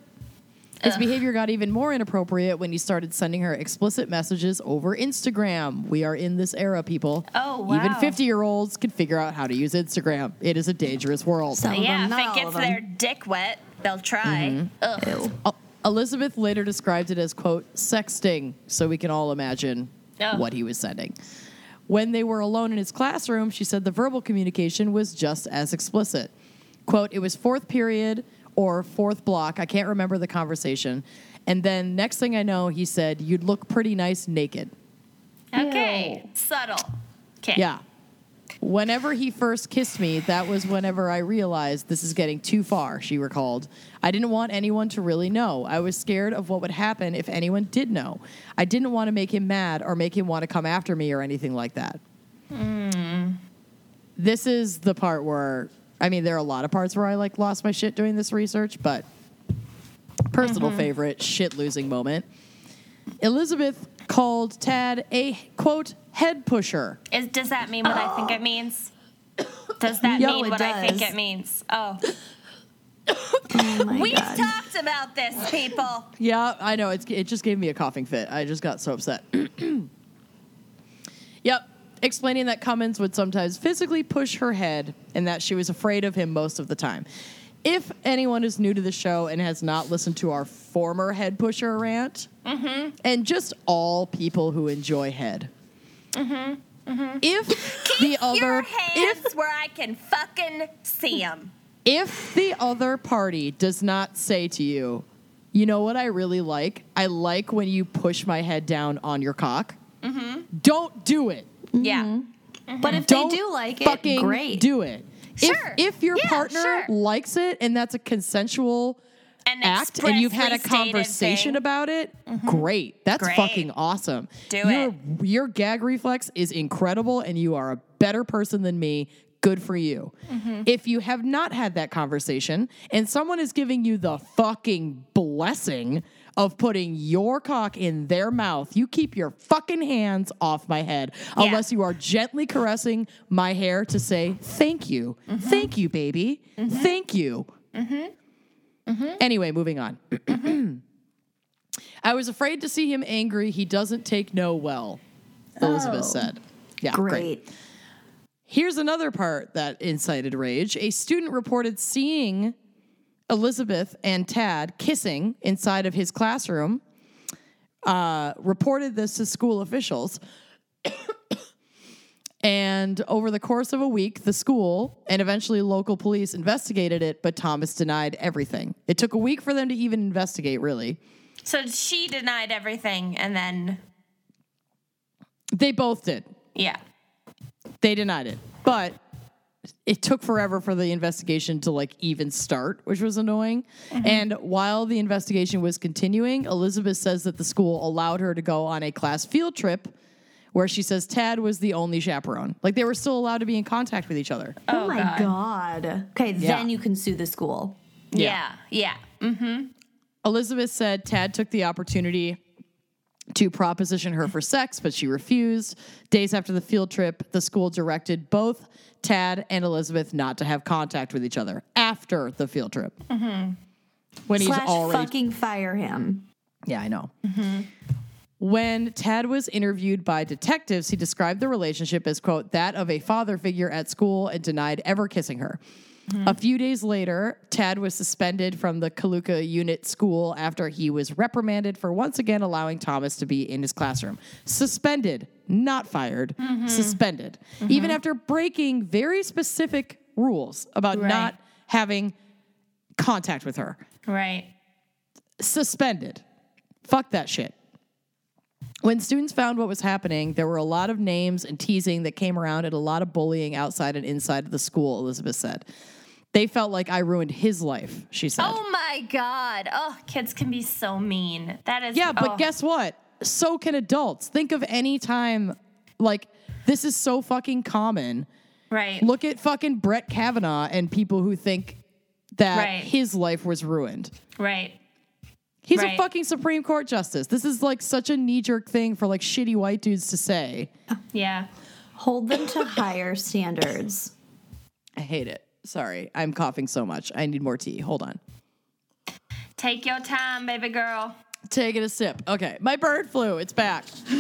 His behavior got even more inappropriate when he started sending her explicit messages over Instagram. We are in this era, people. Oh, wow. Even 50 year olds can figure out how to use Instagram. It is a dangerous world. Some Yeah, them, if it all gets their dick wet, they'll try. Mm-hmm. Ugh. Ew. El- Elizabeth later described it as, quote, sexting, so we can all imagine Oh. what he was sending. When they were alone in his classroom, she said the verbal communication was just as explicit. Quote, it was fourth period or fourth block. I can't remember the conversation. And then next thing I know, he said, You'd look pretty nice naked. Okay, subtle. Okay. Yeah. Whenever he first kissed me, that was whenever I realized this is getting too far, she recalled. I didn't want anyone to really know. I was scared of what would happen if anyone did know. I didn't want to make him mad or make him want to come after me or anything like that. Hmm. This is the part where, I mean, there are a lot of parts where I like lost my shit doing this research, but personal mm-hmm. favorite shit losing moment. Elizabeth called Tad a quote head pusher. Is, does that mean what I think it means? Does that Yeah, mean it what I think it means? Oh. Oh We've God. talked about this, people. Yeah, I know. It's, it just gave me a coughing fit. I just got so upset. (clears throat) Explaining that Cummins would sometimes physically push her head and that she was afraid of him most of the time. If anyone is new to the show and has not listened to our former head pusher rant, mm-hmm. and just all people who enjoy head, mm-hmm. Mm-hmm. if the other Your if where I can fucking see them. if the other party does not say to you, you know what I really like? I like when you push my head down on your cock. Don't do it. Yeah. Mm-hmm. Mm-hmm. But if Don't they do like it, fucking great. do it. Sure. If, if your Yeah, partner sure. likes it and that's a consensual An act and you've had a conversation thing. about it, mm-hmm. great. That's Great. fucking awesome. Do your, it. Your gag reflex is incredible and you are a better person than me. Good for you. Mm-hmm. If you have not had that conversation and someone is giving you the fucking blessing of putting your cock in their mouth, you keep your fucking hands off my head Yeah. unless you are gently caressing my hair to say, thank you. Mm-hmm. Thank you, baby. Mm-hmm. Thank you. Mm-hmm. Mm-hmm. Anyway, moving on. (clears throat) I was afraid to see him angry. He doesn't take no well, Elizabeth Oh. said. Yeah, great. Great. Here's another part that incited rage. A student reported seeing Elizabeth and Tad kissing inside of his classroom, uh, reported this to school officials. (coughs) and over the course of a week, the school and eventually local police investigated it, but Thomas denied everything. It took a week for them to even investigate, really. So she denied everything and then, They both did. yeah. They denied it. But it took forever for the investigation to like even start, which was annoying. And while the investigation was continuing, Elizabeth says that the school allowed her to go on a class field trip where she says Tad was the only chaperone. Like they were still allowed to be in contact with each other. Oh, my God. Okay, Yeah. then you can sue the school. Yeah. Yeah. Mm-hmm. Elizabeth said Tad took the opportunity to proposition her for sex, but she refused. Days after the field trip, the school directed both Tad and Elizabeth not to have contact with each other after the field trip. Mm-hmm. When he's Slash already. fucking fire him. yeah, I know. Mm-hmm. When Tad was interviewed by detectives, he described the relationship as, quote, that of a father figure at school and denied ever kissing her. Mm-hmm. A few days later, Tad was suspended from the Culleoka unit school after he was reprimanded for once again allowing Thomas to be in his classroom. Suspended, not fired, mm-hmm. suspended. Mm-hmm. Even after breaking very specific rules about Right. not having contact with her. Right. Suspended. Fuck that shit. When students found what was happening, there were a lot of names and teasing that came around and a lot of bullying outside and inside of the school, Elizabeth said. They felt like I ruined his life, she said. Oh my God. Oh, kids can be so mean. That is. yeah, but oh. guess what? So can adults. Think of any time, like, this is so fucking common Right. Look at fucking Brett Kavanaugh and people who think that Right. his life was ruined. Right. He's a fucking Supreme Court justice. This is like such a knee jerk thing for like shitty white dudes to say. Yeah. Hold them to higher standards. I hate it. Sorry, I'm coughing so much. I need more tea. Hold on. Take your time, baby girl. Taking a sip. Okay, my bird flu. It's back. (laughs)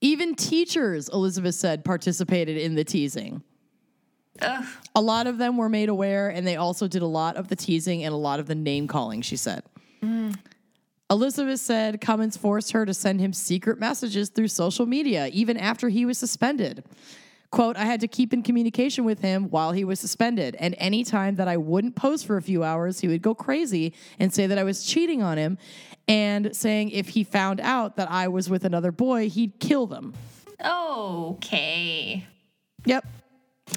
Even teachers, Elizabeth said, participated in the teasing. Ugh. A lot of them were made aware, and they also did a lot of the teasing and a lot of the name calling, she said. Mm. Elizabeth said Cummins forced her to send him secret messages through social media, even after he was suspended. Quote, I had to keep in communication with him while he was suspended. And anytime that I wouldn't post for a few hours, he would go crazy and say that I was cheating on him and saying if he found out that I was with another boy, he'd kill them. Okay. Yep.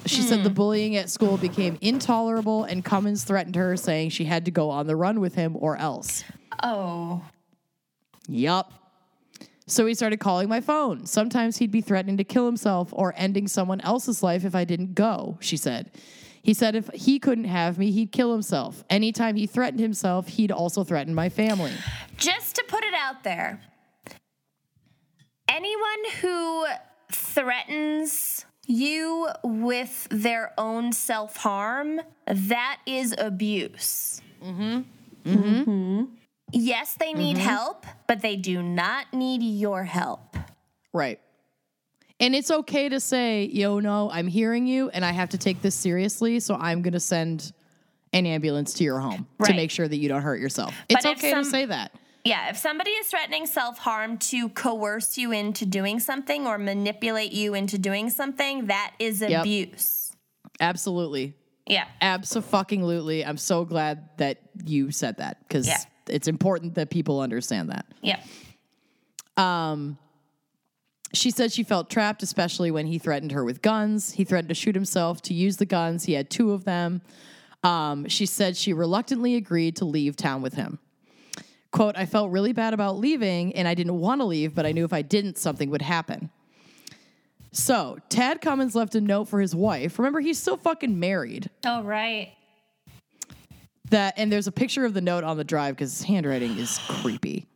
She said the hmm. bullying at school became intolerable, and Cummins threatened her, saying she had to go on the run with him or else. Oh. Yup. So he started calling my phone. Sometimes he'd be threatening to kill himself or ending someone else's life if I didn't go, she said. He said if he couldn't have me, he'd kill himself. Anytime he threatened himself, he'd also threaten my family. Just to put it out there, anyone who threatens you with their own self harm, that is abuse. Mm-hmm. Mm-hmm. Yes, they need mm-hmm. help, but they do not need your help. Right. And it's okay to say, yo, no, I'm hearing you and I have to take this seriously. So I'm going to send an ambulance to your home to make sure that you don't hurt yourself. It's if okay to say that. Yeah, if somebody is threatening self harm to coerce you into doing something or manipulate you into doing something, that is Yep. abuse. Absolutely. Yeah. Absolutely. I'm so glad that you said that because Yeah. It's important that people understand that. Yeah. Um, She said she felt trapped, especially when he threatened her with guns. He threatened to shoot himself to use the guns. He had two of them. Um, she said she reluctantly agreed to leave town with him. Quote, I felt really bad about leaving and I didn't want to leave, but I knew if I didn't, something would happen. So, Tad Cummins left a note for his wife. Remember, he's still fucking married. Oh, right. That and there's a picture of the note on the drive because his handwriting is creepy.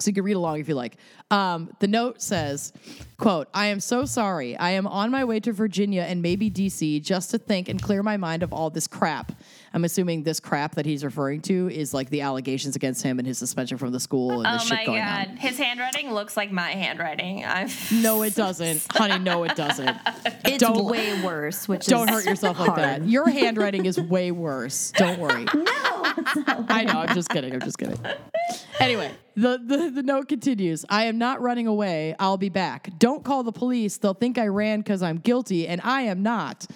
So you can read along if you like. Um, the note says, quote, I am so sorry. I am on my way to Virginia and maybe DC just to think and clear my mind of all this crap. I'm assuming this crap that he's referring to is like the allegations against him and his suspension from the school and Oh the shit my going god, on. his handwriting looks like my handwriting. I'm (laughs) No, it doesn't. (laughs) Honey, no, it doesn't. It's Don't- way worse, which Don't is hurt yourself like that. Your handwriting is way worse. Don't worry. (laughs) no, I know. I'm just kidding. I'm just kidding. Anyway, the, the the note continues. I am not running away. I'll be back. Don't call the police. They'll think I ran because I'm guilty, and I am not.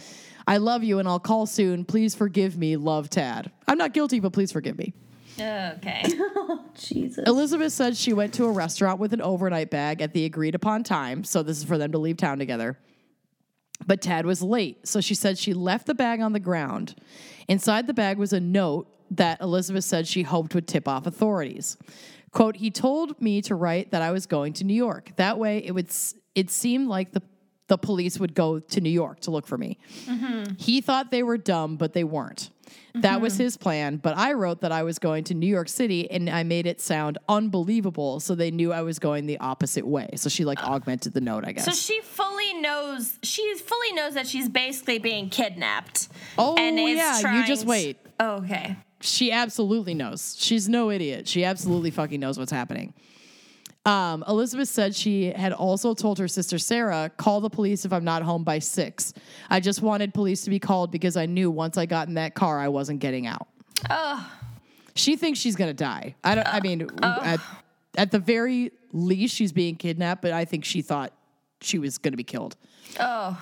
I love you, and I'll call soon. Please forgive me. Love, Tad. I'm not guilty, but please forgive me. okay. (laughs) Jesus. Elizabeth said she went to a restaurant with an overnight bag at the agreed upon time. So this is for them to leave town together. But Tad was late. So she said she left the bag on the ground. Inside the bag was a note that Elizabeth said she hoped would tip off authorities. Quote, he told me to write that I was going to New York. That way it would s- it seemed like the the police would go to New York to look for me. Mm-hmm. He thought they were dumb, but they weren't. That was mm-hmm. his plan, but I wrote that I was going to New York City and I made it sound unbelievable so they knew I was going the opposite way. So she like augmented the note, I guess. So she fully knows. She fully knows that she's basically being kidnapped. Oh, and yeah, you just to- wait. Oh, okay. she absolutely knows. She's no idiot. She absolutely fucking knows what's happening. Um, Elizabeth said she had also told her sister Sarah, call the police if I'm not home by six. I just wanted police to be called because I knew once I got in that car, I wasn't getting out. She thinks she's gonna die. I don't. I mean, at, at the very least, she's being kidnapped. But I think she thought she was gonna be killed. Oh.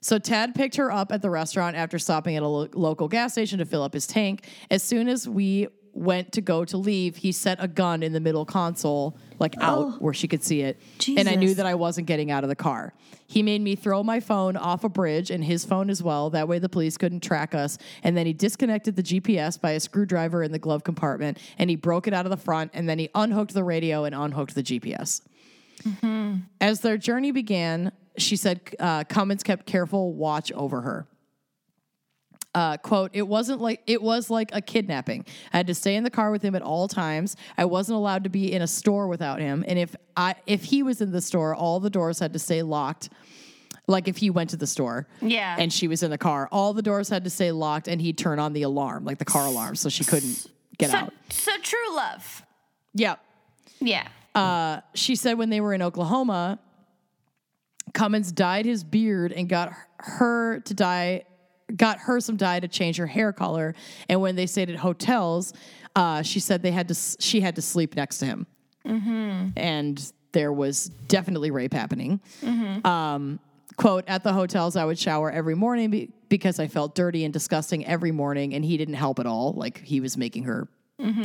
So Tad picked her up at the restaurant after stopping at a lo- local gas station to fill up his tank. As soon as we went to go to leave, he set a gun in the middle console, like out where she could see it. And I knew that I wasn't getting out of the car. He made me throw my phone off a bridge and his phone as well. That way the police couldn't track us. And then he disconnected the GPS by a screwdriver in the glove compartment and he broke it out of the front. And then he unhooked the radio and unhooked the GPS. As their journey began, she said uh, Cummins kept careful watch over her. Uh, quote, it wasn't like it was like a kidnapping. I had to stay in the car with him at all times. I wasn't allowed to be in a store without him. And if I if he was in the store, all the doors had to stay locked. Like if he went to the store Yeah. and she was in the car, all the doors had to stay locked and he'd turn on the alarm, like the car alarm, so she couldn't get so, out. so true love. Yeah. Yeah. Uh, she said when they were in Oklahoma, Cummins dyed his beard and got her to dye, got her some dye to change her hair color. And when they stayed at hotels, uh, she said they had to, she had to sleep next to him, and there was definitely rape happening. Um, quote at the hotels i would shower every morning be- because i felt dirty and disgusting every morning and he didn't help at all like he was making her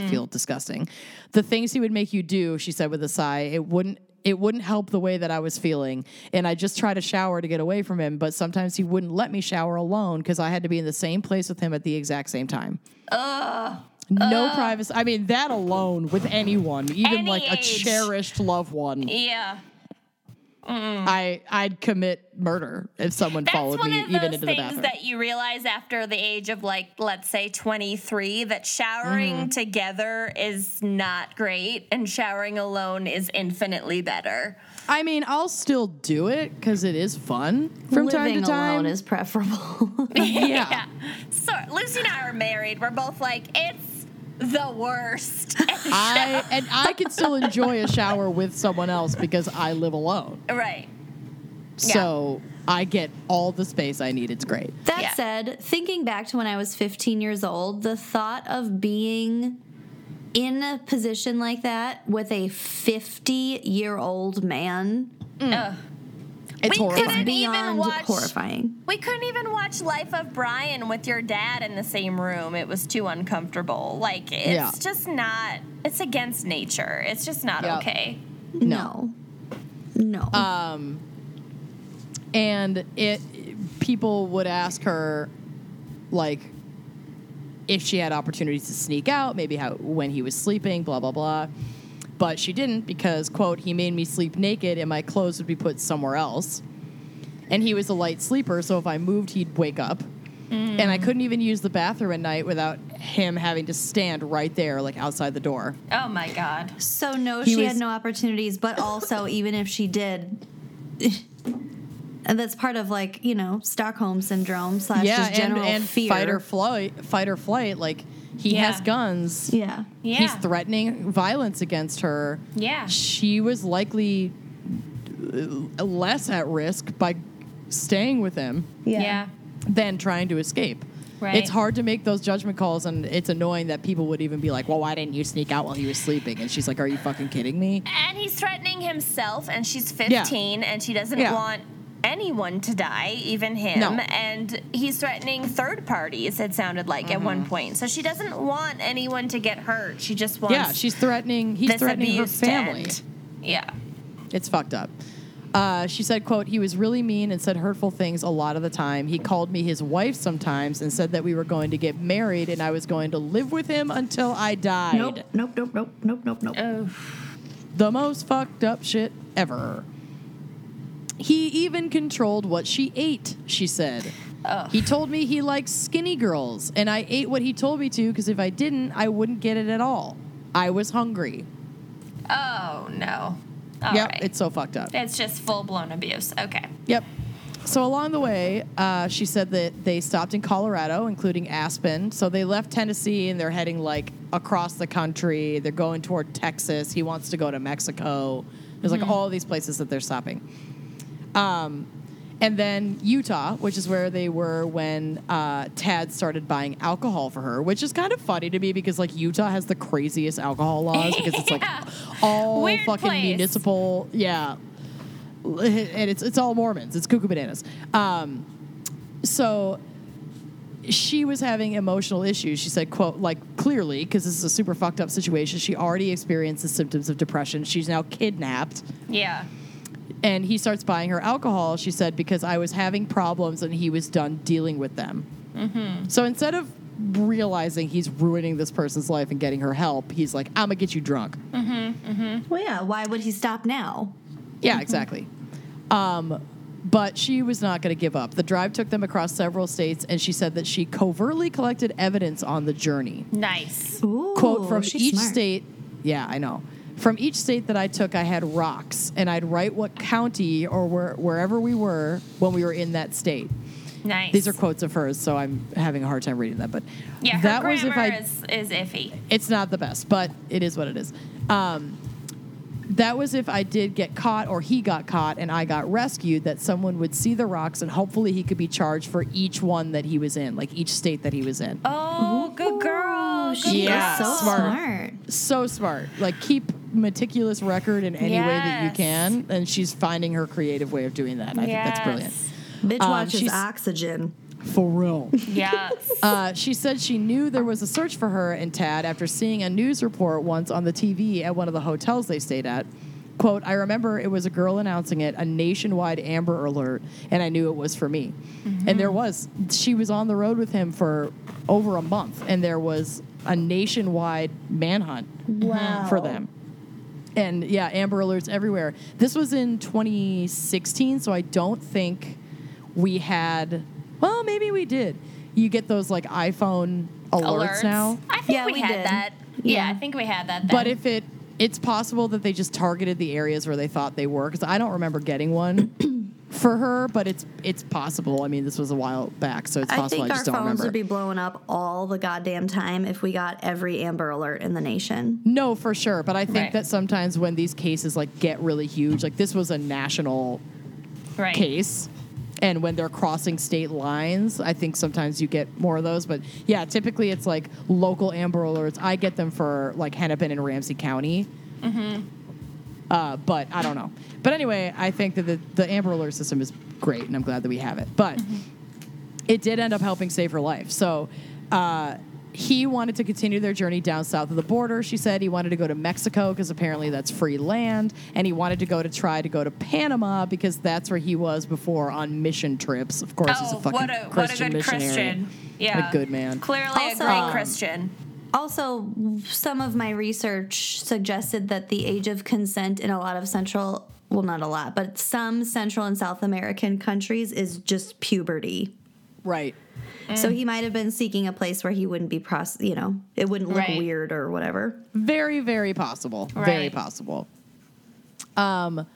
feel disgusting the things he would make you do she said with a sigh it wouldn't it wouldn't help the way that i was feeling and i just tried to shower to get away from him but sometimes he wouldn't let me shower alone because i had to be in the same place with him at the exact same time uh, no uh. privacy i mean that alone with anyone even Any like a age. cherished loved one Yeah. I I'd commit murder if someone That's followed me even into the things bathroom. that you realize after the age of like, let's say 23, that showering Mm-hmm. together is not great and showering alone is infinitely better. I mean, I'll still do it because it is fun from Living time to time. alone is preferable. (laughs) yeah. So Lucy and I are married. We're both like, it's the worst. (laughs) I and I can still enjoy a shower with someone else because I live alone. right. So I get all the space I need. It's great. That Yeah. said, thinking back to when I was 15 years old, the thought of being in a position like that with a 50 year old man mm. Ugh. It's We horrifying. couldn't- even beyond watch- horrifying. We couldn't even watch Life of Brian with your dad in the same room. It was too uncomfortable. Like, it's Yeah. just not, it's against nature. It's just not Yep. okay. No. No. Um, and it people would ask her like if she had opportunities to sneak out, maybe how when he was sleeping, blah blah blah. But she didn't because quote he made me sleep naked and my clothes would be put somewhere else. And he was a light sleeper, so if I moved, he'd wake up. And I mm. couldn't even use the bathroom at night without him having to stand right there, like outside the door. Oh my God. so, no, he she was- had no opportunities, but also, (laughs) even if she did, and (laughs) that's part of like, you know, Stockholm syndrome slash yeah, just and, general and fear. fight or flight, fight or flight. Like he Yeah. has guns. Yeah. Yeah. He's threatening violence against her. Yeah. She was likely uh, less at risk by staying with him yeah. than trying to escape. Right. It's hard to make those judgment calls, and it's annoying that people would even be like, "Well, why didn't you sneak out while he was sleeping?" And she's like, "Are you fucking kidding me?" And he's threatening himself, and she's 15, and she doesn't Yeah. want anyone to die, even him. No. And he's threatening third parties, it sounded like at one point. So she doesn't want anyone to get hurt. She just wants Yeah, she's threatening. He's threatening her family. Yeah. It's fucked up. Uh, she said, quote, he was really mean and said hurtful things a lot of the time. He called me his wife sometimes and said that we were going to get married and I was going to live with him until I died. Nope. Nope. Nope. Nope. Nope. Nope. Nope. Oh. The most fucked up shit ever. He even controlled what she ate, she said. Ugh. He told me he likes skinny girls, and I ate what he told me to because if I didn't, I wouldn't get it at all. I was hungry. Oh, no. All yep, right. it's so fucked up. It's just full blown abuse. Okay. Yep. So along the way, uh, she said that they stopped in Colorado, including Aspen. So they left Tennessee and they're heading like across the country. They're going toward Texas. He wants to go to Mexico. There's like all these places that they're stopping. Um, and then Utah, which is where they were when uh, Tad started buying alcohol for her, which is kind of funny to me because like Utah has the craziest alcohol laws because it's like (laughs) Yeah. all Weird fucking place. municipal, yeah, and it's it's all Mormons. It's cuckoo bananas. Um, so she was having emotional issues. She said, "quote like clearly because this is a super fucked up situation. She already experienced the symptoms of depression. She's now kidnapped." Yeah. And he starts buying her alcohol she said because i was having problems and he was done dealing with them mm-hmm. so instead of realizing he's ruining this person's life and getting her help he's like i'm gonna get you drunk mm-hmm, mm-hmm. Well, yeah. Why would he stop now? yeah exactly um, but she was not going to give up. The drive took them across several states, and she said that she covertly collected evidence on the journey. Nice. Ooh, Quote from each smart. state. Yeah, I know. From each state that I took, I had rocks, and I'd write what county or where, wherever we were when we were in that state. Nice. These are quotes of hers, so I'm having a hard time reading that. But Yeah, her that was grammar if I is, is iffy. it's not the best, but it is what it is. Um, that was if I did get caught or he got caught and I got rescued, that someone would see the rocks and hopefully he could be charged for each one that he was in, like each state that he was in. Oh, good girl. Good She Yeah, is so smart. smart. So smart. Like keep meticulous record in any way that you can. And she's finding her creative way of doing that. And I think that's brilliant. Bitch Um, watches oxygen. For real. Yes. (laughs) Uh, she said she knew there was a search for her and Tad after seeing a news report once on the TV at one of the hotels they stayed at. Quote, I remember it was a girl announcing it, a nationwide Amber Alert, and I knew it was for me. And there was. She was on the road with him for over a month, and there was a nationwide manhunt Wow. for them. And yeah, Amber Alerts everywhere. This was in 2016, so I don't think we had. Well, maybe we did. You get those like iPhone alerts, now. I think Yeah, we, we had did. that. Yeah. Yeah. I think we had that. Then. But if it, it's possible that they just targeted the areas where they thought they were, because I don't remember getting one (clears throat) for her. But it's it's possible. I mean, this was a while back, so it's I possible. I, think our just don't phones remember. would be blowing up all the goddamn time if we got every Amber Alert in the nation. no, for sure. But I think Right. that sometimes when these cases like get really huge, like this was a national right. case. And when they're crossing state lines, I think sometimes you get more of those. But yeah, typically it's like local Amber Alerts. I get them for like Hennepin and Ramsey County. Mm-hmm. Uh, but I don't know. But anyway, I think that the, the Amber Alert system is great, and I'm glad that we have it. But it did end up helping save her life. So uh, he wanted to continue their journey down south of the border. She said he wanted to go to Mexico because apparently that's free land, and he wanted to go to try to go to Panama because that's where he was before on mission trips. Of course, he's a Oh, fucking what a what a Christian good missionary. Christian. Yeah. A good man. Clearly Also- a great Um, Christian. Also, some of my research suggested that the age of consent in a lot of Central, well, not a lot, but some Central and South American countries is just puberty. Right. So he might have been seeking a place where he wouldn't be, pros- you know, it wouldn't look Right. weird or whatever. Very, very possible. Very possible. Um,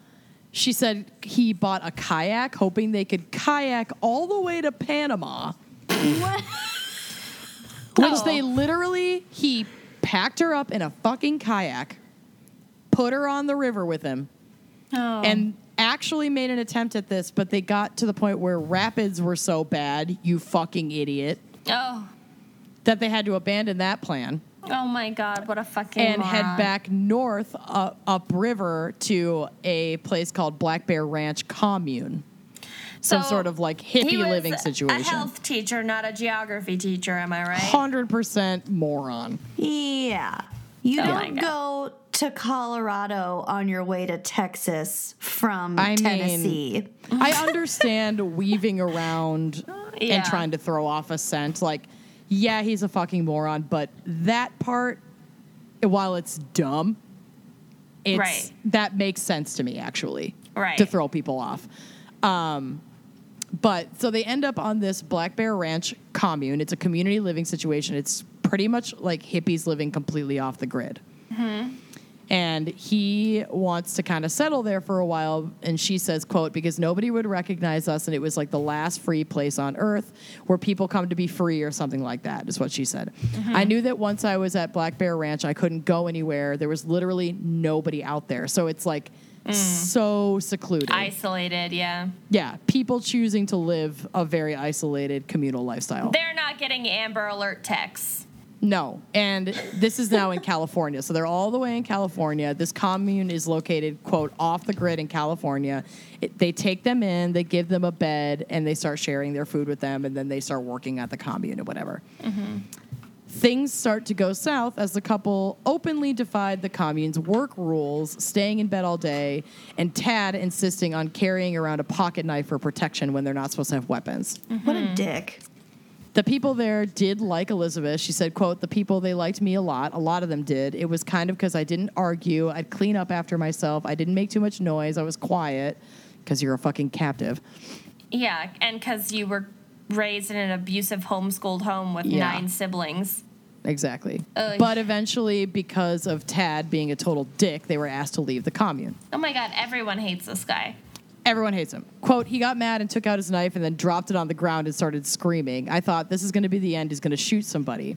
she said he bought a kayak, hoping they could kayak all the way to Panama. (laughs) (laughs) Which Oh. they literally, he packed her up in a fucking kayak, put her on the river with him, Oh. and actually made an attempt at this, but they got to the point where rapids were so bad, you fucking idiot, oh. that they had to abandon that plan. Oh my God! What a fucking and head moron. back north uh, upriver to a place called Black Bear Ranch Commune. Some So, sort of like hippie He hippie was living A health teacher, not a geography teacher. Am I right? Hundred percent moron. Yeah. You Oh don't go to Colorado on your way to Texas from I mean- Tennessee. I understand weaving around (laughs) Yeah. and trying to throw off a scent. Like, yeah, he's a fucking moron, but that part, while it's dumb, it's Right. that makes sense to me actually. Right. To throw people off. Um, but so they end up on this Black Bear Ranch commune. It's a community living situation. It's pretty much like hippies living completely off the grid. Mm-hmm. And he wants to kind of settle there for a while. And she says, quote, because nobody would recognize us. And it was like the last free place on earth where people come to be free or something like that, is what she said. Mm-hmm. I knew that once I was at Black Bear Ranch, I couldn't go anywhere. There was literally nobody out there. So it's like Mm. so secluded. Isolated. Yeah. yeah, people choosing to live a very isolated communal lifestyle. They're not getting Amber Alert texts. No, and this is now in California. So they're all the way in California. This commune is located, quote, off the grid in California. It, they take them in, they give them a bed, and they start sharing their food with them, and then they start working at the commune or whatever. Mm-hmm. Things start to go south as the couple openly defied the commune's work rules, staying in bed all day, and Tad insisting on carrying around a pocket knife for protection when they're not supposed to have weapons. Mm-hmm. What a dick. The people there did like Elizabeth. She said, quote, the people, they liked me a lot. A lot of them did. It was kind of because I didn't argue. I'd clean up after myself. I didn't make too much noise. I was quiet. because you're a fucking captive. Yeah, and because you were raised in an abusive homeschooled home with Yeah. nine siblings. Exactly. Ugh. But eventually, because of Tad being a total dick, they were asked to leave the commune. Oh my god, everyone hates this guy. Everyone hates him. Quote, he got mad and took out his knife and then dropped it on the ground and started screaming. I thought this is going to be the end. He's going to shoot somebody.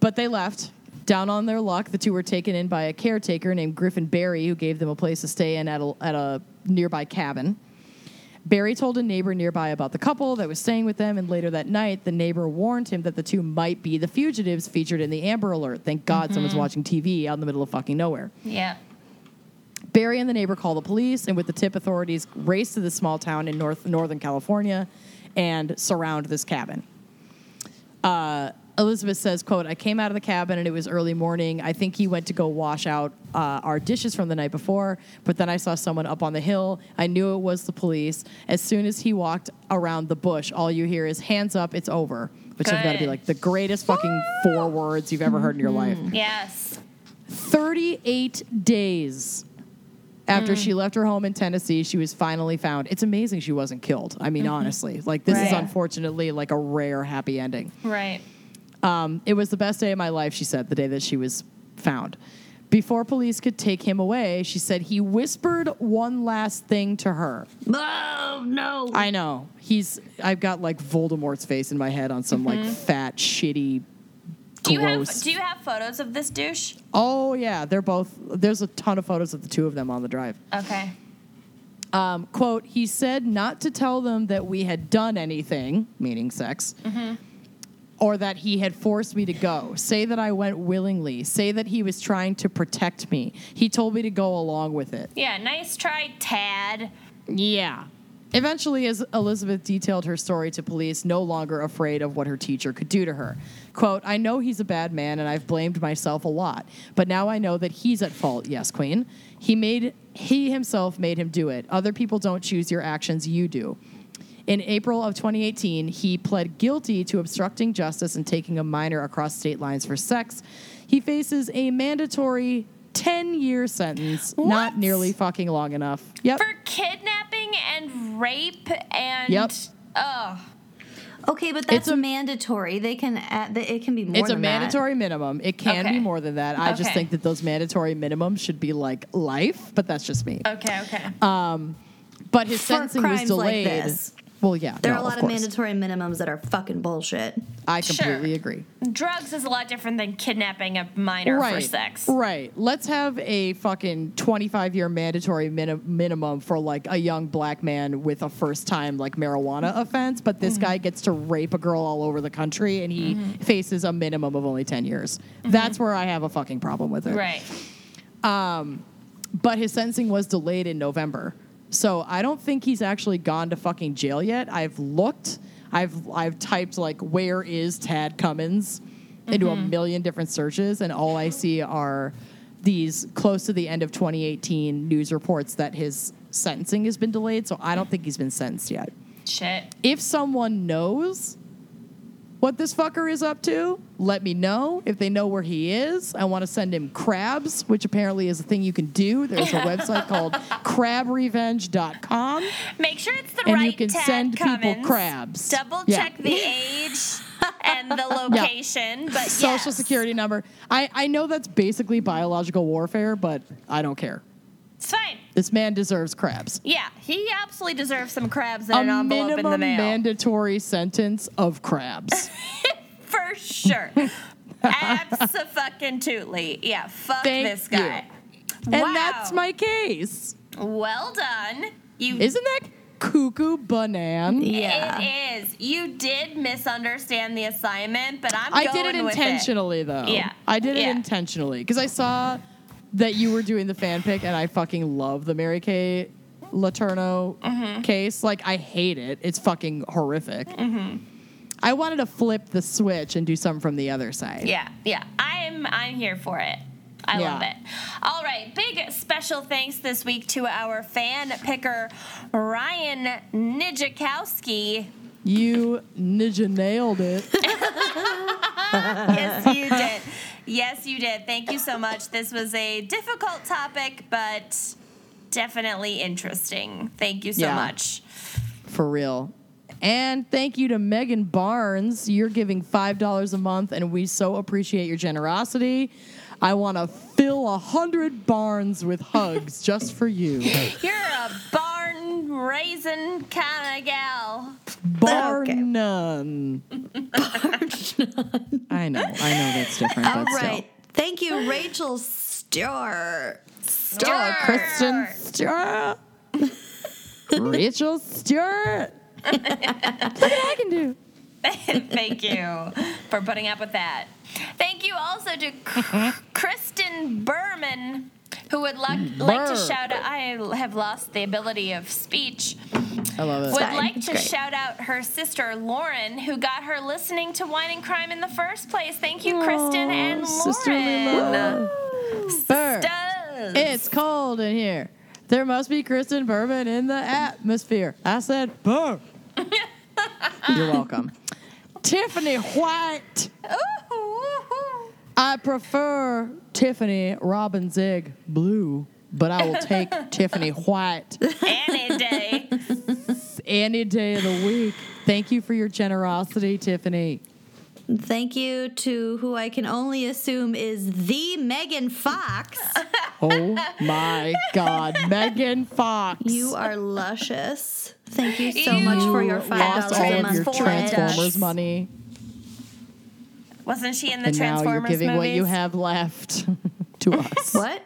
But they left. Down on their luck, the two were taken in by a caretaker named Griffin Barry, who gave them a place to stay in at a, at a nearby cabin. Barry told a neighbor nearby about the couple that was staying with them, and later that night, the neighbor warned him that the two might be the fugitives featured in the Amber Alert. Thank God someone's watching TV out in the middle of fucking nowhere. Yeah. Barry and the neighbor call the police, and with the tip, authorities race to the small town in North Northern California and surround this cabin. Uh, Elizabeth says, "quote I came out of the cabin and it was early morning. I think he went to go wash out uh, our dishes from the night before, but then I saw someone up on the hill. I knew it was the police. As soon as he walked around the bush, all you hear is hands up, it's over." Which have got to be like the greatest fucking four words you've ever heard in your life. Mm-hmm. Yes. 38 days after mm. she left her home in Tennessee, she was finally found. It's amazing she wasn't killed. I mean, mm-hmm. honestly, like this is unfortunately like a rare happy ending. Right. Um, it was the best day of my life, she said, the day that she was found. Before police could take him away, she said he whispered one last thing to her. Oh no! I know. He's I've got like Voldemort's face in my head on some like fat, shitty, Do you have do you have photos of this douche? oh yeah, they're both there's a ton of photos of the two of them on the drive. Okay. Um, quote, he said not to tell them that we had done anything, meaning sex, or that he had forced me to go. Say that I went willingly. Say that he was trying to protect me. He told me to go along with it. Yeah, nice try, Tad. Yeah. Eventually, as Elizabeth detailed her story to police, no longer afraid of what her teacher could do to her. Quote, I know he's a bad man and I've blamed myself a lot, but now I know that he's at fault, yes, Queen. He made he himself made him do it. Other people don't choose your actions, you do. In April of 2018, he pled guilty to obstructing justice and taking a minor across state lines for sex. He faces a mandatory 10 year sentence, not nearly fucking long enough. Yep. For kidnapping and rape and Yep. oh Okay, but that's a- mandatory. They can add, it can be more. It's a than that. mandatory minimum. It can Okay. be more than that. I just think that those mandatory minimums should be like life, but that's just me. okay, okay. Um, But his For sentencing was crimes like delayed. this. Well, yeah, There no, are a lot of, course. mandatory minimums that are fucking bullshit. I Sure. completely agree. Drugs is a lot different than kidnapping a minor right. for sex. Right. Let's have a fucking 25 year mandatory mini- minimum for like a young black man with a first time like marijuana offense, but Mm-hmm. this guy gets to rape a girl all over the country and he Mm-hmm. faces a minimum of only 10 years. That's where I have a fucking problem with it. Right. Um, but his sentencing was delayed in November. So I don't think he's actually gone to fucking jail yet. I've looked. I've I've typed like where is Tad Cummins into a mm-hmm. million different searches and all I see are these close to the end of 2018 news reports that his sentencing has been delayed. So I don't think he's been sentenced yet. Shit. If someone knows what this fucker is up to, let me know. If they know where he is, I want to send him crabs, which apparently is a thing you can do. There's a website (laughs) called crabrevenge.com. Make sure it's the right And you can Tad send people crabs. Double Yeah. check the (laughs) age and the location. But Social yes. security number. I, I know that's basically biological warfare, but I don't care. It's fine. This man deserves crabs. Yeah, he absolutely deserves some crabs in A an envelope in the minimum mail. mandatory sentence of crabs. (laughs) For sure. Absolutely. Yeah, fuck Thank this guy. and Wow. that's my case. Well done. You Isn't that cuckoo banan? Yeah. It is. You did misunderstand the assignment, but I'm I going did it with intentionally though. Yeah. I did it Yeah. intentionally because I saw that you were doing the fan pick and I fucking love the Mary Kay Letourneau Mm-hmm. case. Like I hate it. It's fucking horrific. Mm-hmm. I wanted to flip the switch and do something from the other side. Yeah, yeah. I'm I'm here for it. I Yeah. love it. All right, big special thanks this week to our fan picker Ryan Nijakowski. You ninja nailed it. (laughs) Yes, you did. Yes, you did. Thank you so much. This was a difficult topic, but definitely interesting. Thank you so Yeah. much. For real. And thank you to Megan Barnes. You're giving $5 a month, and we so appreciate your generosity. I want to fill a hundred barns with hugs just for you. (laughs) You're a barn raisin kind of gal. Bar Okay. none. I know, I know that's different, All but right. Thank you, Rachel Stewart. still. Oh, Kristen Stewart. Rachel Stewart. Look what I can do. (laughs) Thank you for putting up with that. Thank you also to Kristen Berman, who would like, like to shout out. I have lost the ability of speech. I love it. Would fine. like It's to great. shout out her sister Lauren, who got her listening to Wine and Crime in the first place. Thank you, Kristen and Lauren. love. Burr. Sisters. It's cold in here. There must be Kristen Bourbon in the atmosphere. I said, Burr. (laughs) You're welcome. Tiffany White. Ooh, ooh, I prefer Tiffany Robin Zig blue, but I will take (laughs) Tiffany White. Any day. any day of the week. Thank you for your generosity, Tiffany. Thank you to who I can only assume is the Megan Fox. (laughs) Oh my God, Megan Fox. You are luscious. Thank you so You much for your You five lost dollars all a of month. your Transformers. pledge. Transformers money, Wasn't she in the and now Transformers you're giving movies? what you have left (laughs) to us. What?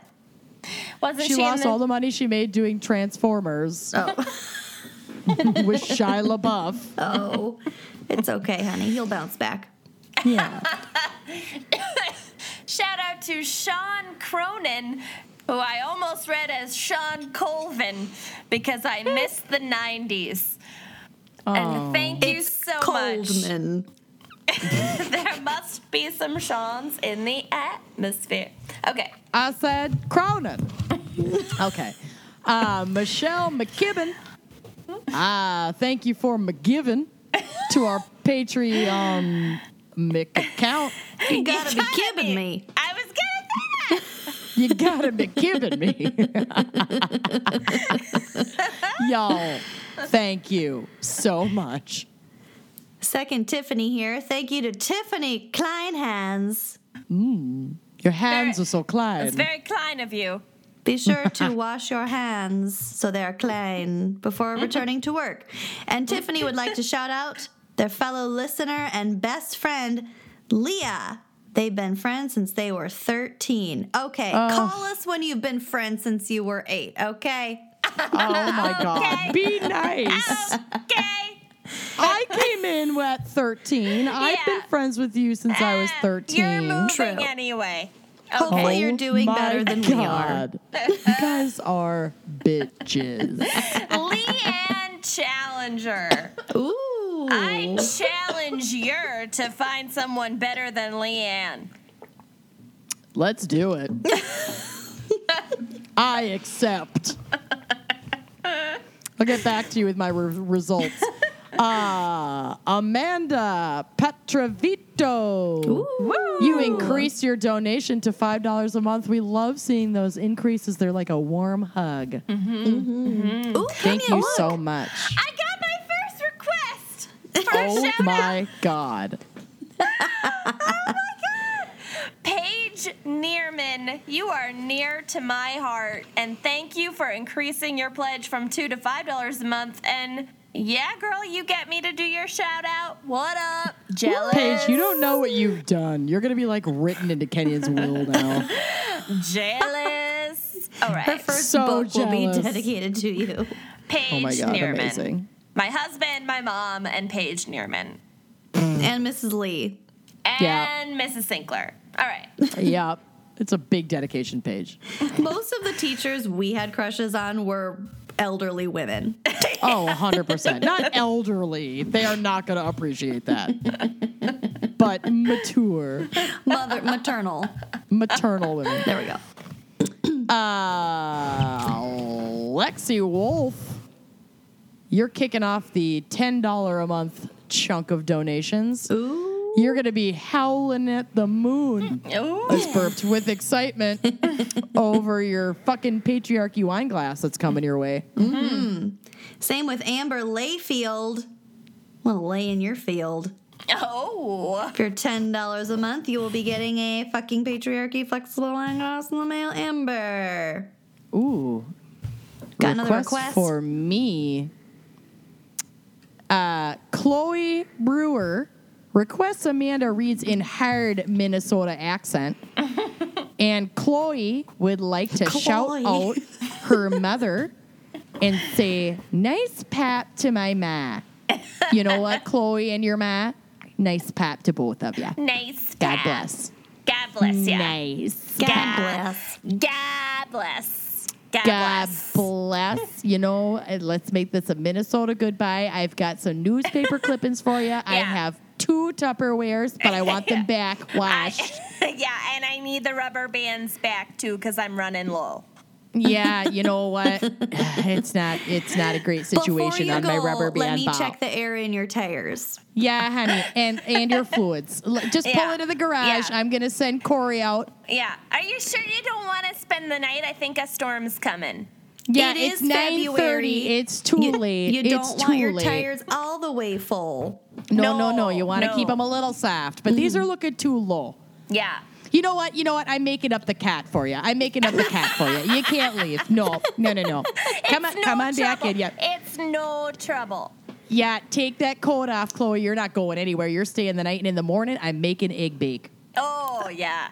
Wasn't She she, lost in the, all the money she made doing Transformers Oh, (laughs) with Shia LaBeouf. oh, it's okay, honey. He'll bounce back. Yeah. (laughs) Shout out to Sean Cronin, who I almost read as Sean Colvin because I missed the 90s. Oh. And thank you It's so much. Coldman. (laughs) There must be some Sean's in the atmosphere. Okay. I said Cronin. (laughs) okay. Uh, Michelle McKibben. Uh, thank you for McGiving to our Patreon Mick account. You gotta be gotta kidding be. me. I was gonna say that. You gotta be kidding me. (laughs) Y'all, thank you so much. Second Tiffany here. Thank you to Tiffany Kleinhans. Mm. Your hands Very- are so clean. It's very kind of you. Be sure to (laughs) wash your hands so they're clean before returning to work. And Tiffany would like to shout out their fellow listener and best friend, Leah. They've been friends since they were 13. Okay, oh. call us when you've been friends since you were eight, okay? oh my God. Okay. Be nice. Okay. I came in at 13. (laughs) I've been friends with you since I was Uh, 13. You're moving True. anyway. Hopefully you're doing Oh better than we are. You guys are bitches. (laughs) Leanne Challenger. Ooh. I challenge you to find someone better than Leanne. Let's do it. (laughs) I accept. I'll get back to you with my re- results. Uh, Amanda Petrovito. You increase your donation to $5 a month. We love seeing those increases. They're like a warm hug. Mm-hmm. Mm-hmm. Mm-hmm. Ooh, Thank you look. so much. I got my first request a Oh shout out. my God. (laughs) Oh Paige Neerman, you are near to my heart, and thank you for increasing your pledge from two to five dollars a month. And yeah, girl, you get me to do your shout out. What up, (laughs) jealous? Paige, you don't know what you've done. You're going to be like written into Kenyon's will now. (laughs) (laughs) jealous. All Her right, first So book will be dedicated to you. Paige Oh my God, Neerman. amazing. My husband, my mom, and Paige Neerman, And Mrs. Lee. and Yeah. Mrs. Sinkler. All right. yeah. It's a big dedication page. Most of the teachers we had crushes on were elderly women. (laughs) Oh, 100%. Not elderly. They are not going to appreciate that. But mature, Mother maternal. maternal women. There we go. Uh, Lexi Wolf, you're kicking off the $10 a month chunk of donations. Ooh. You're gonna be howling at the moon. Ooh. Burped with excitement (laughs) over your fucking patriarchy wine glass that's coming your way. Same with Amber Layfield. Well, lay in your field. Oh. For ten dollars a month, you will be getting a fucking patriarchy flexible wine glass in the mail, Amber. Ooh. Got another request? for me. Uh, Chloe Brewer requests Amanda reads in hard Minnesota accent. (laughs) and Chloe would like to shout out her mother and say, Nice pap to my ma. You know what, (laughs) Chloe and your ma? Nice pap to both of you. Nice. God Pat. bless. God bless ya. Nice. God God bless. God bless. God, God bless. bless. (laughs) You know, let's make this a Minnesota goodbye. I've got some newspaper clippings for you. I have two Tupperwares, but I want them (laughs) back washed. (laughs) yeah, and I need the rubber bands back too because I'm running low. yeah, you know (laughs) what? (sighs) It's not. It's not a great situation on go, my rubber band Let me ball. check the air in your tires. yeah, honey, and and your fluids. L- Just pull Yeah. it to the garage. Yeah. I'm gonna send Corey out. Yeah. Are you sure you don't want to spend the night? I think a storm's coming. Yeah, It it's nine February. It's too You, late. you it's don't too want your late. tires all the way full. No, no, no. No, You want to no. keep them a little soft, but these are mm-hmm. looking too low. Yeah. You know what? You know what? I'm making up the cat for you. I'm making up the cat for you. You can't leave. No, no, no, no. (laughs) Come on, no come on back in. Yeah, It's no trouble. yeah. Take that coat off, Chloe. You're not going anywhere. You're staying the night, and in the morning, I'm making egg bake Oh yeah.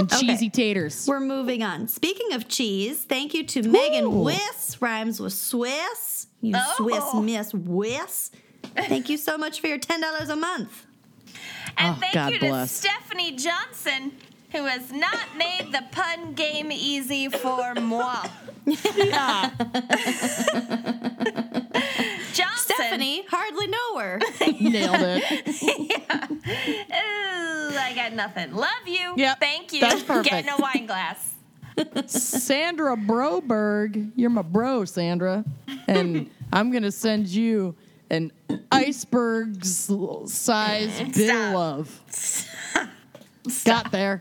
And Okay. cheesy taters. We're moving on. Speaking of cheese, thank you to Megan Ooh. Wiss. Rhymes with Swiss. You Oh. Swiss Miss Wiss. Thank you so much for your ten dollars a month. And Oh, thank God you to. Stephanie Johnson, who has not made the pun game easy for moi. Yeah. (laughs) Johnson. Stephanie, hardly know her. (laughs) Nailed it. Ooh, I got nothing. Love you. Yep, Thank you. that's perfect. Getting a wine glass. Sandra Broberg, you're my bro, Sandra, and (laughs) I'm gonna send you an iceberg size bit of Stop. love. Got there.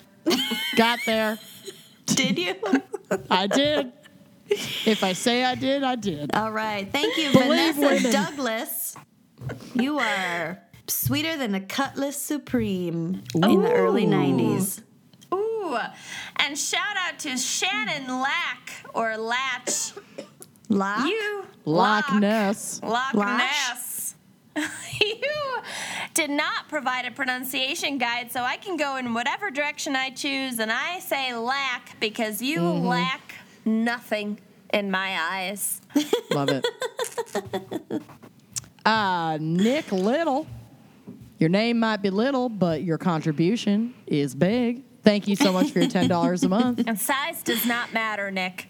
Got there. Did you? (laughs) I did. If I say I did, I did. All right. Thank you, Believe Vanessa women. Douglas. You are sweeter than a Cutlass Supreme in the early 90s. Ooh. And shout out to Shannon Lack or Latch. Lock? You Loch Ness. Loch Ness. (laughs) you did not provide a pronunciation guide, so I can go in whatever direction I choose, and I say lack because you Mm-hmm. lack nothing in my eyes. (laughs) Love it. (laughs) Uh, Nick Little. Your name might be little, but your contribution is big. Thank you so much for your $10 a month. And size does not matter, Nick.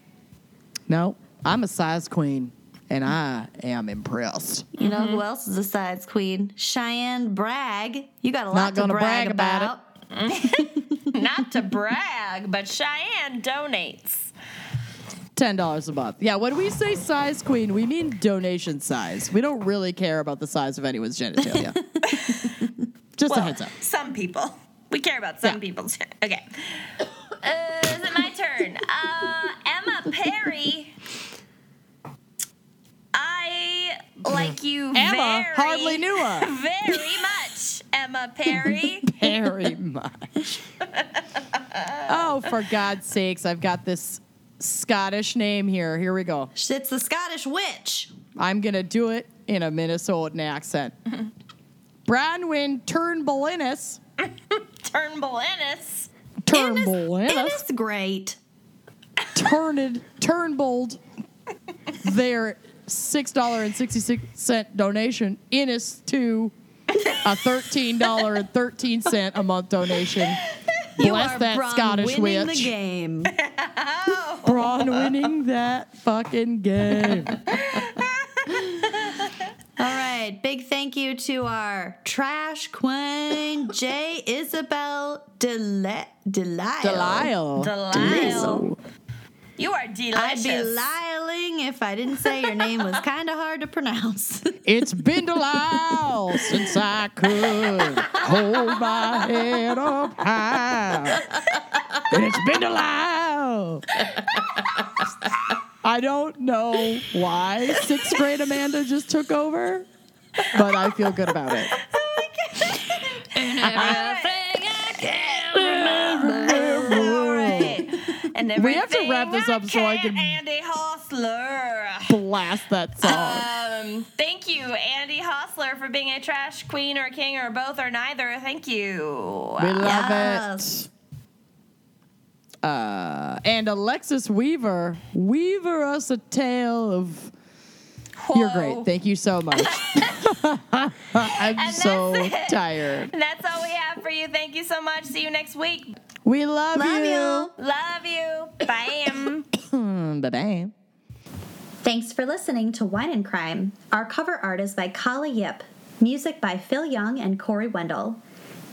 No, I'm a size queen, and I am impressed. You know who else is a size queen? Cheyenne Bragg. You got a lot Not to brag, brag about about. (laughs) Not to brag, but Cheyenne donates. Ten dollars a month. Yeah, when we say size queen, we mean donation size. We don't really care about the size of anyone's genitalia. (laughs) Just a heads up. some people. We care about some Yeah. people's. Okay. Uh, is it my turn? Uh, Emma Perry. I like you Emma very, hardly knew (laughs) her. very much, Emma Perry. (laughs) Very much. oh, for God's sakes, I've got this Scottish name here. Here we go. It's the Scottish witch. I'm gonna do it in a Minnesotan accent. (laughs) Bronwyn Turnbull Innes. Turnbull Ennis. Turnbull It Innes. great. Turned Turnbold. Their six dollar and sixty six cent donation Innes to a thirteen dollar and thirteen cent a month donation. You Bless are that Bron Scottish winning witch. the game. (laughs) Braun winning that fucking game. (laughs) All right. Big thank you to our trash queen, J. Isabel Deli- Delisle. Delisle. Delisle. You are delicious. I'd be lying if I didn't say your name was kind of hard to pronounce. (laughs) It's been a while since I could hold my head up high. And it's been a while. I don't know why sixth grade Amanda just took over, but I feel good about it. (laughs) Oh All And We have to wrap this up so I can- Andy Hostler. Blast that song. Um, thank you, Andy Hostler, for being a trash queen or king or both or neither. Thank you. We love Yes. it. Uh, and Alexis Weaver, weaver us a tale of. You're great. Thank you so much. (laughs) (laughs) I'm so it. tired. And that's all we have for you. Thank you so much. See you next week. We love, Love you. Love you. Bam. (coughs) (coughs) Bye bye. Thanks for listening to Wine and Crime. Our cover art is by Kala Yip. Music by Phil Young and Corey Wendell.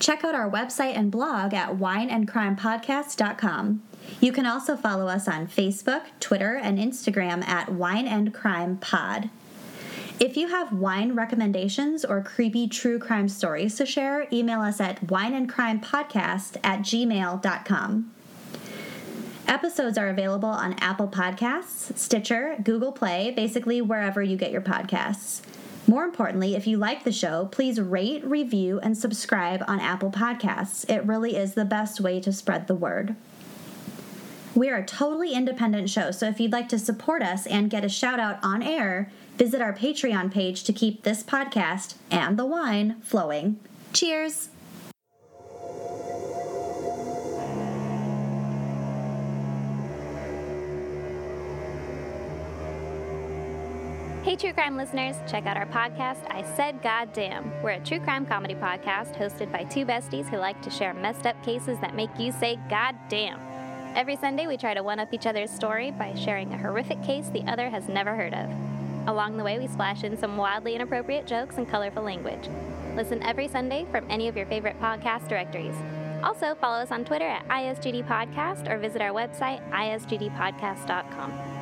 Check out our website and blog at wineandcrimepodcast.com. You can also follow us on Facebook, Twitter, and Instagram at Wine and Crime Pod. If you have wine recommendations or creepy true crime stories to share, email us at wineandcrimepodcast at gmail.com. Episodes are available on Apple Podcasts, Stitcher, Google Play, basically wherever you get your podcasts. More importantly, if you like the show, please rate, review, and subscribe on Apple Podcasts. It really is the best way to spread the word. We are a totally independent show, so if you'd like to support us and get a shout out on air, visit our Patreon page to keep this podcast and the wine flowing. Cheers! Hey, true crime listeners, check out our podcast, I Said Goddamn. We're a true crime comedy podcast hosted by two besties who like to share messed up cases that make you say goddamn. Every Sunday, we try to one up each other's story by sharing a horrific case the other has never heard of. Along the way, we splash in some wildly inappropriate jokes and colorful language. Listen every Sunday from any of your favorite podcast directories. Also, follow us on Twitter at ISGD Podcast or visit our website, isgdpodcast.com.